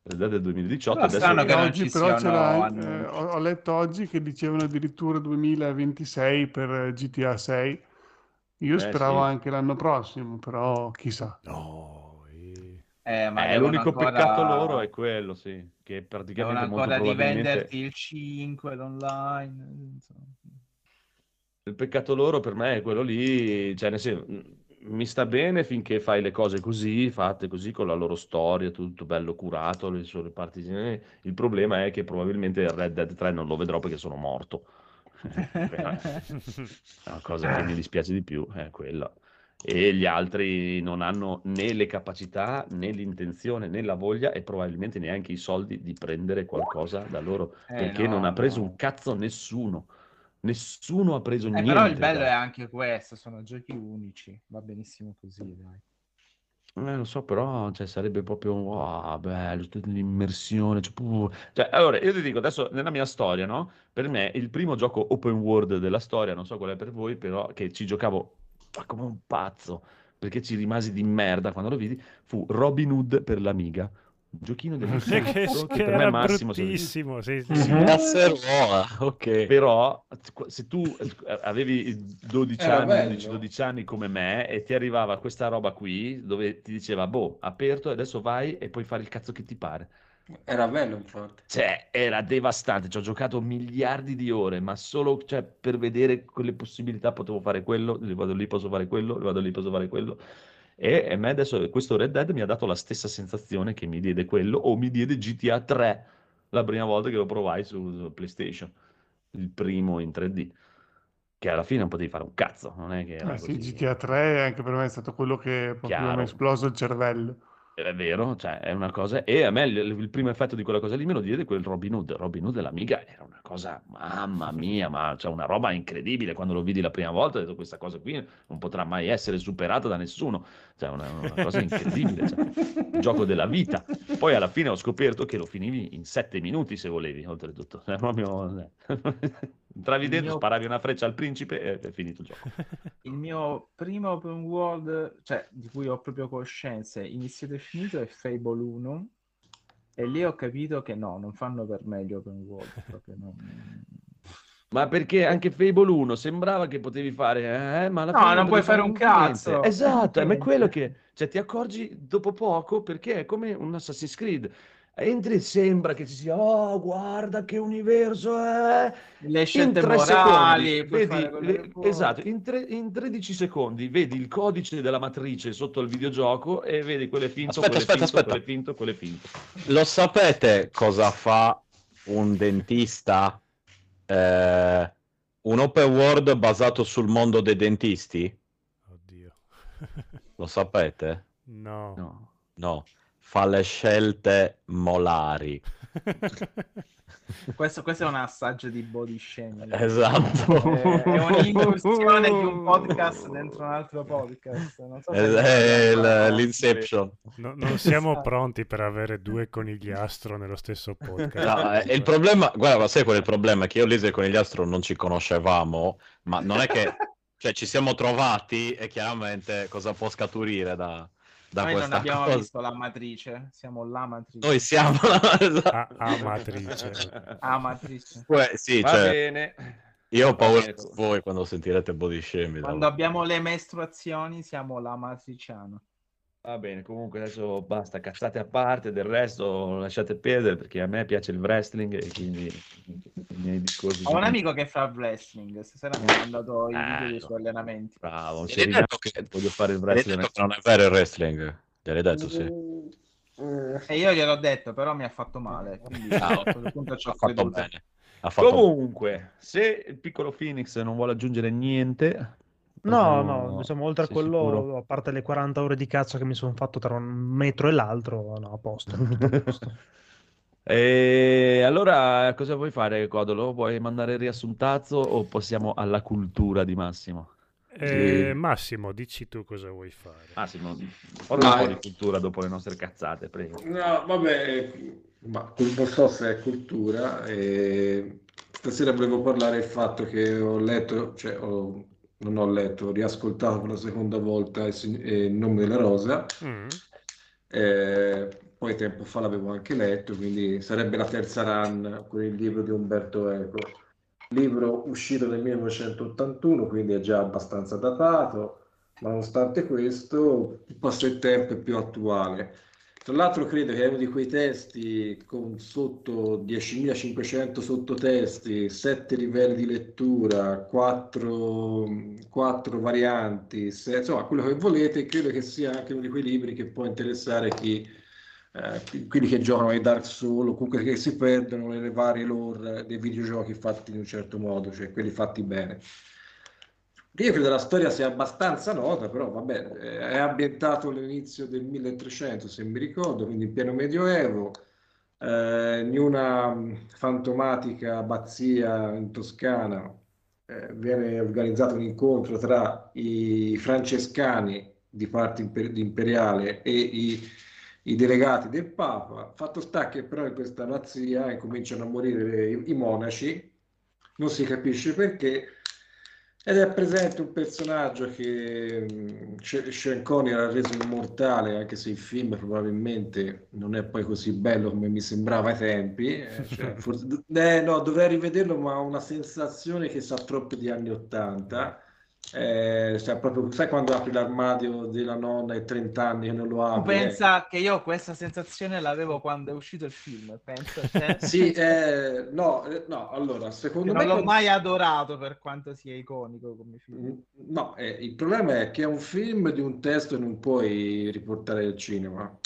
Red Dead del 2018, Però adesso... strano che non Oggi ci però c'era, eh, ho, ho letto oggi che dicevano addirittura 2026 per GTA 6. Io Eh, speravo sì. anche l'anno prossimo, però chissà. No, eh. Eh, ma Eh, devono l'unico ancora- peccato loro è quello, sì, che Devono praticamente molto ancora probabilmente... rivenderti il 5 l'online. insomma. Il peccato loro per me è quello lì, cioè nel senso, mi sta bene finché fai le cose così, fatte così, con la loro storia, tutto bello curato, le sue parti. Il problema è che probabilmente Red Dead 3 non lo vedrò perché sono morto. Una cosa che mi dispiace di più, è quella. E gli altri non hanno né le capacità, né l'intenzione, né la voglia e probabilmente neanche i soldi di prendere qualcosa da loro, Eh, perché no, non ha preso no. un cazzo nessuno. Nessuno ha preso Eh, niente. però il bello da- è anche questo, sono giochi unici, va benissimo così, dai. Eh, lo so, però cioè, sarebbe proprio wow, bello, tutta l'immersione. Cioè. Cioè, allora, io ti dico adesso, nella mia storia, no? Per me il primo gioco open world della storia, non so qual è per voi, però che ci giocavo come un pazzo, perché ci rimasi di merda quando lo vidi, fu Robin Hood per l'Amiga. Giochino che, dell'Infinito che che per me Massimo bruttissimo. Sì, sì, Mhm. Cazzeruola, ok. Però se tu eh, avevi 12 Era anni, bello. 11-12 anni come me e ti arrivava questa roba qui dove ti diceva, boh, aperto adesso vai e puoi fare il cazzo che ti pare. Era bello, infatti. Cioè, era devastante, ci ho giocato miliardi di ore, ma solo cioè, per vedere quelle possibilità potevo fare quello, vado lì posso fare quello, vado lì posso fare quello. E a me adesso questo Red Dead mi ha dato la stessa sensazione che mi diede quello o mi diede GTA 3 la prima volta che lo provai su, su PlayStation, il primo in 3D, che alla fine non potevi fare un cazzo, non è che era Eh sì. GTA 3 anche per me è stato quello che proprio mi ha esploso il cervello. È vero, cioè è una cosa. E a me il, il primo effetto di quella cosa lì me lo diede quel Robin Hood. Robin Hood dell'Amiga era una cosa, mamma mia, ma cioè una roba incredibile. Quando lo vidi la prima volta ho detto questa cosa qui non potrà mai essere superata da nessuno. Cioè una, una cosa incredibile, cioè, il gioco della vita. Poi alla fine ho scoperto che lo finivi in sette minuti se volevi, oltretutto. Proprio... Entravi Il dentro, mio- sparavi una freccia al principe e è finito il gioco. <laughs> Il mio primo open world, cioè di cui ho proprio coscienza, iniziato e finito, è Fable 1. E lì ho capito che no, non fanno per me gli open world. proprio non- Ma perché anche Fable 1 sembrava che potevi fare, eh, ma alla No, fine non puoi fare un niente. cazzo. Esatto, eh, ma è Niente. quello che, cioè, ti accorgi dopo poco perché è come un Assassin's Creed. Entri e sembra che ci sia, oh, guarda che universo è. Le In scelte tre morali, vedi, le- esatto, in, tre- in 13 secondi vedi il codice della matrice sotto il videogioco e vedi quello è finto, Aspetta, quello è aspetta, finto, aspetta. quello è finto, quello è finto. Lo sapete cosa fa un dentista? Eh, un open world basato sul mondo dei dentisti? Oddio. <laughs> Lo sapete? No. No. No. fa le scelte molari. <laughs> <laughs> Questo, questo è un assaggio di body shaming. Esatto. È, è un'incursione di un podcast <laughs> dentro un altro podcast. Non so se- È il- l'Inception. No- non siamo pronti per avere due conigliastro nello stesso podcast. No, eh, il problema, guarda, ma sai qual è il problema? Che io e Lisa e Conigliastro non ci conoscevamo, ma non è che, <laughs> cioè, ci siamo trovati e chiaramente cosa può scaturire da, da Noi non abbiamo cosa? visto la matrice, siamo la matrice. Noi siamo... esatto. A- amatrice. <laughs> Ah, matrice. Poi, sì, Va cioè, bene. io ho paura di voi quando sentirete body shaming. Quando abbiamo le mestruazioni siamo la matriciana. Va bene, comunque adesso basta, cazzate a parte, del resto lasciate perdere perché a me piace il wrestling e quindi miei discorsi Ho un amico che fa wrestling, stasera mi ha mandato i video dei Bello. suoi allenamenti. Bravo, Gli se hai rimane- detto che- voglio fare il wrestling. detto che non è vero il wrestling? Gliel'hai detto, sì. E io gliel'ho detto, però mi ha fatto male. Quindi Ah, a quel punto ci ho Ha fatto bene. Ha fatto Comunque, se il piccolo Phoenix non vuole aggiungere niente, No, no, diciamo, oltre a quello, sicuro? a parte le 40 ore di cazzo che mi sono fatto tra un metro e l'altro, no, a posto. a posto. <laughs> E allora cosa vuoi fare, Codolo? Vuoi mandare il riassuntazzo o passiamo alla cultura di Massimo? Eh, Sì. Massimo, dici tu cosa vuoi fare. Massimo, parla un po' di cultura dopo le nostre cazzate, prego. No, vabbè, ma non so se è cultura. eh, stasera volevo parlare del fatto che ho letto, cioè ho- non ho letto, ho riascoltato per la seconda volta il, Sign- eh, Il nome della rosa. Mm. eh, poi tempo fa l'avevo anche letto, quindi sarebbe la terza run con il libro di Umberto Eco. Libro uscito nel 1981, quindi è già abbastanza datato, ma nonostante questo, il tempo è più attuale. Tra l'altro credo che è uno di quei testi con sotto 10.500 sottotesti, 7 livelli di lettura, 4, varianti, se- insomma quello che volete, credo che sia anche uno di quei libri che può interessare chi, eh, quelli che giocano ai Dark Souls, o comunque che si perdono nelle varie lore dei videogiochi fatti in un certo modo, cioè quelli fatti bene. Io credo la storia sia abbastanza nota, però vabbè, eh, è ambientato all'inizio del 1300, se mi ricordo, quindi in pieno Medioevo, eh, in una mh, fantomatica abbazia in Toscana eh, viene organizzato un incontro tra i francescani di parte imper- imperiale e i, i delegati del Papa. Fatto sta che però in questa abbazia incominciano a morire i, i monaci, non si capisce perché. Ed è presente un personaggio che mh, Sce- Sean Connery ha reso immortale, anche se il film probabilmente non è poi così bello come mi sembrava ai tempi. eh, cioè, <laughs> forse- eh, no, dovrei rivederlo, ma ho una sensazione che sa troppo di anni Ottanta. Eh, cioè, proprio, sai quando apri l'armadio della nonna e 30 anni che non lo apri? eh? pensa che io questa sensazione l'avevo quando è uscito il film? A te? <laughs> Sì, eh, no, eh, no, allora, secondo Che me... non l'ho mai adorato per quanto sia iconico come film. No, eh, il problema è che è un film di un testo e non puoi riportare al cinema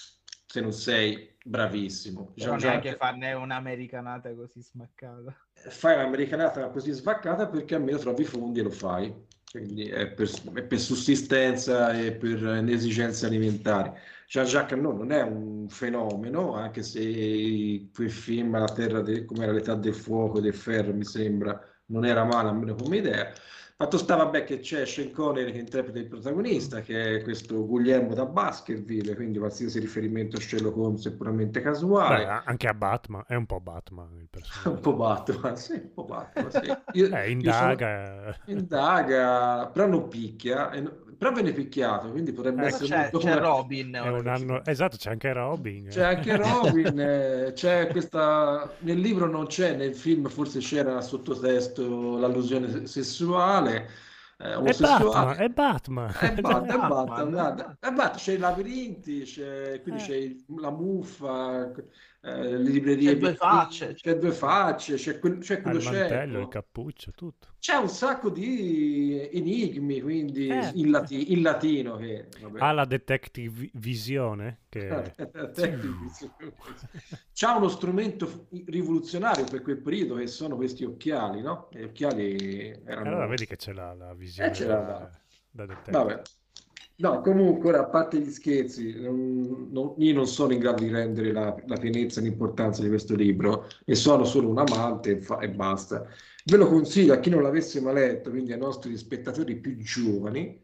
se non sei bravissimo. Non neanche già- farne un'americanata così smaccata. fai un'americanata così svaccata perché almeno trovi i fondi e lo fai. Quindi è per, è per sussistenza e per esigenze alimentari. Jean-Jacques Annaud non è un fenomeno, anche se quel film La terra de- come era l'età del fuoco e del ferro, mi sembra, non era male almeno come idea. Fatto sta, vabbè, che c'è Sean Connery che interpreta il protagonista, che è questo Guglielmo da Baskerville, quindi qualsiasi riferimento a Sherlock Holmes è puramente casuale. Beh, anche a Batman, è un po' Batman il <laughs> Un personaggio. po' Batman, sì, un po' Batman, sì. <laughs> Io- Eh, io sono- indaga. indaga, però non picchia, e no- però viene picchiato, quindi potrebbe Ecco, essere C'è, molto c'è come- Robin. Un anno... Esatto, c'è anche Robin. C'è anche Robin, eh, c'è questa... Nel libro non c'è, nel film forse c'era sottotesto l'allusione sessuale, eh, È omosessuale. Batman, è Batman. È Bat- è <laughs> Batman, Batman, guarda. È Batman, c'è i labirinti, c'è, quindi Eh. c'è la muffa, eh, le librerie, C'è due facce. c'è due facce, c'è, quel- c'è quello il mantello, il cappuccio, tutto. C'è un sacco di enigmi, quindi Eh. in, lati- in latino che vabbè. Ha la detective vi- visione che... <laughs> C'ha uno strumento rivoluzionario per quel periodo che sono questi occhiali, no? Gli occhiali erano... Allora vedi che c'è la, la visione Eh, l'ha da, da- da detective. Vabbè. No, comunque, ora, a parte gli scherzi, non- non- io non sono in grado di rendere la, la pienezza e l'importanza di questo libro e sono solo un amante e, fa- e basta. Ve lo consiglio a chi non l'avesse mai letto, quindi ai nostri spettatori più giovani,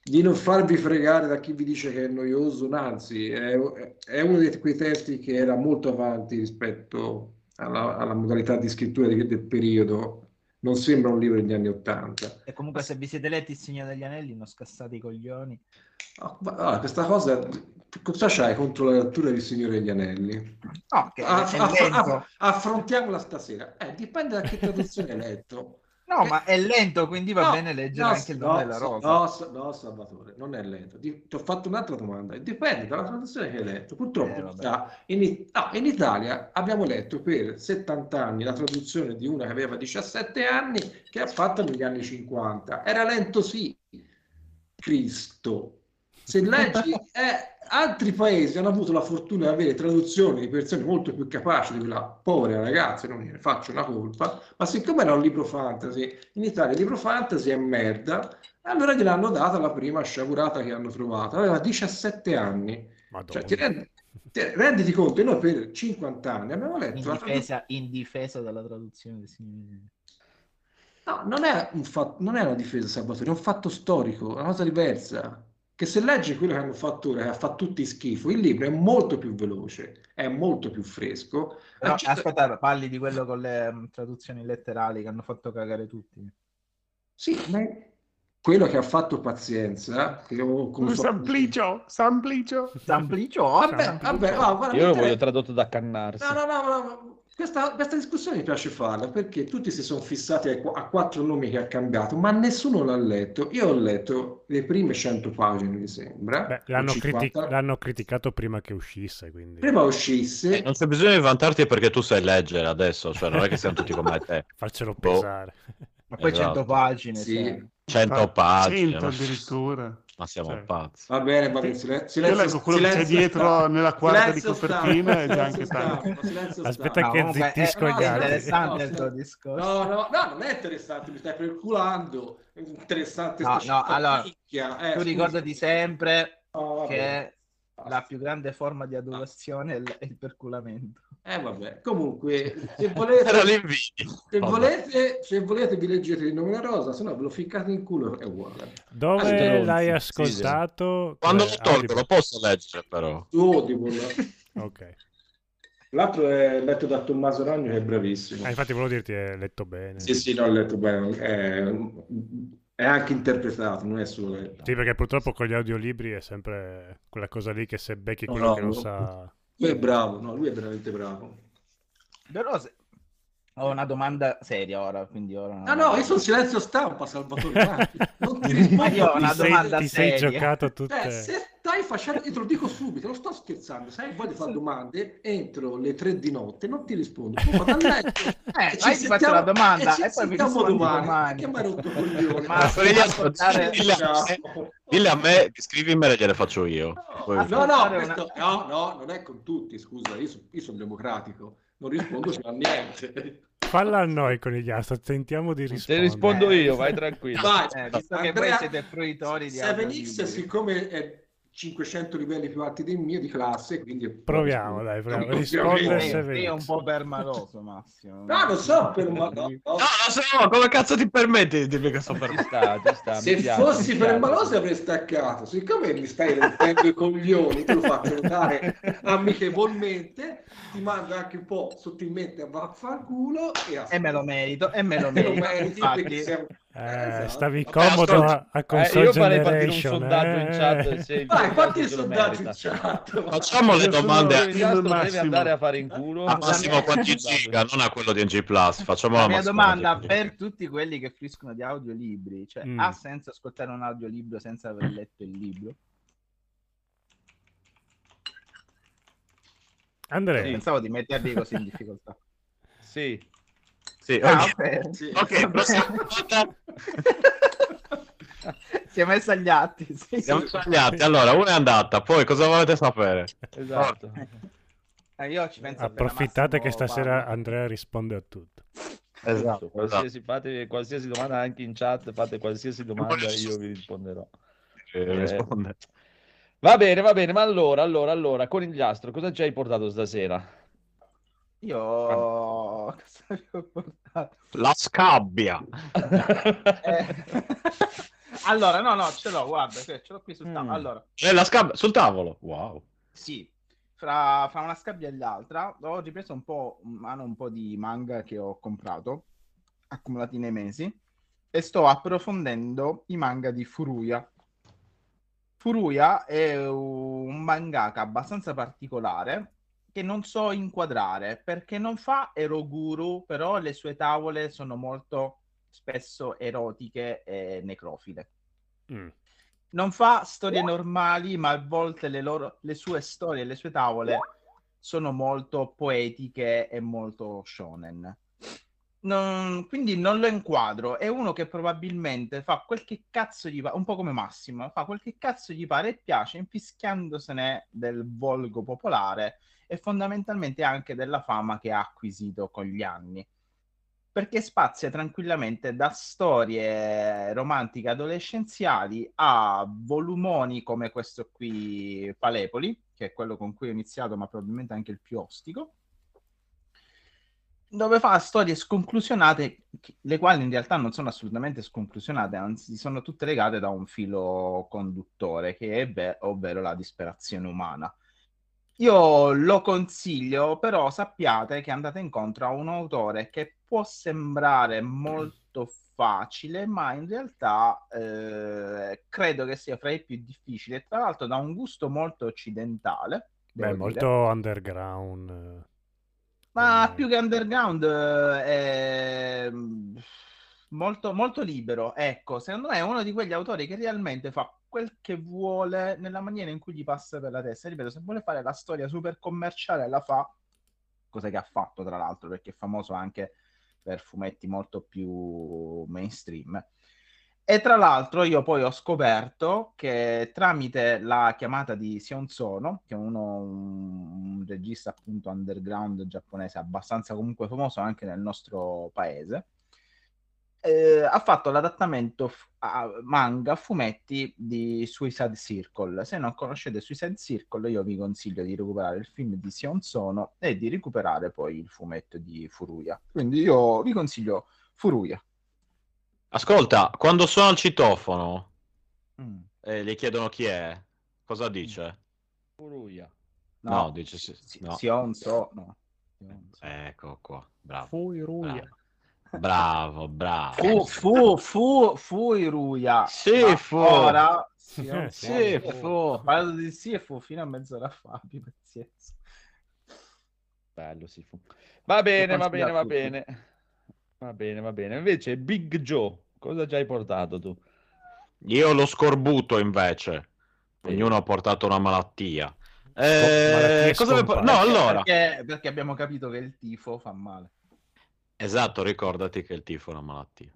di non farvi fregare da chi vi dice che è noioso, anzi, è, è uno di quei testi che era molto avanti rispetto alla, alla modalità di scrittura di- del periodo. Non sembra un libro degli anni Ottanta. E comunque se vi siete letti Il Signore degli Anelli non scassate i coglioni. Ah, ma- ah, questa cosa, cosa c'hai contro la lettura di Signore degli Anelli? No, che Aff- aff- aff- affrontiamola stasera. Eh, dipende da che traduzione hai letto. No, ma è lento, quindi va No, bene leggere no, anche il nome no, della Sa- rosa. No, no, Salvatore, non è lento. Ti ho fatto un'altra domanda. Dipende dalla traduzione che hai letto. Purtroppo Eh, in, no, in Italia abbiamo letto per 70 anni la traduzione di una che aveva 17 anni che ha fatto negli anni 50. Era lento sì, Cristo. Se leggi, eh, altri paesi hanno avuto la fortuna di avere traduzioni di persone molto più capaci di quella povera ragazza, non ne faccio una colpa, ma siccome era un libro fantasy, in Italia il libro fantasy è merda, allora gliel'hanno data la prima sciagurata che hanno trovato. Aveva 17 anni. Madonna. Cioè, ti rendi, ti- renditi conto, noi per 50 anni abbiamo In letto la traduzione difesa, in difesa della traduzione del Signore. No, non è un fatto, non è una difesa, Salvatore, è un fatto storico, è una cosa diversa. Che se leggi quello che hanno fatto ora, che ha fatto tutti schifo, il libro è molto più veloce, è molto più fresco. La gente- aspetta, parli di quello con le mm, traduzioni letterali che hanno fatto cagare tutti. Sì, ma quello che ha fatto pazienza, che ho con Samplicio, Samplicio. Samplicio? Vabbè, vabbè, Io lo voglio tradotto da cannarsi. No, no, no, no, no. Questa, questa discussione mi piace farla perché tutti si sono fissati qu- a, quattro nomi che ha cambiato, ma nessuno l'ha letto. Io ho letto le prime 100 pagine, mi sembra. Beh, l'hanno, 50. criti- l'hanno criticato prima che uscisse, quindi Prima uscisse, Eh, non c'è bisogno di vantarti perché tu sai leggere adesso, cioè non è che siamo tutti come <laughs> te. farcelo Boh. pesare. Ma poi Esatto. 100 pagine. Sì. cioè. 100 Ah, pagine, 100 ma, addirittura. Ma siamo Cioè. pazzi. va bene, va bene, silen- Io silenzio, leggo quello che c'è silenzio dietro stampa. nella quarta di Silenzio copertina stampa, e già anche silenzio tanto. silenzio Aspetta stampa. che comunque zittisco è, gli altri. interessante No, il tuo discorso. No, no, no, non è interessante, mi stai perculando. È interessante No, sta no, allora. Eh, tu ricordati sempre No, vabbè. che. La più grande forma di adorazione è il, è il perculamento. Eh vabbè, comunque, se volete, se volete, se volete vi leggete il nome della rosa, se no ve lo ficcate in culo, è uguale. Dove Stronzi, l'hai sì, ascoltato? Quando lo tolgo Audible? lo posso leggere però. Su Audible. Ok. L'altro è letto da Tommaso Ragno che è bravissimo. Ah, infatti volevo dirti, è letto bene. Sì, sì, no, ho letto bene. È, è anche interpretato, non è solo. Sì, perché purtroppo con gli audiolibri è sempre quella cosa lì che se becchi No, quello no, che non no. sa... Lui è bravo, no, lui è veramente bravo. Però se- ho una domanda seria ora, quindi ora... Ah no, io sono silenzio stampa, Salvatore. <laughs> Non ti Ma rispondo io ho una sei, domanda ti sei seria. giocato Cioè, tutte... se stai facendo, io te lo dico subito, non sto scherzando, se hai voglia di fare domande entro le tre di notte, non ti rispondo. Tu vado a <laughs> letto Eh, e vai, ti faccio la domanda ci e poi mi sentiamo rispondi domani. domani. Che mi hai rotto coglione? Ma devi ascoltare- dille a me- Dille a me, scrivimele, gliele faccio io. Poi- No, no, ascoltare questo- no, no, non è con tutti, scusa, io, so- io sono democratico, non rispondo più a niente. Falla a noi con gli astro, tentiamo di Se rispondere. rispondo io, vai tranquillo. Vai, Eh, visto che Andrea- voi siete fruitori di 7X, audiolibri. siccome è 500 livelli più alti del mio di classe, quindi... Proviamo, dai, proviamo. No, Risponde ovviamente. se Sei, sei un po' permaloso, Massimo. No, non so per ma- no, no. No, no, se no, come cazzo ti permetti di dirmi che sto per Ci sta, ci sta, mi Se piace, fossi mi per piace. maloso avrei staccato. Siccome mi stai rompendo i coglioni, te lo faccio notare amichevolmente, ti mando anche un po' sottilmente a vaffanculo e, E me lo merito, e me lo Me <laughs> lo merito. meriti infatti. perché siamo- Eh, Esatto. stavi comodo a, a Eh, console io farei partire un sondaggio in eh. chat se <laughs> il Vai, fatti il sondaggio in chat. Facciamo le domande a, deve andare a fare in culo. a Massimo quanti giga, non a quello di NG Plus. Facciamo La la mia domanda per tutti quelli che fruiscono di audiolibri, cioè Mm. ha senso ascoltare un audiolibro senza aver letto il libro? Andrea, Sì. Pensavo di metterli così in difficoltà. Sì. Sì, Ah, ok. <laughs> Sì. Ok, prossima domanda. <laughs> si è messa agli atti. Sì. Siamo sbagliati. Allora, una è andata, poi cosa volete sapere? Esatto. Eh, io ci penso approfittate che stasera parla. Andrea risponde a tutto. Esatto, Qualsiasi, fate qualsiasi domanda anche in chat, fate qualsiasi domanda, io vi risponderò. eh, risponde. Va bene, va bene, ma allora, allora, allora, conigliastro, cosa ci hai portato stasera? Io cosa portato? La scabbia. <laughs> Eh, allora, no, no, ce l'ho, guarda, ce l'ho qui sul tavolo. Mm. Allora, C'è la scabbia sul tavolo. Wow. sì, fra, fra una scabbia e l'altra ho ripreso un po' in mano un po' di manga che ho comprato, accumulati nei mesi, e sto approfondendo i manga di Furuya. Furuya è un mangaka abbastanza particolare che non so inquadrare perché non fa eroguru, però le sue tavole sono molto spesso erotiche e necrofile. Mm. Non fa storie normali, ma a volte le, loro, le sue storie e le sue tavole sono molto poetiche e molto shonen. Non- quindi non lo inquadro. È uno che probabilmente fa quel che cazzo gli pare, un po' come Massimo, fa quel che cazzo gli pare e piace, infischiandosene del volgo popolare e fondamentalmente anche della fama che ha acquisito con gli anni. Perché spazia tranquillamente da storie romantiche adolescenziali a volumoni come questo qui, Palepoli, che è quello con cui ho iniziato, ma probabilmente anche il più ostico dove fa storie sconclusionate, le quali in realtà non sono assolutamente sconclusionate, anzi sono tutte legate da un filo conduttore, che è ve- ovvero la disperazione umana. Io lo consiglio, però sappiate che andate incontro a un autore che può sembrare molto facile, ma in realtà eh, credo che sia fra i più difficili tra l'altro da un gusto molto occidentale. Beh, molto dire. underground. eh. Ma come- più che underground eh, è mm, molto, molto libero. Ecco, secondo me è uno di quegli autori che realmente fa quel che vuole nella maniera in cui gli passa per la testa. Ripeto, se vuole fare la storia super commerciale, la fa, cosa che ha fatto tra l'altro, perché è famoso anche per fumetti molto più mainstream. E tra l'altro io poi ho scoperto che tramite la chiamata di Sion Sono, che è uno, un, regista appunto underground giapponese abbastanza comunque famoso anche nel nostro paese, eh, ha fatto l'adattamento f- a manga a fumetti di Suicide Circle. Se non conoscete Suicide Circle, io vi consiglio di recuperare il film di Sion Sono e di recuperare poi il fumetto di Furuya. Quindi io vi consiglio Furuya. Ascolta, quando suona il citofono Mm. e gli chiedono chi è, cosa dice? Furuya. No, dice sì- Si- no. Sion So, no. Sion So. Ecco qua, bravo. Fui Ruia. Bravo, bravo. Fu, fu, fu, fu Iruya. Sì, fu. Ora, Sì, Sì, fu. parlato di sì e fu fino a mezz'ora fa, abbi pazienza. Bello, sì. fu. Va bene, va bene, va bene. Va bene, va bene. Invece, Big Joe, cosa ci hai portato tu? Io lo scorbuto invece. Ognuno ha portato una malattia. Eh, cosa scomparse. No, allora. Perché, perché abbiamo capito che il tifo fa male. Esatto, ricordati che il tifo è una malattia.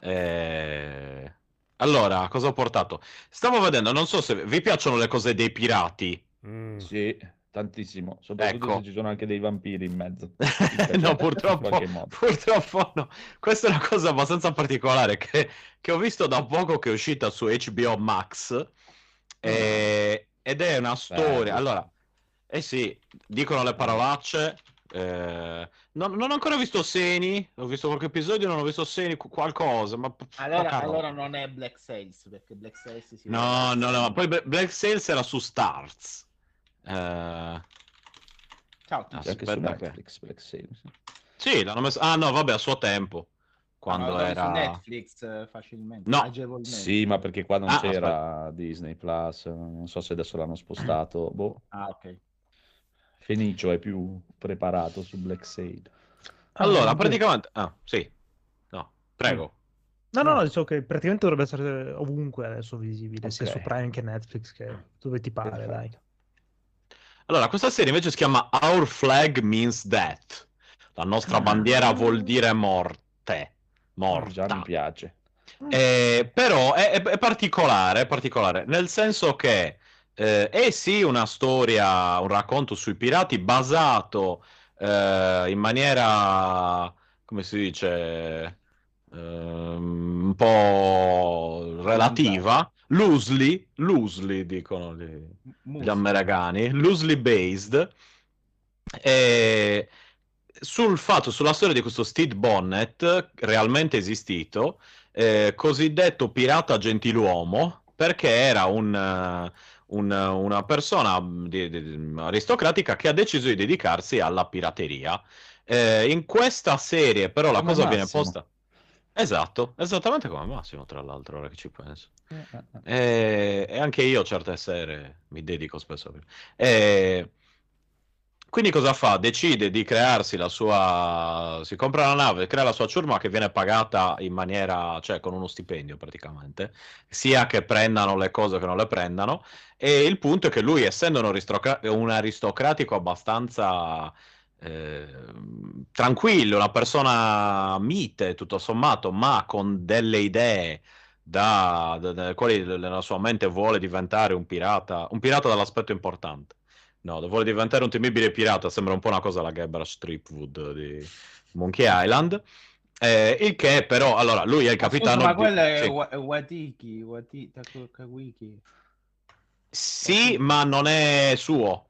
Eh, Allora, cosa ho portato? Stavo vedendo, non so se vi piacciono le cose dei pirati. Mm. Sì, tantissimo. Soprattutto Ecco. se ci sono anche dei vampiri in mezzo. <laughs> no, purtroppo, purtroppo no. Questa è una cosa abbastanza particolare che, che ho visto da poco che è uscita su HBO Max. eh, ed è una storia. Bello. Allora, eh sì, dicono le parolacce. Eh, non, non ho ancora visto Seni. Ho visto qualche episodio, non ho visto Seni, qu- qualcosa. Ma Allora, allora non è Black Sales, perché Black Sales si No, no, no. Poi Bla- Black Sails era su Stars. Eh, Ciao. C'è anche Aspetta su Netflix, Black Sails. Sì, l'hanno messo. Ah, no, vabbè, a suo tempo. Quando Ma trovi era. su Netflix eh, facilmente, No. agevolmente. Sì, ma perché qua non Ah, c'era Disney Plus, non so se adesso l'hanno spostato. Boh, Ah, ok. Fenicio è più preparato su Black Sail. Allora, Ah, praticamente. Ah, sì. No, prego. No, no, no, so che praticamente dovrebbe essere ovunque adesso visibile, sia Ok. su Prime che Netflix, che dove ti pare, Perfetto. dai. Allora, questa serie invece si chiama Our Flag Means Death. La nostra Ah. bandiera vuol dire morte. Già Morta. mi piace. Eh, però è, è- è particolare, è particolare, nel senso che eh, è sì una storia, un racconto sui pirati basato eh, in maniera, come si dice, ehm, un po' relativa, loosely, loosely dicono gli, gli americani, loosely based, e sul fatto, sulla storia di questo Steve Bonnet, realmente esistito, eh, cosiddetto pirata gentiluomo, perché era un, eh, un- una persona di- di- aristocratica che ha deciso di dedicarsi alla pirateria. Eh, in questa serie, però, la Come cosa viene Massimo. posta. Esatto, esattamente come Massimo, tra l'altro, ora che ci penso. Eh, eh, eh. E, e anche io certe sere mi dedico spesso a e quindi cosa fa? Decide di crearsi la sua... si compra una nave, crea la sua ciurma che viene pagata in maniera, cioè con uno stipendio praticamente, sia che prendano le cose che non le prendano. E il punto è che lui, essendo un, aristocra- un aristocratico abbastanza eh, tranquillo, una persona mite tutto sommato, ma con delle idee da, da- dalle quali nella sua mente vuole diventare un pirata, un pirata dall'aspetto importante. No, vuole diventare un temibile pirata, sembra un po' una cosa alla Guybrush Threepwood di Monkey Island. Eh, il che però, allora, lui è il scusa, capitano ma di- quello è sì. Wa- è Watiki, Wati- Taku- Kawiki. Sì, ma non è suo.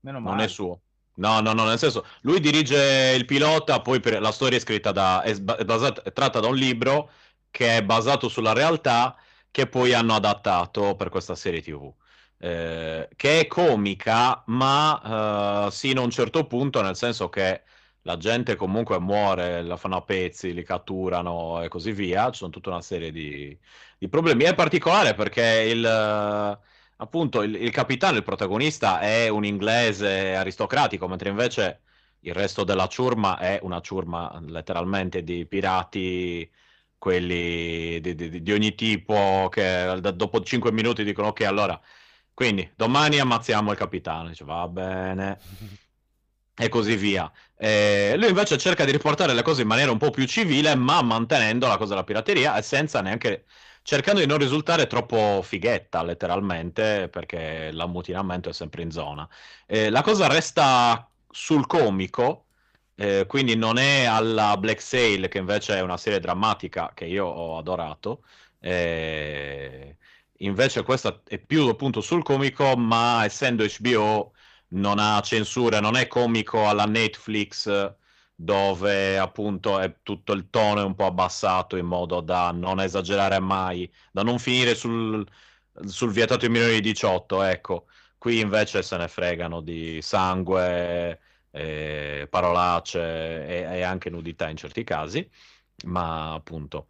Meno Non male. è suo. No, no, no, nel senso, lui dirige il pilota, poi per- la storia è scritta da, è basata- è tratta da un libro che è basato sulla realtà che poi hanno adattato per questa serie TV. Eh, che è comica, ma eh, sino a un certo punto, nel senso che la gente comunque muore, la fanno a pezzi, li catturano e così via. Ci sono tutta una serie di, di problemi. È particolare perché il, eh, appunto il, il capitano, il protagonista, è un inglese aristocratico, mentre invece il resto della ciurma è una ciurma letteralmente di pirati, quelli di, di- di ogni tipo, che dopo 5 minuti dicono ok, allora, quindi domani ammazziamo il capitano. Dice va bene. <laughs> E così via. Eh, lui invece cerca di riportare le cose in maniera un po' più civile, ma mantenendo la cosa della pirateria e senza neanche cercando di non risultare troppo fighetta, letteralmente, perché l'ammutinamento è sempre in zona. Eh, la cosa resta sul comico, eh, quindi non è alla Black Sail, che invece è una serie drammatica che io ho adorato. Eh, invece questa è più appunto sul comico, ma essendo HBO non ha censure, non è comico alla Netflix dove appunto è tutto il tono è un po' abbassato in modo da non esagerare mai, da non finire sul, sul vietato ai minori di 18, ecco. Qui invece se ne fregano di sangue, eh, parolacce e anche nudità in certi casi, ma appunto.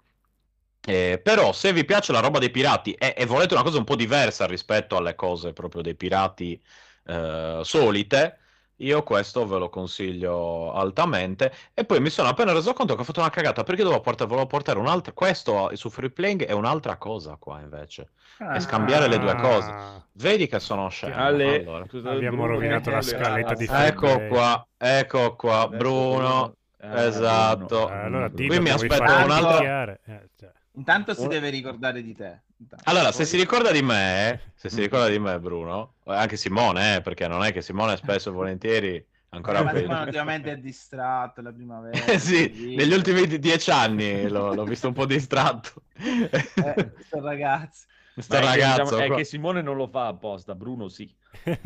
Eh, però se vi piace la roba dei pirati e, e volete una cosa un po' diversa rispetto alle cose proprio dei pirati eh, solite, io questo ve lo consiglio altamente. E poi mi sono appena reso conto che ho fatto una cagata perché dovevo portare, volevo portare un'altra. Questo su Free Playing è un'altra cosa qua invece. Ah, E scambiare le due cose. Ah, Vedi che sono scemo. Ale, allora. Abbiamo Bruno, rovinato la Ale, scaletta di Ale, Free Ecco Play. qua, ecco qua, Bruno. Eh, Esatto. Bruno. Eh, allora dillo Qui mi aspetto un'altra-. Eh, cioè. Intanto si deve ricordare di te. Intanto. Allora, se si ricorda di me, se si ricorda di me, Bruno, anche Simone, eh, perché non è che Simone spesso e <laughs> volentieri ancora ma. Simone ultimamente è distratto la primavera. <laughs> Eh sì, così. negli ultimi di- dieci anni l'ho, l'ho visto un po' distratto. Eh, <laughs> questo ragazzo. Sto che, ragazzo diciamo, è qua. che Simone non lo fa apposta, Bruno sì.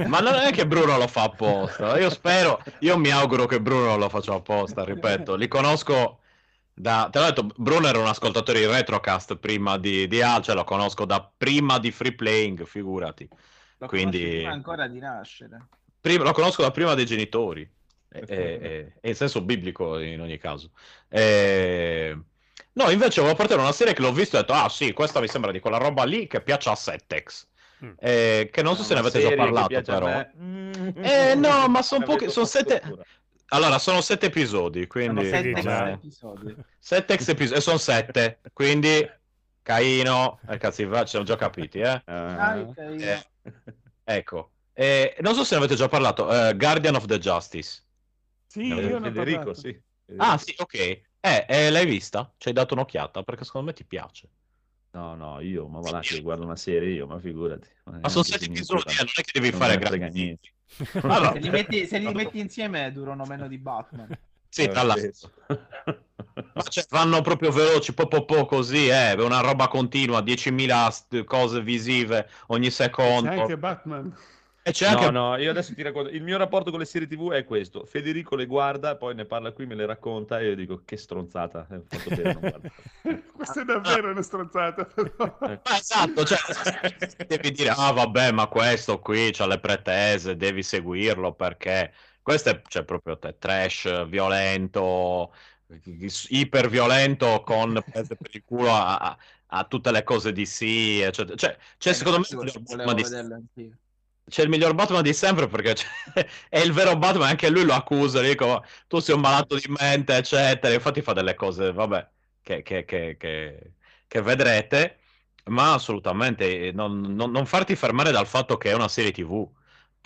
Ma non è che Bruno lo fa apposta. Io spero, io mi auguro che Bruno non lo faccia apposta, ripeto. Li conosco da... Te l'ho detto, Bruno era un ascoltatore di Retrocast prima di, di Al, cioè lo conosco da prima di Free Playing, figurati. Lo Quindi- prima ancora di nascere. Prima- lo conosco da prima dei genitori, e, e- e- in senso biblico in ogni caso. E- No, invece volevo portare una serie che l'ho visto e ho detto, ah sì, questa mi sembra di quella roba lì che piace a Settex. Mm. Eh, che non so se ne avete già parlato, però. Mm. Eh, no, ma sono <laughs> pochi- sono sette-. Allora, sono sette episodi, Sono quindi... sette Vedi già. episodi. Sette ex episodi, e sono sette, quindi... Caino, eh, cazzi, va, ci siamo già capiti, eh? Ah. ok, Eh, Ecco. Eh, non so se ne avete già parlato, eh, Guardian of the Justice. Sì, Eh, io ne ho Federico, sì. Ah, sì, ok. Eh, eh, l'hai vista? Ci hai dato un'occhiata? Perché secondo me ti piace. No, no, io, ma va là che guardo una serie io, ma figurati. Ma sono sette episodi, eh, non è che devi Non fare grandi... niente. <laughs> Allora, Se li, metti, se li metti insieme durano meno di Batman. <laughs> Sì, Eh, tra l'altro. spesso. <laughs> Ma cioè, vanno proprio veloci, po' po' po' così, eh, una roba continua, 10.000 st- cose visive ogni C'è secondo. anche Batman. E c'è No, anche... no, io adesso ti racconto. Il mio rapporto con le serie TV è questo. Federico le guarda, poi ne parla qui, me le racconta e io dico che stronzata. Eh. <laughs> Questa è davvero una stronzata. però. <laughs> Ma esatto, cioè, devi dire, ah vabbè, ma questo qui c'ha le pretese, devi seguirlo perché questo è cioè, proprio te, trash, violento, iper violento con prese per il culo a, a- a tutte le cose di sì, eccetera. Cioè, c'è secondo me miglior volevo C'è il miglior Batman di sempre perché <laughs> è il vero Batman, anche lui lo accusa, dico, tu sei un malato di mente, eccetera. Infatti fa delle cose, vabbè, che, che- che- che- vedrete, ma assolutamente eh, non, non- non farti fermare dal fatto che è una serie TV,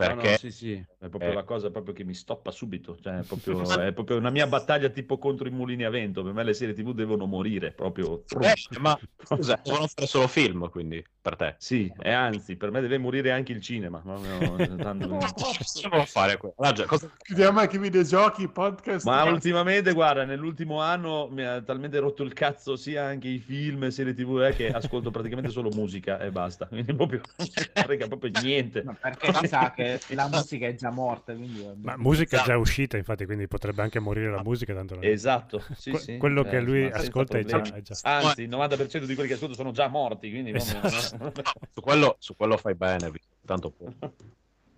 No, no, perché sì, sì, è proprio eh. la cosa proprio che mi stoppa subito. Cioè, è proprio, <laughs> è proprio una mia battaglia tipo contro i mulini a vento. Per me le serie TV devono morire proprio. Eh, ma scusa, devono fare solo film, quindi, per te. Sì, e anzi, per me deve morire anche il cinema. Ma, <laughs> no, tanto- Cosa devono fare? Ah, già, cosa- Chiudiamo anche i videogiochi, podcast. Ma ultimamente, guarda, nell'ultimo anno mi ha talmente rotto il cazzo sia anche i film, serie TV, eh, che ascolto praticamente solo musica e basta. Quindi proprio, <laughs> frega proprio niente. Ma perché si sa che <laughs> la musica è già morta, quindi. Ma musica è Esatto. già uscita, infatti, quindi potrebbe anche morire la musica. Tanto Esatto, sì, Que- sì, quello cioè, che lui ma senza ascolta è già, è già- Anzi, il 90% di quelli che ascolto sono già morti, quindi proprio- Esatto. Su, quello, su quello fai bene, tanto può.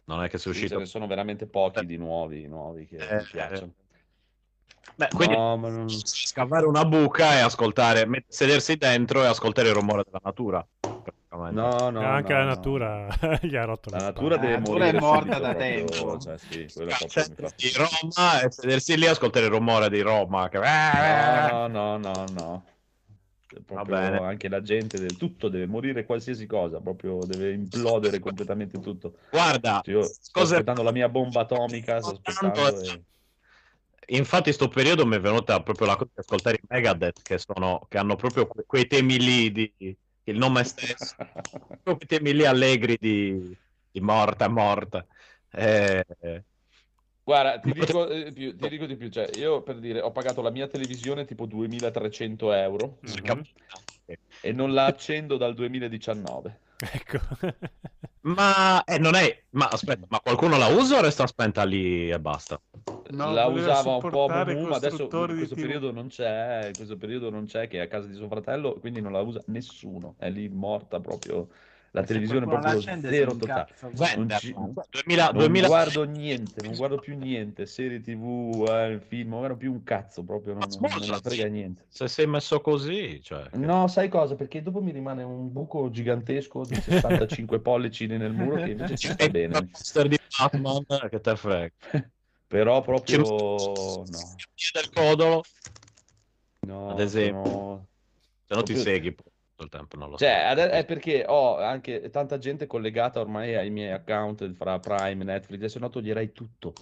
Non è che sei Sì, uscito. ne sono veramente pochi di nuovi, nuovi che Eh, mi piacciono. Beh, quindi No, ma non- scavare una buca e ascoltare, sedersi dentro e ascoltare il rumore della natura. no, no, anche no, la no. natura <laughs> gli ha rotto La natura deve La natura morire è morta da tempo. cioè, sì, Cioè, di Roma e sedersi lì e ascoltare il rumore di Roma. Che... No, no, no, no. Proprio anche la gente del tutto deve morire qualsiasi cosa, proprio deve implodere completamente tutto. Guarda, Io sto aspettando la mia bomba atomica, sto aspettando e- Infatti, sto periodo mi è venuta proprio la cosa di ascoltare i Megadeth che, sono, che hanno proprio que- quei temi lì di il nome stesso, <laughs> quei temi lì allegri di, di morta, morta. Eh, eh, Guarda, ti <laughs> dico, eh, più, ti dico di più, cioè, io per dire, ho pagato la mia televisione tipo 2300 euro Mhm. e non la accendo dal 2019. Ecco. <laughs> Ma eh, non è. Ma aspetta, ma qualcuno la usa o resta spenta lì e basta? No, la usava un po' Mumu, ma adesso in questo TV. periodo non c'è, in questo periodo non c'è, che è a casa di suo fratello, quindi non la usa nessuno, è lì morta proprio, la televisione la proprio zero totale. Non ci- 2000, Non 2000 guardo niente, non guardo più niente, serie tv, eh, film, non guardo più un cazzo proprio, non, non me ne frega niente. Se sei messo così, cioè, No, sai cosa? Perché dopo mi rimane un buco gigantesco di 65 <laughs> pollici nel muro che invece ci sta È bene. il di Batman che te frega. <laughs> Però proprio no, del codolo, no, Ad esempio. sono- se no ti Proprio- segui il tempo, non lo so. Cioè, ade- è perché ho anche tanta gente collegata ormai ai miei account fra Prime, Netflix, e se no toglierei tutto.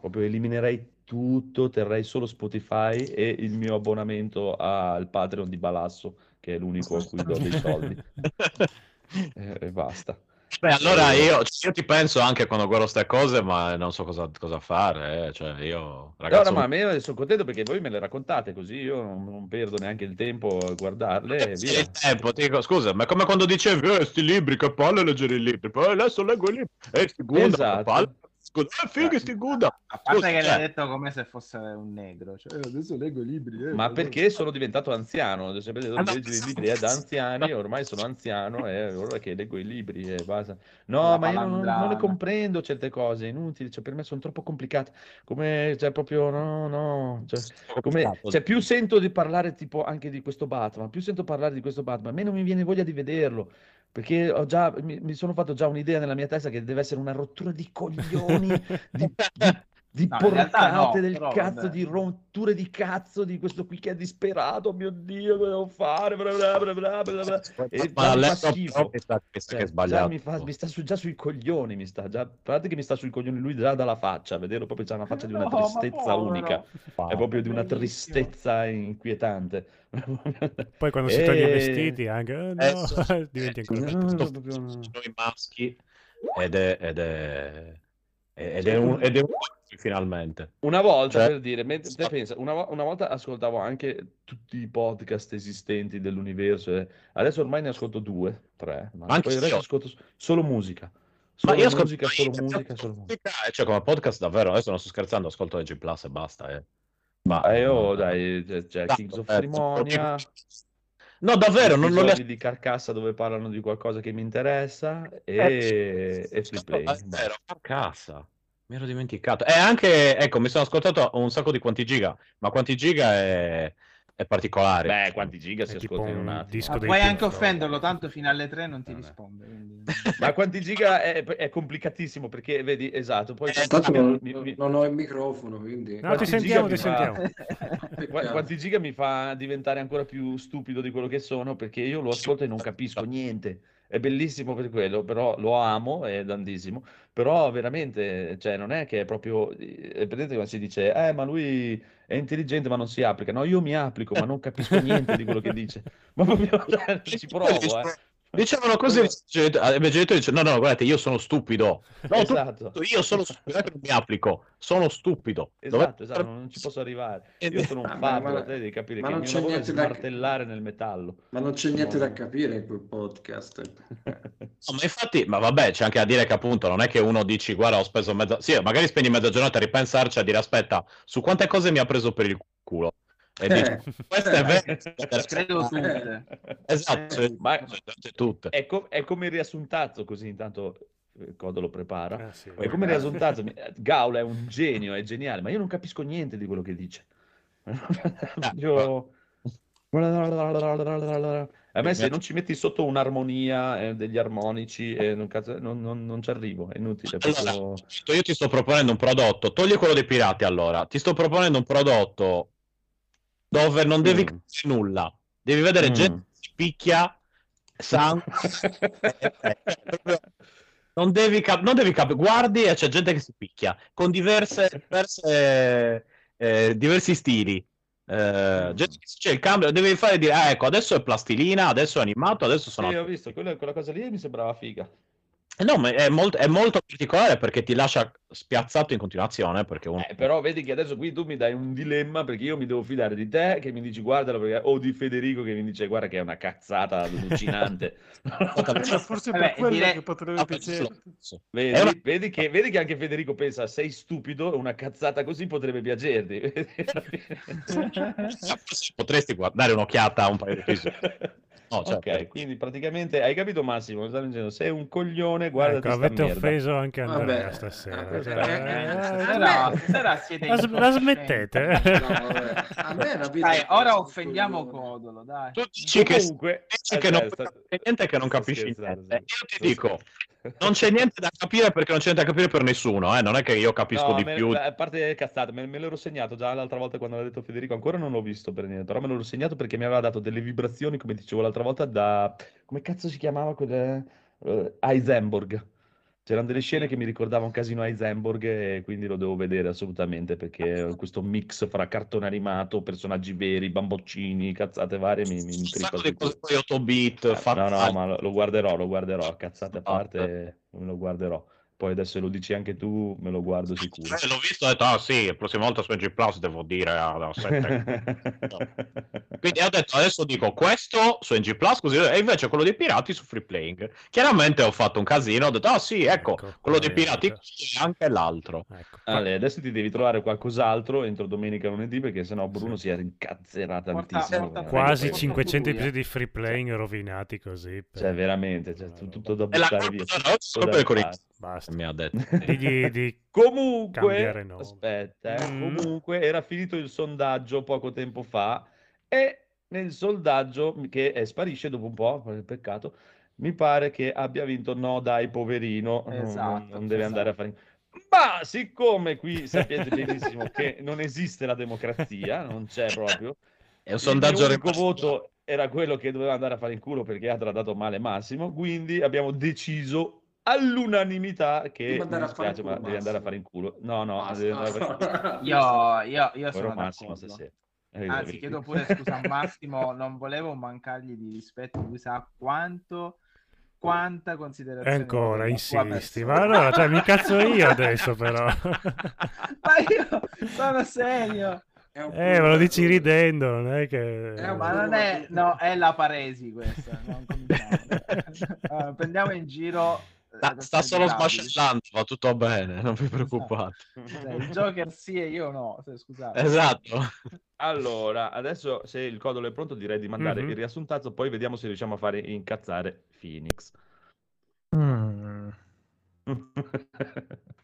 Proprio eliminerei tutto, terrei solo Spotify e il mio abbonamento al Patreon di Balasso, che è l'unico a cui do dei soldi. <laughs> E, e basta. Beh, allora Eh, io, io ti penso anche quando guardo queste cose, ma non so cosa, cosa fare. eh. Cioè, io, No, ragazzo, no, ma a me sono contento perché voi me le raccontate così io non, perdo neanche il tempo a guardarle e via. il tempo, ti dico, scusa, ma come quando dicevi, eh, sti libri, che palle leggere i libri, poi adesso leggo i libri, eh, sti Gundam, che Esatto. palle, scusa, eh, fighi sti Gundam. A parte Scusa, che cioè, l'hai detto come se fosse un negro. Cioè, "Eh, adesso leggo i libri. eh, Ma eh, perché sono diventato anziano? Di no. leggere i libri è da anziani, ormai sono anziano e ora che leggo i libri e basta. No, La ma io non, non le comprendo certe cose, inutili, cioè per me sono troppo complicate. Come, cioè proprio, no, no, cioè, come, cioè più sento di parlare tipo anche di questo Batman, più sento parlare di questo Batman, meno mi viene voglia di vederlo. Perché ho già, mi, mi sono fatto già un'idea nella mia testa che deve essere una rottura di coglioni, <laughs> di, di, di No, realtà no, del però cazzo, vabbè. di rotture di cazzo di questo qui che è disperato, oh mio Dio, cosa devo fare? Bla bla bla bla bla bla. E ma già mi fa schifo. che, Cioè, che è già sbagliato. mi, fa- mi sta su- già sui coglioni, mi sta già, a parte che mi sta sui coglioni lui già dalla faccia, vederlo proprio c'ha una faccia di una No, tristezza unica, è proprio di una tristezza inquietante. <laughs> Poi quando si toglie i E- vestiti anche, eh, no, Eh, so- <laughs> diventi ancora No, più. Sono i maschi ed è, ed è, ed è un, ed è un finalmente. Una volta Cioè- per dire, mentre te pensa, una, una volta ascoltavo anche tutti i podcast esistenti dell'universo, eh. adesso ormai ne ascolto due, tre, ma Anche poi io. ascolto solo musica. Ma Solo io ascolto musica, solo musica, solo musica. musica, cioè come podcast davvero, adesso non sto scherzando, ascolto Edge Plus e basta. eh. Ma Ah, io, eh, dai, c'è, c'è Kings of eh, Cerimonia, No, davvero, non, li episodi di Carcassa dove parlano di qualcosa che mi interessa e, e Free Play. È vero, cassa. Mi ero dimenticato. E anche, ecco, mi sono ascoltato un sacco di quanti giga, ma quanti giga è, è particolare. Beh, quanti giga si È tipo ascolta in un attimo? dei puoi anche offenderlo, tanto fino alle 3 non ti Vabbè. risponde. quindi- <laughs> Ma quanti giga è, è complicatissimo perché vedi, esatto, poi Eh, Tanto non, mi- mi- non ho il microfono, quindi... No, Quanti ti sentiamo, ti fa? sentiamo. <laughs> Quanti giga mi fa diventare ancora più stupido di quello che sono perché io lo ascolto e non capisco niente. È bellissimo per quello, però lo amo, è dandissimo. Però veramente, cioè, non è che è proprio. È presente quando si dice, eh, ma lui è intelligente, ma non si applica. No, io mi applico, ma non capisco niente di quello che dice. Ma proprio, cioè, ci <laughs> provo, eh. Dicevano così, genitori dicono, no, no, guardate, io sono stupido. <laughs> No, tu- Esatto. io sono stupido, non mi applico, sono stupido. Esatto, Dove- esatto, non ci posso arrivare. E- Io sono un ma- fabbro, ma- te devi capire ma che il non mio c'è lavoro è niente da- smartellare nel metallo. Ma non c'è niente No. da capire in quel podcast. No, ma infatti, ma vabbè, c'è anche da dire che appunto non è che uno dici, guarda, ho speso mezza... Sì, magari spendi mezza giornata a ripensarci, a dire, aspetta, su quante cose mi ha preso per il culo? E dici, Eh, questo è vero. Credo tutte. Esatto, cioè, Ma- tutte. È, co- è come il riassuntazzo, così intanto eh, Codo lo prepara. Eh, sì. È come il riassuntazzo. mi- Gaul è un genio, è geniale, ma io non capisco niente di quello che dice. <laughs> Io... A me se non ci metti sotto un'armonia eh, degli armonici, eh, non, cazzo- non- non- non ci arrivo, è inutile. Allora, proprio- io ti sto proponendo un prodotto, togli quello dei pirati allora, ti sto proponendo un prodotto dove non devi Mm. capire nulla, devi vedere Mm. gente che si picchia, sangue, <laughs> eh, proprio- non devi, cap- non devi capire, guardi e c'è gente che si picchia, con diverse, diverse, eh, diversi stili. Eh, gente che- c'è il cambio, devi fare dire, ah, ecco, adesso è plastilina, adesso è animato, adesso sono... Sì, ho visto, quella, quella cosa lì mi sembrava figa. Eh, No, ma è molto, è molto particolare perché ti lascia spiazzato in continuazione, perché uno... Eh, però vedi che adesso qui tu mi dai un dilemma perché io mi devo fidare di te che mi dici guardalo perché... o di Federico che mi dice guarda che è una cazzata allucinante. <laughs> Forse Vabbè, per quello direi- che potrebbe Ah, piacere. Vedi, una- vedi che, vedi che anche Federico pensa sei stupido, una cazzata così potrebbe piacerti. <laughs> Potresti guardare un'occhiata a un paio di episodi. <laughs> No, certo. Ok, quindi praticamente hai capito Massimo, stanno dicendo sei un coglione, guardati Ecco, sta avete merda. offeso anche Andrea Vabbè, stasera. eh, Cioè, eh, eh, Stasera, stasera siete la, la smettete? <laughs> No, vabbè. A me è una vita Dai, che ora offendiamo. Codolo, dai. Tu dici che, Comunque, dici che non capire niente che non capisci niente. Io ti dico, non c'è niente da capire perché non c'è niente da capire per nessuno, eh? non è che io capisco No, di me- più. a parte cazzate, me, me l'ero segnato già l'altra volta quando l'ha detto Federico, ancora non l'ho visto per niente, però me l'ero segnato perché mi aveva dato delle vibrazioni, come dicevo l'altra volta, da... come cazzo si chiamava quel... Heisenberg. C'erano delle scene che mi ricordavano un casino Heisenberg e quindi lo devo vedere assolutamente perché questo mix fra cartone animato, personaggi veri, bamboccini, cazzate varie mi, mi Un di tutto. cose poi 8 bit, Eh, No, no, ma lo, lo guarderò, lo guarderò, cazzate a Ah, parte, lo guarderò. Poi adesso lo dici anche tu, me lo guardo sicuro. Eh, l'ho visto e ho detto, ah sì, la prossima volta su NG Plus devo dire ah, no, sette. <laughs> Quindi ho detto, adesso dico questo su NG Plus, così, e invece quello dei pirati su Free Playing. Chiaramente ho fatto un casino, ho detto, ah sì, ecco, Ecco, quello dei poi- pirati e anche l'altro. Ecco. Ale, adesso ti devi trovare qualcos'altro entro domenica e lunedì perché sennò Bruno si incazzerà tantissimo. veramente. Quasi Poi- 500 lui, eh. episodi di free playing rovinati così. per- Cioè, veramente, cioè, tu- tutto da la buttare via. no, tutto da Basta. mi ha detto. <laughs> Digli di Comunque, aspetta, eh, Mm. comunque era finito il sondaggio poco tempo fa e nel sondaggio che eh, sparisce dopo un po', peccato, mi pare che abbia vinto no dai poverino, non- Esatto, non, deve esatto. andare a fare... Ma siccome qui sapete benissimo che non esiste la democrazia, non c'è proprio, È un il sondaggio mio unico rimasto- voto era quello che doveva andare a fare in culo perché ha trattato male Massimo, quindi abbiamo deciso all'unanimità che Devi mi andare a fare in dispiace, culo, ma devi andare a fare in culo. No, no, fare. <laughs> Io, io, io sono Massimo stasera. Eh, Anzi, chiedo pure scusa a Massimo, non volevo mancargli di rispetto, lui sa quanto quanta E considerazione ancora insisti. Ma allora, cioè, mi cazzo io <laughs> adesso però. Ma io sono serio. Eh, me lo dici ridendo, non è che... Un Ma non è, no, è la Paresi questa. non. <laughs> Allora, prendiamo in giro. Eh, Sta, queste sta solo smascellando, va tutto bene, non vi <laughs> preoccupate. Cioè, il Joker sì e io no. Scusate. Esatto. <laughs> Allora, adesso se il codolo è pronto direi di mandare Mhm. il riassuntazzo, poi vediamo se riusciamo a fare incazzare Phoenix. Mm. <laughs>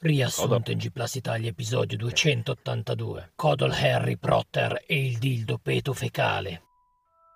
Riassunto in G Plus Italia episodio 282 Codol Harry Potter e il dildo peto fecale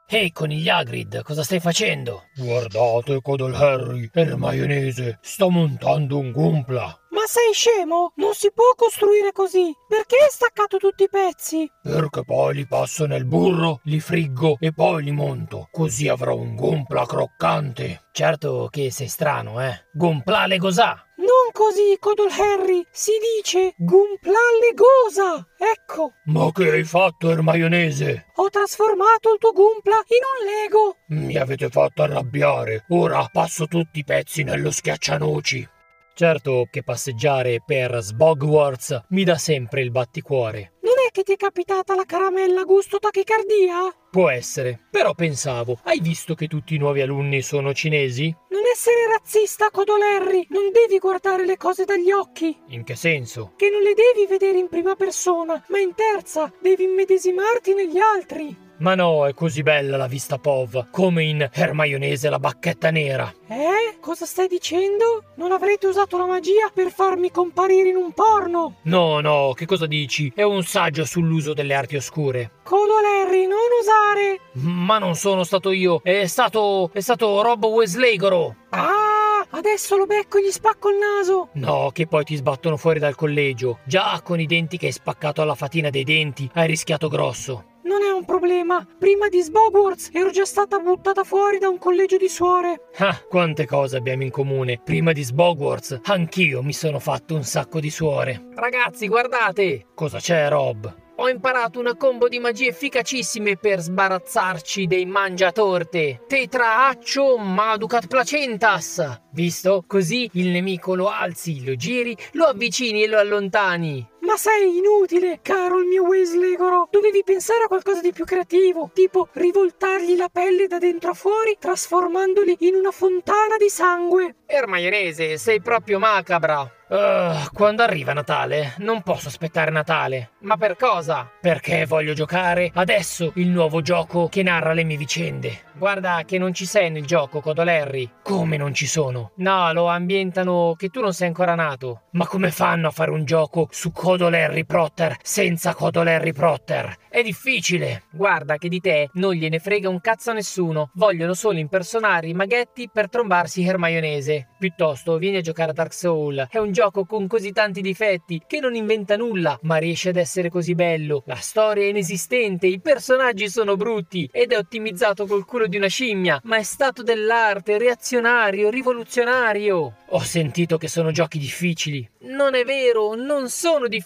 Ehi coniglio Hagrid, cosa stai facendo? Guardate Codol Harry, Hermionese, sto montando un Gumpla Ma sei scemo? Non si può costruire così. Perché hai staccato tutti i pezzi? Perché poi li passo nel burro, li friggo e poi li monto Così avrò un Gumpla croccante Certo che sei strano, eh Gumpla legosà Non così, Codol Harry. Si dice Gumplalegosa. Ecco, Ma che hai fatto Hermionese? ho trasformato il tuo Gumpla in un Lego. Mi avete fatto arrabbiare. Ora passo tutti i pezzi nello schiaccianoci. Certo che passeggiare per Sbogwarts mi dà sempre il batticuore. Non è che ti è capitata la caramella gusto tachicardia? Può essere, però pensavo, hai visto che tutti i nuovi alunni sono cinesi? Non essere razzista, Codol Harry. Non devi guardare le cose dagli occhi. In che senso? Che non le devi vedere in prima persona, ma in terza. Devi immedesimarti negli altri. Ma no, è così bella la vista POV, come in Hermionese la bacchetta nera. Eh? Cosa stai dicendo? Non avrete usato la magia per farmi comparire in un porno? No, no, che cosa dici? È un saggio sull'uso delle arti oscure. Codol Harry, non usare! Ma non sono stato io, è stato. è stato Rob Wesleygoro. Ah! Adesso lo becco e gli spacco il naso! No, che poi ti sbattono fuori dal collegio. Già con i denti che hai spaccato alla fatina dei denti, hai rischiato grosso. Non è un problema. Prima di Sbogwarts ero già stata buttata fuori da un collegio di suore. Ah, quante cose abbiamo in comune. Prima di Sbogwarts, anch'io mi sono fatto un sacco di suore. Ragazzi, guardate! Cosa c'è, Rob? Ho imparato una combo di magie efficacissime per sbarazzarci dei mangiatorte. Tetra Accio Maducat Placentas. Visto? Così il nemico lo alzi, lo giri, lo avvicini e lo allontani. Ma sei inutile, caro il mio Wesleygoro. Dovevi pensare a qualcosa di più creativo, tipo rivoltargli la pelle da dentro a fuori, trasformandoli in una fontana di sangue. Ermaionese, sei proprio macabra. Ah, quando arriva Natale? Non posso aspettare Natale. Ma per cosa? Perché voglio giocare adesso il nuovo gioco che narra le mie vicende. Guarda che non ci sei nel gioco, Codolerry. Come non ci sono? No, lo ambientano che tu non sei ancora nato. Ma come fanno a fare un gioco su Codolerry Potter senza Codolerry Potter? È difficile. Guarda che di te non gliene frega un cazzo a nessuno. Vogliono solo impersonare i maghetti per trombarsi Hermionese. Piuttosto vieni a giocare a Dark Soul. È un gioco con così tanti difetti che non inventa nulla, ma riesce ad essere così bello. La storia è inesistente, i personaggi sono brutti ed è ottimizzato col culo di una scimmia, ma è stato dell'arte, reazionario, rivoluzionario. Ho sentito che sono giochi difficili. Non è vero, non sono difficili.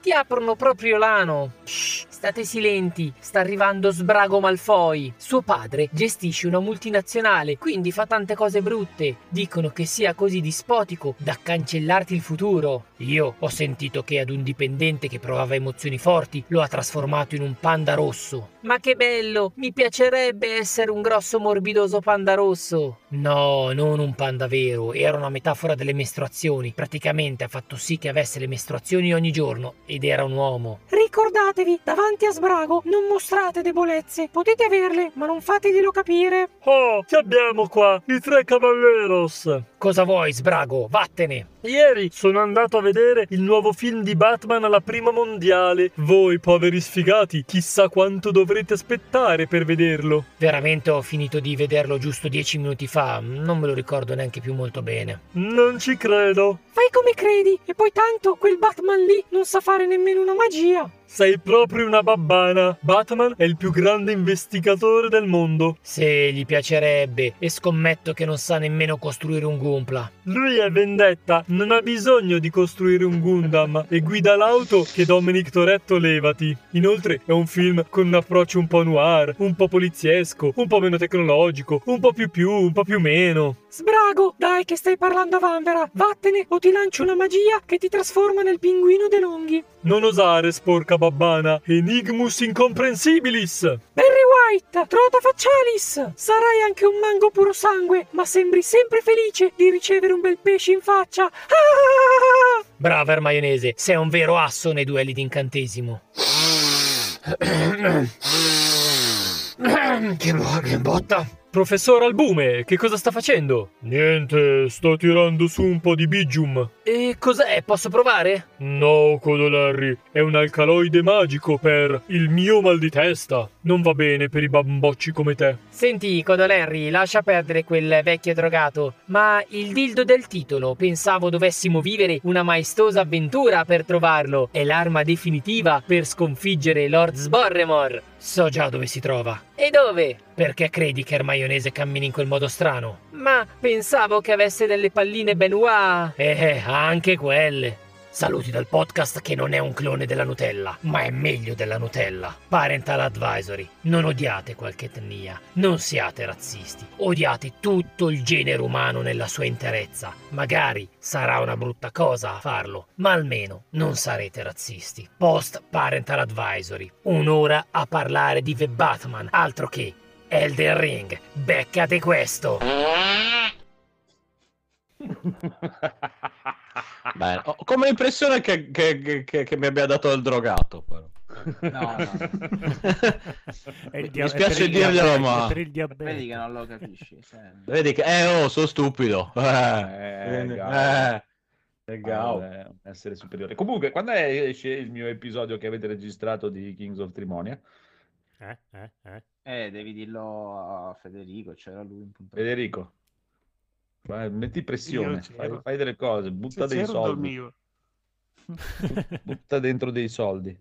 Ti aprono proprio l'ano. Shh, state silenti. Sta arrivando Sbrago Malfoy. Suo padre gestisce una multinazionale, quindi fa tante cose brutte. Dicono che sia così dispotico da cancellarti il futuro. Io ho sentito che ad un dipendente che provava emozioni forti lo ha trasformato in un panda rosso. Ma che bello! Mi piacerebbe essere un grosso morbidoso panda rosso. No, non un panda vero, era una metafora delle mestruazioni. Praticamente ha fatto sì che avesse le mestruazioni ogni giorno ed era un uomo. Ricordatevi, davanti a Sbrago non mostrate debolezze. Potete averle, ma non fateglielo capire. Oh, che abbiamo qua? I tre cavalleros. Cosa vuoi, Sbrago? Vattene. Ieri sono andato a vedere il nuovo film di Batman alla prima mondiale. Voi, poveri sfigati, chissà quanto dovrete aspettare per vederlo. Veramente ho finito di vederlo giusto dieci minuti fa, non me lo ricordo neanche più molto bene. Non ci credo. Fai come credi, e poi tanto quel Batman lì non sa fare nemmeno una magia. Sei proprio una babbana. Batman è il più grande investigatore del mondo. Se gli piacerebbe, e scommetto che non sa nemmeno costruire un Gumpla. Lui è vendetta, non ha bisogno di costruire un Gundam e guida l'auto che Dominic Toretto levati. Inoltre è un film con un approccio un po' noir, un po' poliziesco, un po' meno tecnologico, un po' più più, un po' più meno. Sbrago, dai che stai parlando a vanvera. Vattene o ti lancio una magia che ti trasforma nel pinguino De Longhi. Non osare, sporca babbana. Enigmus incomprehensibilis. Barry White, trota faccialis. Sarai anche un mango puro sangue, ma sembri sempre felice di ricevere un bel pesce in faccia. Ah! Brava Ermaionese, sei un vero asso nei duelli d'incantesimo. <clears throat> che, bo- che botta! Professor Albume, che cosa sta facendo? Niente, sto tirando su un po' di bigium. E cos'è? Posso provare? No, Codolarry, è un alcaloide magico per il mio mal di testa. Non va bene per i bambocci come te. Senti, Codolerry, lascia perdere quel vecchio drogato. Ma il dildo del titolo, pensavo dovessimo vivere una maestosa avventura per trovarlo. È l'arma definitiva per sconfiggere Lord Sborremor. So già dove si trova. E dove? Perché credi che Hermionese cammini in quel modo strano? Ma pensavo che avesse delle palline Benoit. Eh, anche quelle. Saluti dal podcast che non è un clone della Nutella, ma è meglio della Nutella. Parental Advisory. Non odiate qualche etnia, non siate razzisti. Odiate tutto il genere umano nella sua interezza. Magari sarà una brutta cosa farlo, ma almeno non sarete razzisti. Post Parental Advisory. Un'ora a parlare di The Batman, altro che Elden Ring. Beccate questo! <laughs> Bene. Ho come l'impressione che, che- che- che- che mi abbia dato il drogato. Però. No, no. <laughs> Mi dia- spiace dirglielo, ma- per il diabete. Vedi che non lo capisci. cioè. Vedi che, eh, oh, sono stupido. Eh, Eh, eh, eh. Eh, un essere superiore. Comunque, quando esce il mio episodio che avete registrato di Kings of Trimonia? Eh, eh, eh. Eh, devi dirlo a Federico, c'era lui in puntata. Federico, vai, metti pressione, Io fai, fai delle cose, butta Se dei soldi, butta dentro dei soldi.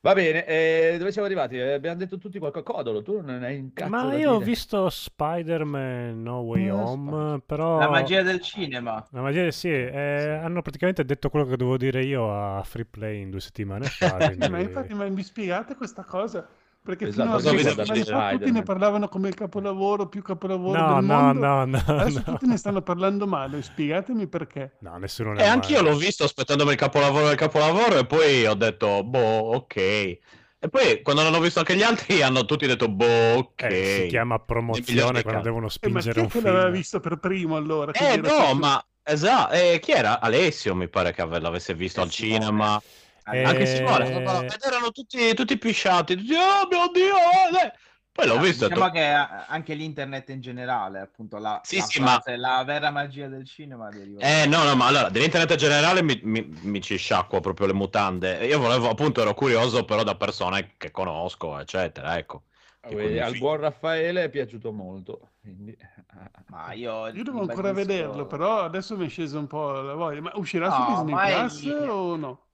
Va bene, eh, dove siamo arrivati? Eh, abbiamo detto tutti qualcosa. Codolo, tu non hai un cazzo Ma io ho visto Spider-Man No Way Eh, Home, però... La magia del cinema. La magia, sì, eh, hanno praticamente detto quello che dovevo dire io a Free Play in due settimane fa, <laughs> Eh, quindi- ma infatti, ma mi spiegate questa cosa? Perché Esatto, fino a fa tutti ne parlavano come il capolavoro, più capolavoro No, del no, mondo. no, no, Adesso no. tutti ne stanno parlando male, spiegatemi perché. No, nessuno ne E anch'io mai- l'ho visto aspettandomi il capolavoro del capolavoro e poi ho detto, boh, ok. E poi quando non ho visto anche gli altri hanno tutti detto, boh, ok. Eh, si chiama promozione quando devono Eh, ma spingere chi un che l'aveva visto per primo allora? Eh no, tutto- ma esatto, eh, chi era? Alessio mi pare che ave- l'avesse visto Eh, al cinema. Eh, Anche Simone, ed erano tutti, tutti pisciati, tutti, oh mio Dio! eh." Poi l'ho Ah, visto Diciamo che eh, anche l'internet in generale, appunto, la, Sì, la sì, ma- la vera magia del cinema deriva Eh no, no, ma allora, dell'internet generale mi, mi- mi ci sciacquo proprio le mutande. Io volevo, appunto, ero curioso però da persone che conosco, eccetera, ecco. Ah, Di vedi, al buon Raffaele è piaciato molto. Quindi... <laughs> Ma io, Io devo ancora ribadisco- vederlo, però adesso mi è scesa un po' la voglia. Ma uscirà No, su Disney ma è- Plus o no?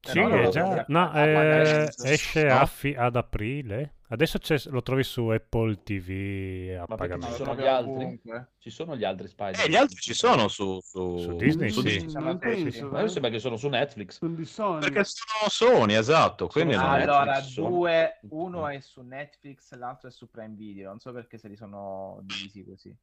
Sì, no, è già... no, eh, esce no? a fi- ad aprile. Adesso c'è- lo trovi su Apple TV a Ma pagamento. ci sono gli altri? Ci sono gli altri Spider? Eh, gli altri ci sono su, su, Su Disney, su sì. Disney. Sono non te, sì. penso. Ma io sembra che sono su Netflix. Sono di Sony. Perché sono Sony, esatto. Quindi Sono Allora, Netflix, sono- due, uno è su Netflix, l'altro è su Prime Video. Non so perché se li sono divisi così.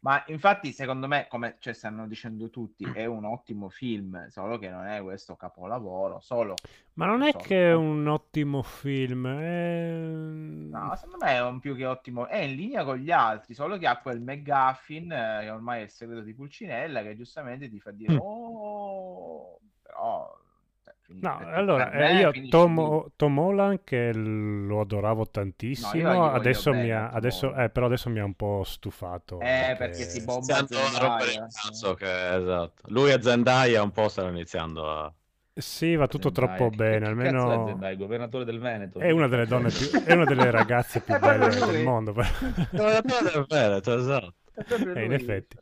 Ma infatti, secondo me, come cioè, stanno dicendo tutti, è un ottimo film, solo che non è questo capolavoro, solo. Ma non è so, che è un ottimo film, è... No, secondo me è un più che ottimo. È in linea con gli altri, solo che ha quel McGuffin, eh, che ormai è il segreto di Pulcinella, che giustamente ti fa dire, Mm. oh, però... No, per allora, me eh, io finisce Tom. Tom Holland che lo adoravo No, tantissimo, io voglio adesso mi ha, a adesso, eh, però adesso mi ha un po' stufato. Eh, perché si bomba Iniziando a rompere il Zendaya, sì. cazzo che- esatto. Lui e Zendaya un po' stanno iniziando a... Sì, va tutto Zendaya. troppo bene, che cazzo è almeno Zendaya, il governatore del Veneto. è una delle donne più, è una delle ragazze più <laughs> belle del mondo. del Veneto, esatto. Eh, in effetti.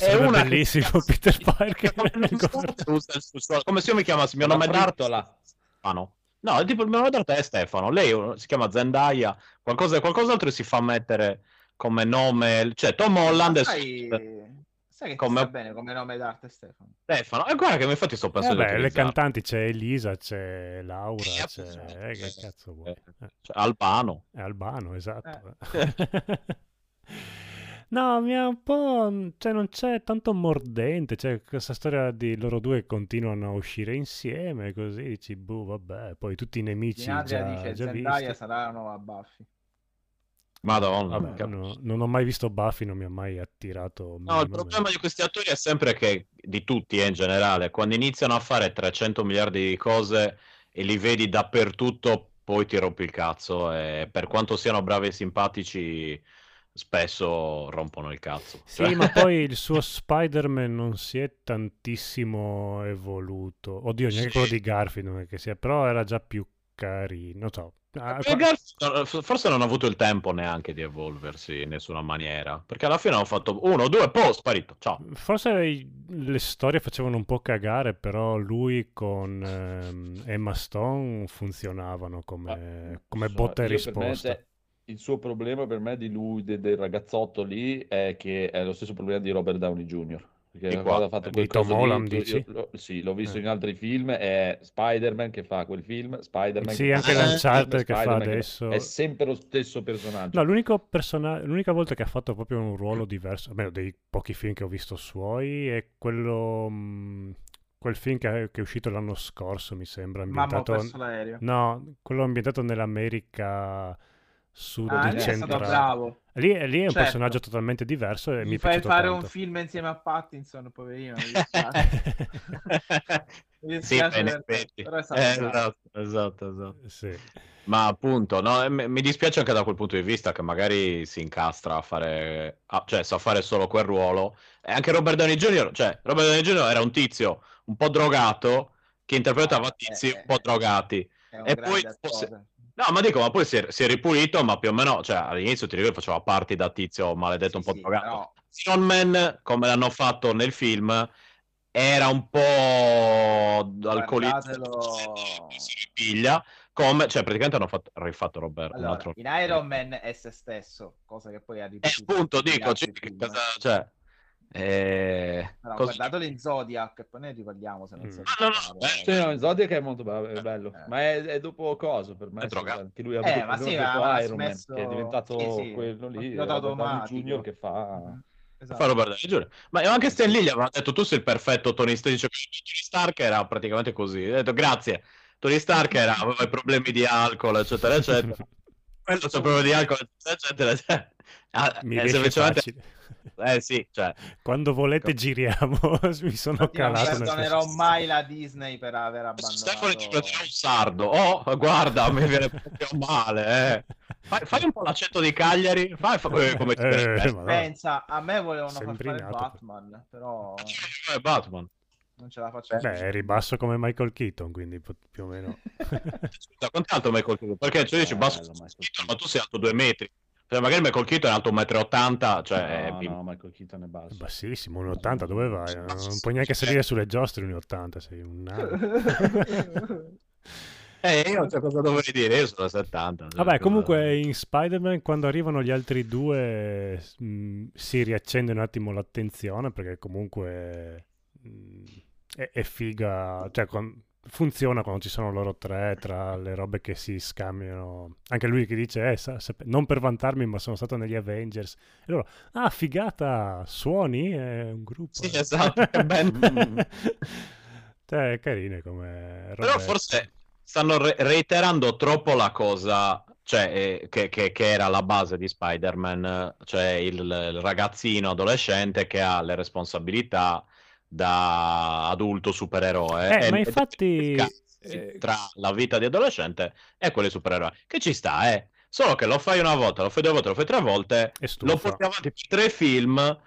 È Sarebbe una che- bellissimo Peter Parker. <laughs> come se io mi chiamassi il mio nome d'arte frittola. Stefano. No, è tipo il mio nome d'arte è Stefano. Lei eh, si chiama Zendaya, qualcosa, qualcos'altro si fa mettere come nome, cioè Tom Holland è sai, sai che Come- sta bene come nome d'arte Stefano? Stefano. E guarda che infatti sto pensando Vabbè, le cantanti c'è Elisa, c'è Laura, Sì, c'è... appunto. eh, che cazzo vuoi? Eh, Cioè, Albano. È Albano, esatto. Eh. <laughs> No, mi ha un po'... cioè non c'è tanto mordente, c'è questa storia di loro due che continuano a uscire insieme, così dici, boh, vabbè, poi tutti i nemici Ginadria già, dice già Zendaya sarà la nuova Buffy. Madonna. Vabbè, no, non ho mai visto Buffy, non mi ha mai attirato. No, il problema di questi attori è sempre che, di tutti eh, in generale, quando iniziano a fare 300 miliardi di cose e li vedi dappertutto, poi ti rompi il cazzo e per quanto siano bravi e simpatici, spesso rompono il cazzo. Sì, Cioè- ma poi il suo Spider-Man non si è tantissimo evoluto. Oddio, neanche Sì. quello di Garfield non è che sia, però era già più carino. Non so. Ah, Garfield, forse non ha avuto il tempo neanche di evolversi in nessuna maniera, perché alla fine hanno fatto uno, due, poi sparito, ciao. Forse le storie facevano un po' cagare, però lui con ehm, Emma Stone funzionavano come, come So, botta e io per me, risposta. cioè, il suo problema per me di lui, de- del ragazzotto lì, è che è lo stesso problema di Robert Downey Jr. Perché Di la qua? cosa ha fatto Di quel Tom Holland, io- dici? io lo- sì, l'ho visto Eh. in altri film, è Spider-Man che fa quel film, Spider-Man Sì, che anche l'Uncharted che fa adesso. È sempre lo stesso personaggio. No, l'unico persona- l'unica volta che ha fatto proprio un ruolo diverso, almeno dei pochi film che ho visto suoi, è quello. mh, quel film che, che è uscito l'anno scorso, mi sembra. Mamma ho Ambientato. perso l'aereo. No, quello ambientato nell'America sud Ah, lì è stato centrale. bravo. Lì, lì è un Certo. personaggio totalmente diverso e mi è fai fare tanto. un film insieme a Pattinson, poverino. <laughs> Mi <laughs> mi Sì, per però è stato Eh, esatto, esatto, esatto. Sì. Ma appunto, no, e m- mi dispiace anche da quel punto di vista che magari si incastra a fare, a- cioè sa fare solo quel ruolo. E anche Robert Downey Jr., cioè Robert Downey Jr. era un tizio un po' drogato che interpretava No, tizi eh, un po' drogati. E poi attore. No, ma dico, ma poi si è, si è ripulito, ma più o meno, cioè all'inizio ti ricordo faceva parti da tizio maledetto un Sì, po' sì, drogato. però- Iron Man, come l'hanno fatto nel film, era un po' alcolizzato, si ripiglia, come, cioè praticamente hanno fatto, rifatto Robert, un Allora, altro... in Iron Man è se stesso, cosa che poi ha Eh, ripetuto appunto, tutti gli dico, cioè, cosa, cioè, eh, Però cosa- guardatelo in Zodiac, poi ne riparliamo se non Mm. sapete Ah, no, no, Sì, no, Zodiac è molto bravo, è bello, Eh. ma è, è dopo coso per me, È anche lui ha Eh, avuto ma sì, ma Iron Man, smesso- che è diventato sì, sì, quello lì. Jr. che fa... Esatto. fa Robert Downey Jr. Ma anche Stan Lee gli aveva detto tu sei il perfetto Tony Stark, dice, Tony Stark era praticamente così, ha detto grazie, Tony Stark era, aveva i problemi di alcol, eccetera, eccetera. <laughs> Quello c'è problemi di alcol, eccetera, eccetera. Ah, Mi eh, riesce semplicemente- facile. Eh sì, cioè, Quando volete giriamo, <laughs> mi sono Infatti non calato nel perdonerò mai la Disney per aver Stefano ci abbandonato prendeva un sardo. Oh, guarda, mi viene proprio <laughs> male. Eh. Fai, fai un po' l'accento di Cagliari. Fai, fa- eh, come ti Eh, no. Pensa, a me volevano far Sembri fare. Batman, però Eh, Batman. non ce la faccio. Beh, è ribasso come Michael Keaton, quindi più o meno. <laughs> Scusa, quanto è alto Michael Keaton? Perché cioè, dici basso, Michael Keaton, ma tu sei alto due metri. Cioè, magari Michael Keaton è alto 1,80 m, cioè... No, è no, Michael Keaton è basso. Bassissimo, 1,80 dove vai? Non puoi neanche salire sulle giostre 1,80, sei un nano. <laughs> Eh, io cioè, cosa dovrei dire? Io sono 70. cioè, Vabbè, cosa- comunque in Spider-Man quando arrivano gli altri due mh, si riaccende un attimo l'attenzione perché comunque mh, è, è figa, cioè con- funziona quando ci sono loro tre tra le robe che si scambiano. Anche lui che dice, eh, sa- sap- non per vantarmi ma sono stato negli Avengers. E loro, ah figata, suoni? È un gruppo. Sì, eh." esatto, che bello. <laughs> cioè, è carine come Però forse stanno re- reiterando troppo la cosa, cioè, eh, che, che- che era la base di Spider-Man, cioè il, il ragazzino adolescente che ha le responsabilità da adulto supereroe. Eh, ma infatti, eh, tra la vita di adolescente e quelli supereroi, che ci sta, eh. Solo che lo fai una volta, lo fai due volte, lo fai tre volte, lo porti avanti per tre film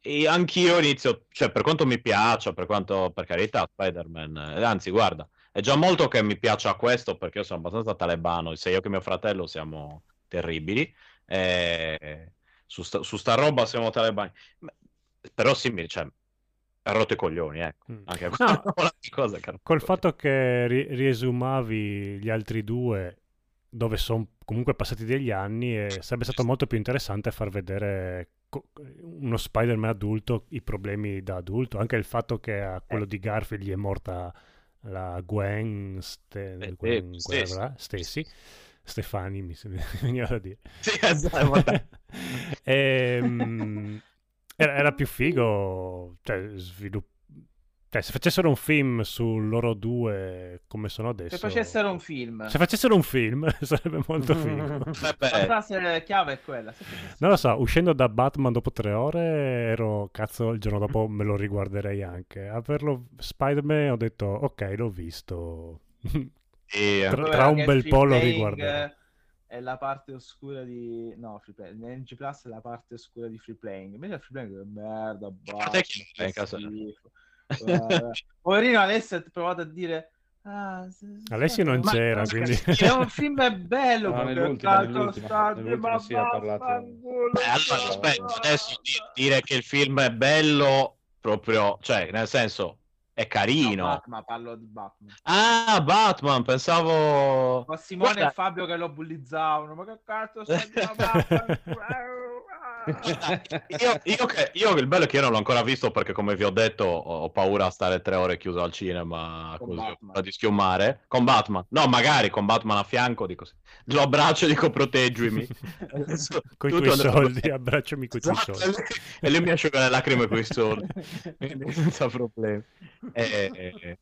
e anch'io inizio, cioè per quanto mi piaccia, per quanto, per carità, Spider-Man, eh, anzi guarda, è già molto che mi piaccia questo perché io sono abbastanza talebano, sia io che mio fratello siamo terribili, eh, su, sta, su sta roba siamo talebani. Però sì, mi, cioè, ha rotto i coglioni, ecco. Mm. Anche No. <laughs> quella cosa che Col fatto che ri- riesumavi gli altri due dove sono comunque passati degli anni e sarebbe stato molto più interessante far vedere co- uno Spider-Man adulto i problemi da adulto, anche il fatto che a quello di Garfield gli è morta la Gwen, Ste- Eh, Gwen- eh, quella Stacy. là, Stacy, Stefani <laughs> mi veniva da dire. Sì, esatto, vabbè. <laughs> Ehm, era, era più figo, cioè, svilupp- cioè, se facessero un film su loro due come sono adesso, Se facessero un film. se facessero un film <laughs> sarebbe molto figo. <laughs> La frase chiave è quella. Non lo so, uscendo da Batman dopo tre ore ero, cazzo, il giorno dopo me lo riguarderei anche. A verlo Spider-Man ho detto, ok, l'ho visto. <laughs> sì, Tra- tra un bel po' lo riguarderò. È la parte oscura di. No, Free Playing. NG Plus è la parte oscura di Free Playing. Invece Free Playing è merda. È schifo. Guarda. <laughs> Poverino Alessio ha provato a dire. Ah, Alessio non ma- c'era, ma- quindi... <laughs> È un film bello. No, nell'ultimo, sì, ha parlato- Eh, allora, aspetta, adesso di- dire che il film è bello, proprio, cioè, nel senso, è No, carino. Batman, parlo di Batman. Ah, Batman, pensavo... Ma Simone Guarda- e Fabio che lo bullizzavano. Ma che cazzo stai Batman? <laughs> Io, io che, io il bello è che io non l'ho ancora visto perché, come vi ho detto, ho, paura a stare tre ore chiuso al cinema Con così, Batman. di schiumare. Con Batman, no, magari con Batman a fianco, dico sì. Lo abbraccio e dico proteggimi. <laughs> Con i Tutto tuoi soldi, abbracciami con i tuoi Esatto, soldi. e lui mi asciuga le lacrime con i soldi <laughs> senza problemi Eh, eh, eh.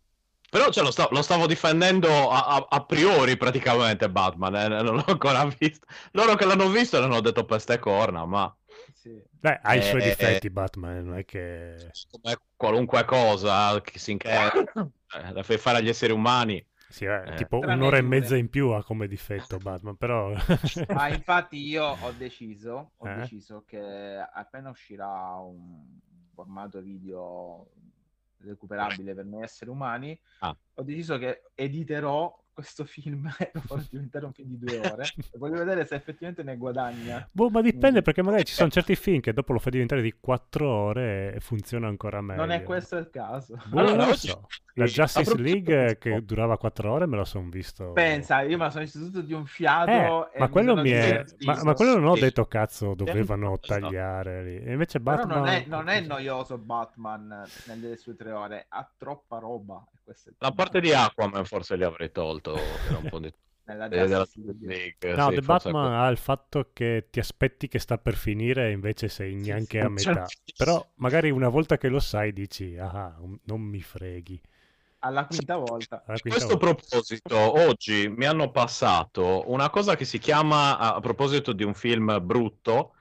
però cioè, lo, sta- lo stavo difendendo a, a- a priori praticamente Batman eh, non l'ho ancora visto loro che l'hanno visto l'hanno detto peste corna ma Sì. Beh, ha i suoi Eh, difetti Batman, non è che... come qualunque cosa che si inca- eh, la fai fare agli esseri umani Sì, eh, Eh. tipo un'ora e mezza in più ha come difetto Batman, però... <laughs> Ma infatti io ho deciso, ho Eh? deciso che appena uscirà un formato video recuperabile per noi esseri umani, Ah. ho deciso che editerò questo film <laughs> e lo diventare un film di due ore <laughs> e voglio vedere se effettivamente ne guadagna. Boh, ma dipende perché magari ci sono <laughs> certi film che dopo lo fai diventare di 4 ore e funziona ancora meglio. Non è questo il caso. Boh, Allora, non lo oggi- so. La Justice proposito- League che durava 4 ore me lo son visto. Pensa, io me la sono visto tutto di un fiato Eh, e ma quello sono mi è... Ma, ma quello non ho Sì. detto cazzo, dovevano tagliare lì. E invece Però Batman... non è, non è noioso Batman nelle sue tre ore, ha troppa roba. E questo è il la parte di Aquaman forse li avrei tolto era un po' di... <laughs> nella eh, della League. No, sì, The Batman ha il fatto che ti aspetti che sta per finire e invece sei neanche a <laughs> metà. Cioè- Però magari una volta che lo sai dici, ah, un- non mi freghi. Alla quinta volta. Alla A quinta questo volta. proposito, oggi mi hanno passato una cosa che si chiama, a a proposito di un film brutto,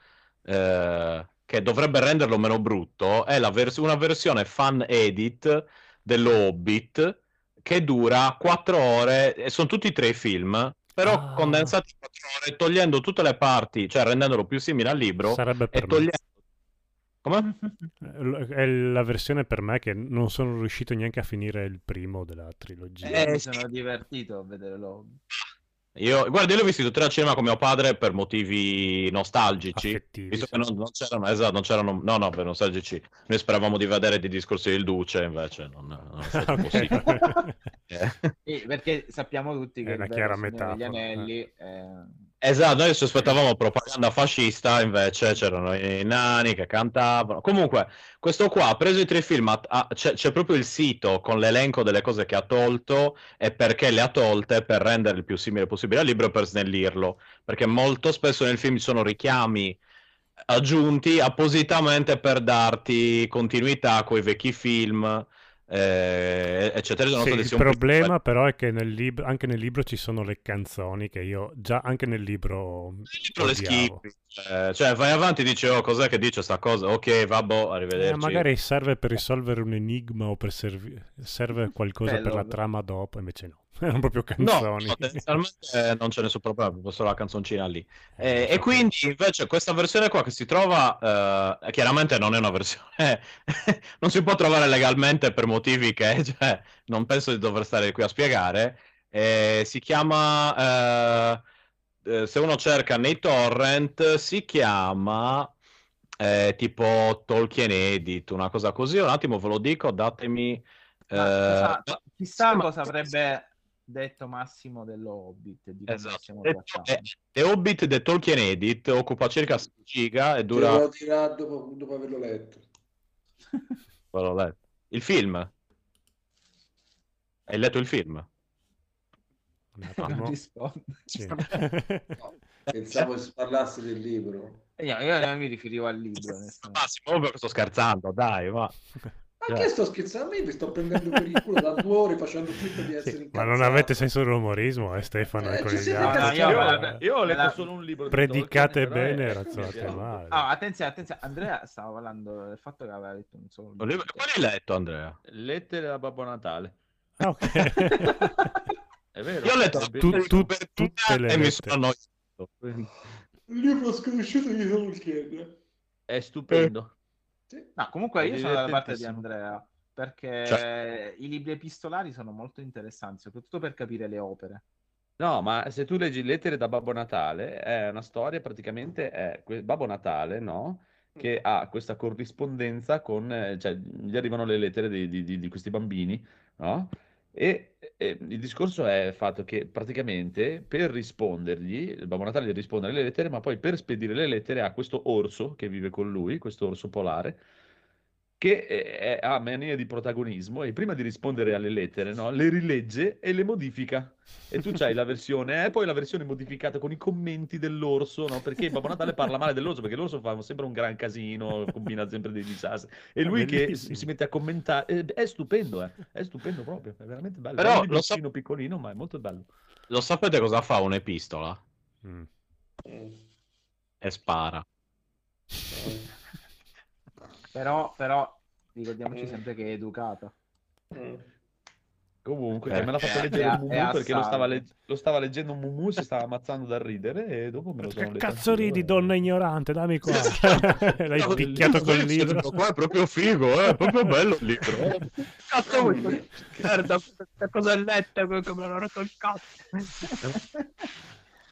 eh, che dovrebbe renderlo meno brutto, è la vers- una versione fan edit dello Hobbit che dura 4 ore, e sono tutti e tre i film, però Ah. condensati in 4 ore, togliendo tutte le parti, cioè rendendolo più simile al libro, Sarebbe e per me. togliendo... Come? È la versione per me che non sono riuscito neanche a finire il primo della trilogia. Io Eh, mi sono divertito a vederlo. Io, guarda, io l'ho visto tutti al cinema con mio padre per motivi nostalgici. Affettivi, Visto sì. che non, non c'erano, esatto, non c'erano, no, no, per nostalgici. Noi speravamo di vedere dei discorsi del Duce, invece non, non <laughs> è stato possibile. Eh. <laughs> Sì, perché sappiamo tutti che È una chiara metafora, Anelli eh, Esatto, noi ci aspettavamo propaganda fascista, invece c'erano i nani che cantavano. Comunque, questo qua ha preso i tre film, ha- c'è, c'è proprio il sito con l'elenco delle cose che ha tolto e perché le ha tolte per rendere il più simile possibile al libro e per snellirlo. Perché molto spesso nel film ci sono richiami aggiunti appositamente per darti continuità con i vecchi film, eh, eccetera. Sì, il sia un problema però è che nel libro, anche nel libro ci sono le canzoni che io già anche nel libro Tra le odiavo. schiffi. Eh, cioè, vai avanti e dici, oh, cos'è che dice sta cosa? Ok, vabbò, Eh, arrivederci. magari serve per risolvere un enigma o per servi- serve qualcosa per Bello. la trama dopo, invece no. <laughs> Erano proprio No, canzoni. potenzialmente non c'è nessun problema, proprio solo la canzoncina lì. Eh, Eh, e quindi invece questa versione qua che si trova, eh, chiaramente non è una versione, <laughs> non si può trovare legalmente per motivi che <laughs> cioè, non penso di dover stare qui a spiegare. Eh, si chiama, eh, eh, se uno cerca nei torrent, si chiama eh, tipo Tolkien Edit, una cosa così. Un attimo ve lo dico, datemi... Ma eh, cosa- chissà sì, ma- cosa avrebbe detto Massimo dello Hobbit. Di Esatto. E- trattando. e- The Hobbit The Tolkien Edit occupa circa 6 giga e Te dura... lo dirà dopo, dopo averlo letto. <laughs> L'ho letto. Il film? Hai letto il film? Non attimo. risponde. Sì. <laughs> No, pensavo si parlasse del libro. Io, io non mi riferivo al libro. Massimo, sto scherzando, dai, ma... <laughs> Ma che sto scherzando? Io vi sto prendendo per il culo da due ore facendo finta di essere Sì, ma incazzato. non avete senso dell'umorismo, eh, Stefano Eh, con ci no, io- vabbè, Io ho letto la- solo un libro di Predicate Tolkien, bene, razzolate è- male. Ah, attenzione, attenzione. Andrea stava parlando del fatto che aveva letto un solo libro. Quali hai letto, Andrea? Lettere da Babbo Natale. Ah, ok. <laughs> È vero. Io ho letto Tu- tu- per tutte le e mi lettere. sono annoiato. Il libro sconosciuto di Tolkien. È stupendo. Sì. No, comunque io sono dalla parte di. Andrea. Perché Cioè- i libri epistolari sono molto interessanti, soprattutto per capire le opere. No, ma se tu leggi Lettere da Babbo Natale, è una storia praticamente, è que- Babbo Natale, no? Che ha questa corrispondenza con, eh, cioè, gli arrivano le lettere di, di- di- di questi bambini, no? E, e il discorso è il fatto che praticamente per rispondergli, il Babbo Natale gli risponde alle lettere, ma poi per spedire le lettere ha questo orso che vive con lui, questo orso polare, che è- è- ha mania di protagonismo e prima di rispondere alle lettere, no, le rilegge e le modifica. E tu c'hai la <laughs> versione, e poi la versione modificata con i commenti dell'orso, no? Perché Babbo Natale parla male dell'orso, perché l'orso fa sempre un gran casino, combina sempre dei disastri. E lui che si mette a commentare, eh, è stupendo, eh. È stupendo proprio, è veramente bello. Però è un lo so- piccolino, ma è molto bello. Lo sapete cosa fa un'epistola? Mm. E spara. <laughs> Però, però ricordiamoci Mm. sempre che è educata. Comunque, Eh, me l'ha fatto è- leggere è Mumu perché lo stava, legg- lo stava leggendo Mumu, si stava ammazzando da ridere e dopo me lo sono Che letto cazzo ridi, e- donna ignorante? Dammi qua. <laughs> <laughs> L'hai picchiato col Questo libro. Qua è proprio figo, eh, è proprio bello il libro. eh. <laughs> Cazzo vuoi? Merda, che cosa hai letto? Che me l'hanno rotto il cazzo.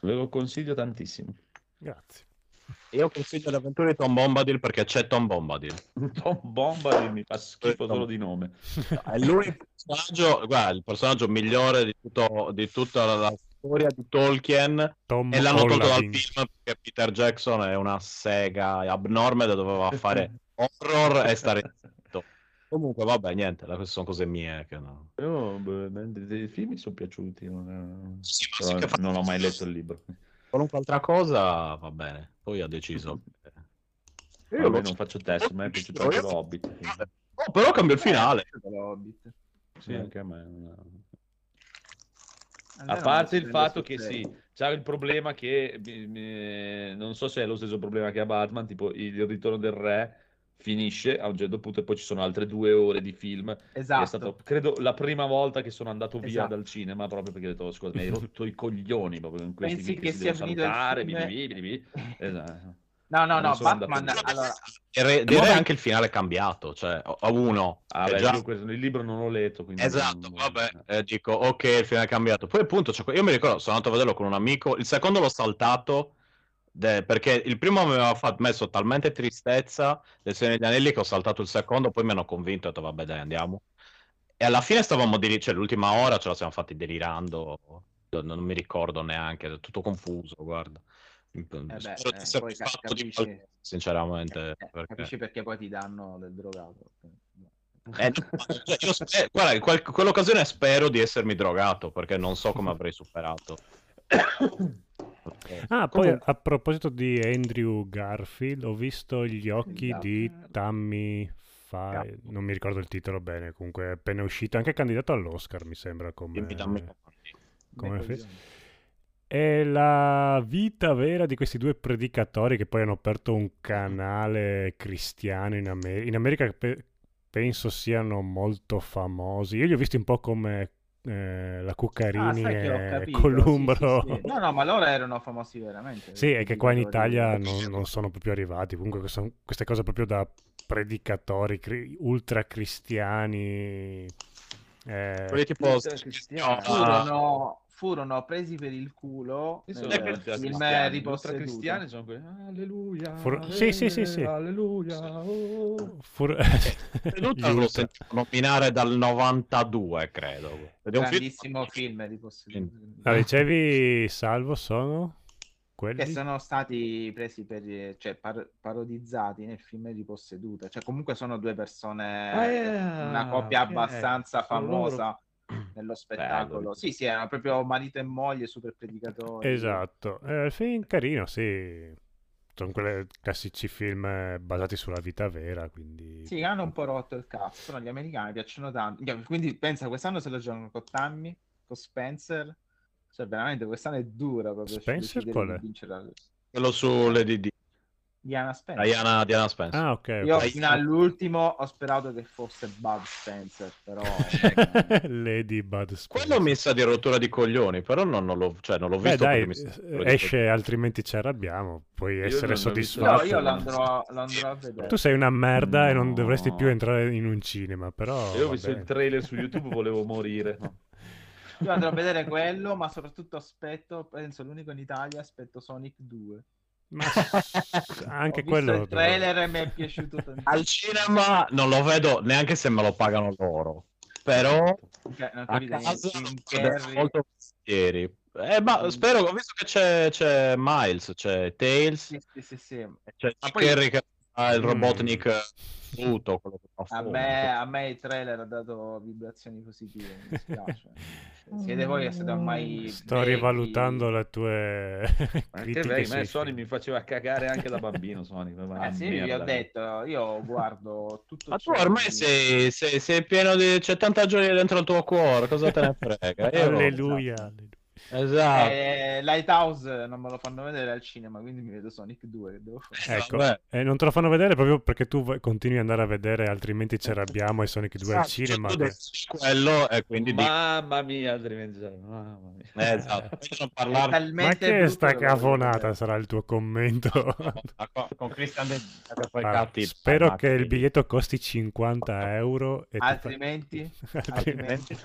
Ve lo consiglio tantissimo. Grazie. Io consiglio le avventure di Tom Bombadil perché c'è Tom Bombadil. <laughs> Tom Bombadil mi fa schifo solo di nome. È l'unico personaggio, guarda, il personaggio migliore di, tutto- di tutta la, la storia di Tolkien Tom e l'hanno tolto dal film perché Peter Jackson è una sega abnorme che doveva fare horror e stare zitto. Comunque, vabbè, niente, queste sono cose mie che no. Io, beh, i film mi sono piaciuti, non, è- Sì, sì che fa- non ho mai letto il libro. Qualunque altra cosa va bene. Poi ha deciso. Io lo- non faccio test, a me è piaciuto Io- anche l'Hobbit. quindi- Oh, però cambia il finale. Dello Hobbit. Sì, anche a me. non- Andrea A parte il fatto che sì, c'è il problema che mi- mi- non so se è lo stesso problema che a Batman, tipo il ritorno del re finisce a un certo punto e poi ci sono altre due ore di film. che Esatto. È stato, credo, la prima volta che sono andato via Esatto. dal cinema proprio perché ho detto, scusa, mi hai <laughs> rotto i coglioni proprio in questi Pensi film che si sia finito il salutare, film? <laughs> Esatto. No, no, Non no, Batman, allora, Direi, anche il finale è cambiato. Cioè, a a uno. Ah, beh, già- questo- il libro non l'ho letto, quindi Esatto, non- vabbè, eh, dico, ok, il finale è cambiato. Poi appunto, que- io mi ricordo, sono andato a vederlo con un amico, il secondo l'ho saltato, de- perché il primo mi aveva fatto, messo talmente tristezza del Signore degli Anelli che ho saltato il secondo, poi mi hanno convinto e ho detto, vabbè dai, andiamo. E alla fine stavamo, deli- cioè l'ultima ora ce la siamo fatti delirando, non, non mi ricordo neanche, è tutto confuso, guarda. Spero beh, di eh, poi ca- di capisci- qualcosa, sinceramente, eh, perché... capisci perché poi ti danno del drogato. Eh, cioè, io spe- guarda, in quel- quell'occasione spero di essermi drogato perché non so come avrei superato. <coughs> <coughs> <coughs> Ah, poi Comunque- a proposito di Andrew Garfield, ho visto gli occhi di Tammy Faye, non mi ricordo il titolo bene, comunque è appena uscito, anche candidato all'Oscar mi sembra come, come coglioni. È la vita vera di questi due predicatori che poi hanno aperto un canale cristiano in, Amer- in America pe- penso siano molto famosi. Io li ho visti un po' come eh, la Ah, Cuccarini ho e Columbro. sì, sì, sì. No, no, ma loro erano famosi veramente. Sì, è che qua in. Italia non, non sono proprio arrivati. Comunque sono queste cose proprio da predicatori cri- ultra cristiani. eh, Quelli tipo Furono, furono presi per il culo nel film ultra cristiani sono quelli. Alleluia. Fur- sì, sì, sì, sì. Alleluia. oh. Creduto Gli l'ho ultra. sentito nominare dal 92, credo. Ed è un film Grandissimo film riposseduto. Ah, dicevi, Salvo, sono quelli? Che sono stati presi per, cioè, par- parodizzati nel film Riposseduta. Cioè, comunque sono due persone, Ah, una coppia ok. abbastanza Sono famosa <clears throat> nello spettacolo. Bello. Sì, sì, erano proprio marito e moglie, super predicatori. Esatto, eh, il film carino, sì. Sono quei classici film eh, basati sulla vita vera, quindi... Sì, hanno un po' rotto il cazzo, però gli americani piacciono tanto. Quindi pensa, quest'anno se lo giocano con Tammy, con Spencer. Cioè, veramente quest'anno è dura proprio Spencer qual è? quello su Lady Di. Diana Spencer. Diana, Diana Spencer. Ah, ok. Io ok. fino all'ultimo ho sperato che fosse Bud Spencer, però <laughs> Lady Bud Spencer. Quello mi sa di rottura di coglioni, però non, non l'ho, cioè, non l'ho Beh, visto. dai, perché mi sa- eh, esce altrimenti ci arrabbiamo. Puoi non essere visto. no, soddisfatto. io lo andrò, lo andrò a vedere. Tu sei una merda e non No. dovresti più entrare in un cinema, però... Io ho visto il trailer su <laughs> YouTube, volevo morire. <laughs> Io andrò a vedere quello, ma soprattutto aspetto, penso l'unico in Italia, aspetto Sonic 2. Ma <laughs> anche Ho visto quello... il trailer e mi è piaciuto tantissimo. Al cinema non lo vedo neanche se me lo pagano loro. Però a casa vedo Carrey. molto volentieri. Eh, ma spero, ho visto che c'è, c'è Miles, c'è Tails, Sì, sì, sì, sì. c'è Jim poi- Carrey che fa il Mm. Robotnik tutto quello che fa A me, a me il trailer ha dato vibrazioni positive, mi dispiace. <laughs> Siete voi che siete ormai Sto vecchi. rivalutando le tue <laughs> critiche me Sony mi faceva cagare anche da bambino. Sony, <laughs> ma Eh sì, vi ho detto, io guardo tutto Ma tu ormai sei, sei, sei pieno di... c'è tanta gioia dentro il tuo cuore, cosa te ne frega? Io. Alleluia. alleluia. Esatto. Eh, Lighthouse non me lo fanno vedere al cinema, quindi mi vedo Sonic 2 che devo fare. Ecco, Vabbè. e non te lo fanno vedere proprio perché tu continui ad andare a vedere, altrimenti ci arrabbiamo e Sonic 2 al Esatto, cinema. che- decidi quello e quindi Mamma mia, altrimenti... Mamma mia. eh, esatto, È Ma che sta cafonata vedere. sarà il tuo commento? con, con Christian De Guarda, catti spero che il biglietto costi 50 euro e ti fa- Altrimenti, <laughs> Altrimenti-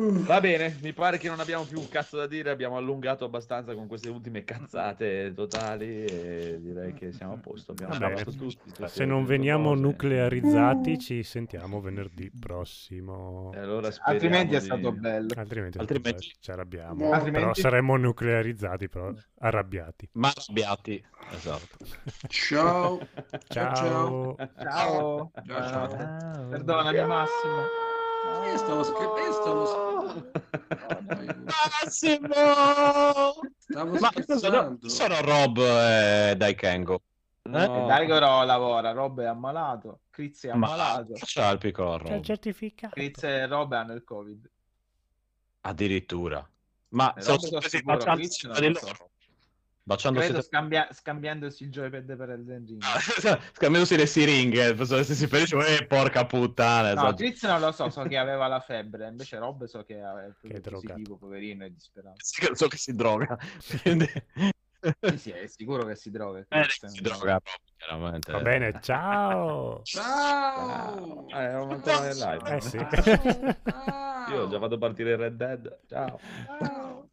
Va bene, mi pare che non abbiamo più un cazzo da dire, abbiamo allungato abbastanza con queste ultime cazzate totali e direi che siamo a posto. Abbiamo Va bene. parlato tutti. Se non veniamo cose. nuclearizzati ci sentiamo venerdì prossimo. E allora altrimenti è di- stato bello. Altrimenti, Altrimenti- ci arrabbiamo. Altrimenti- Però saremmo nuclearizzati, però arrabbiati. Ma arrabbiati, esatto. Ciao. Ciao. ciao. Ciao. Ciao, ciao. Perdonami Massimo. Scherzando. Io stavo Massimo! Stavo Ma scusa, no, scherzando. sono Rob e Daikengo. No. Daigoro lavora, Rob è ammalato, Chris è Ma ammalato. c'ha il piccolo C'è il Rob. certificato. Chris e Rob hanno il Covid. Addirittura. Ma Eh, Rob sono sono non di lo so. loro. Baciandosi Credo scambia- scambiandosi il joypad per Elden Ring. <laughs> Scambiandosi le siringhe, se si felice, eh, porca puttana. No, esatto. Chris non lo so, so che aveva la febbre, invece Rob so che è Che positivo, poverino, è disperato. So che si droga. Sì, sì, è sicuro che si droga. Eh, si droga chiaramente. Va bene, ciao. Ciao. Eh, ancora nel live. Eh sì. Ah. <laughs> Io già vado a partire Red Dead. Ciao. Ciao.